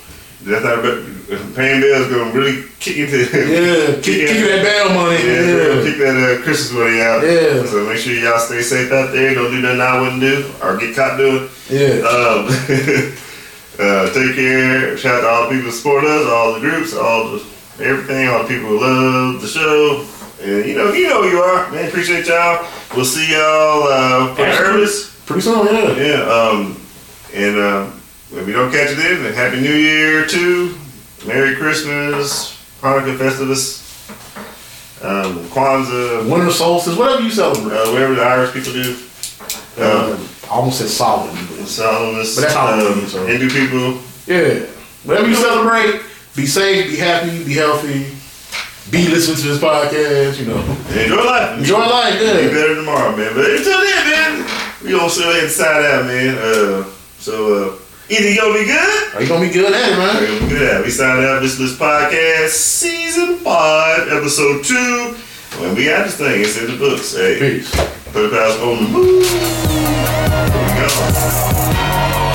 that's not. Paying bills gonna really kick into Yeah, kick, kick that bail money. Yeah, Yeah. kick that uh, Christmas money out. Yeah. So make sure y'all stay safe out there. Don't do nothing I wouldn't do or get caught doing. Yeah. Um, uh, take care. Shout out to all the people who support us, all the groups, all the everything, all the people who love the show. And you know, you know who you are, man. Appreciate y'all. We'll see y'all uh, for the Pretty soon, yeah. Yeah. Um, and uh, if we don't catch it then, then Happy New Year too. Merry Christmas, Hanukkah Festivus, um, Kwanzaa, Winter solstice, whatever you celebrate. uh, whatever the Irish people do. Um, Um, I almost said solid. but- Solemnus, But that's how it um, so. Hindu people. Yeah. Whatever you celebrate, be safe, be happy, be healthy, be listening to this podcast, you know. Enjoy life. Enjoy life, Be better tomorrow, man. But until then, man, we gonna sit ahead and side out, man. Uh, so uh, either you gonna be good Are you gonna be good at it, man? you gonna be good. At it. We signed out this this podcast, season five, episode two. When we got this thing, it's in the books. Hey, Peace. put it past on the move. Here we go.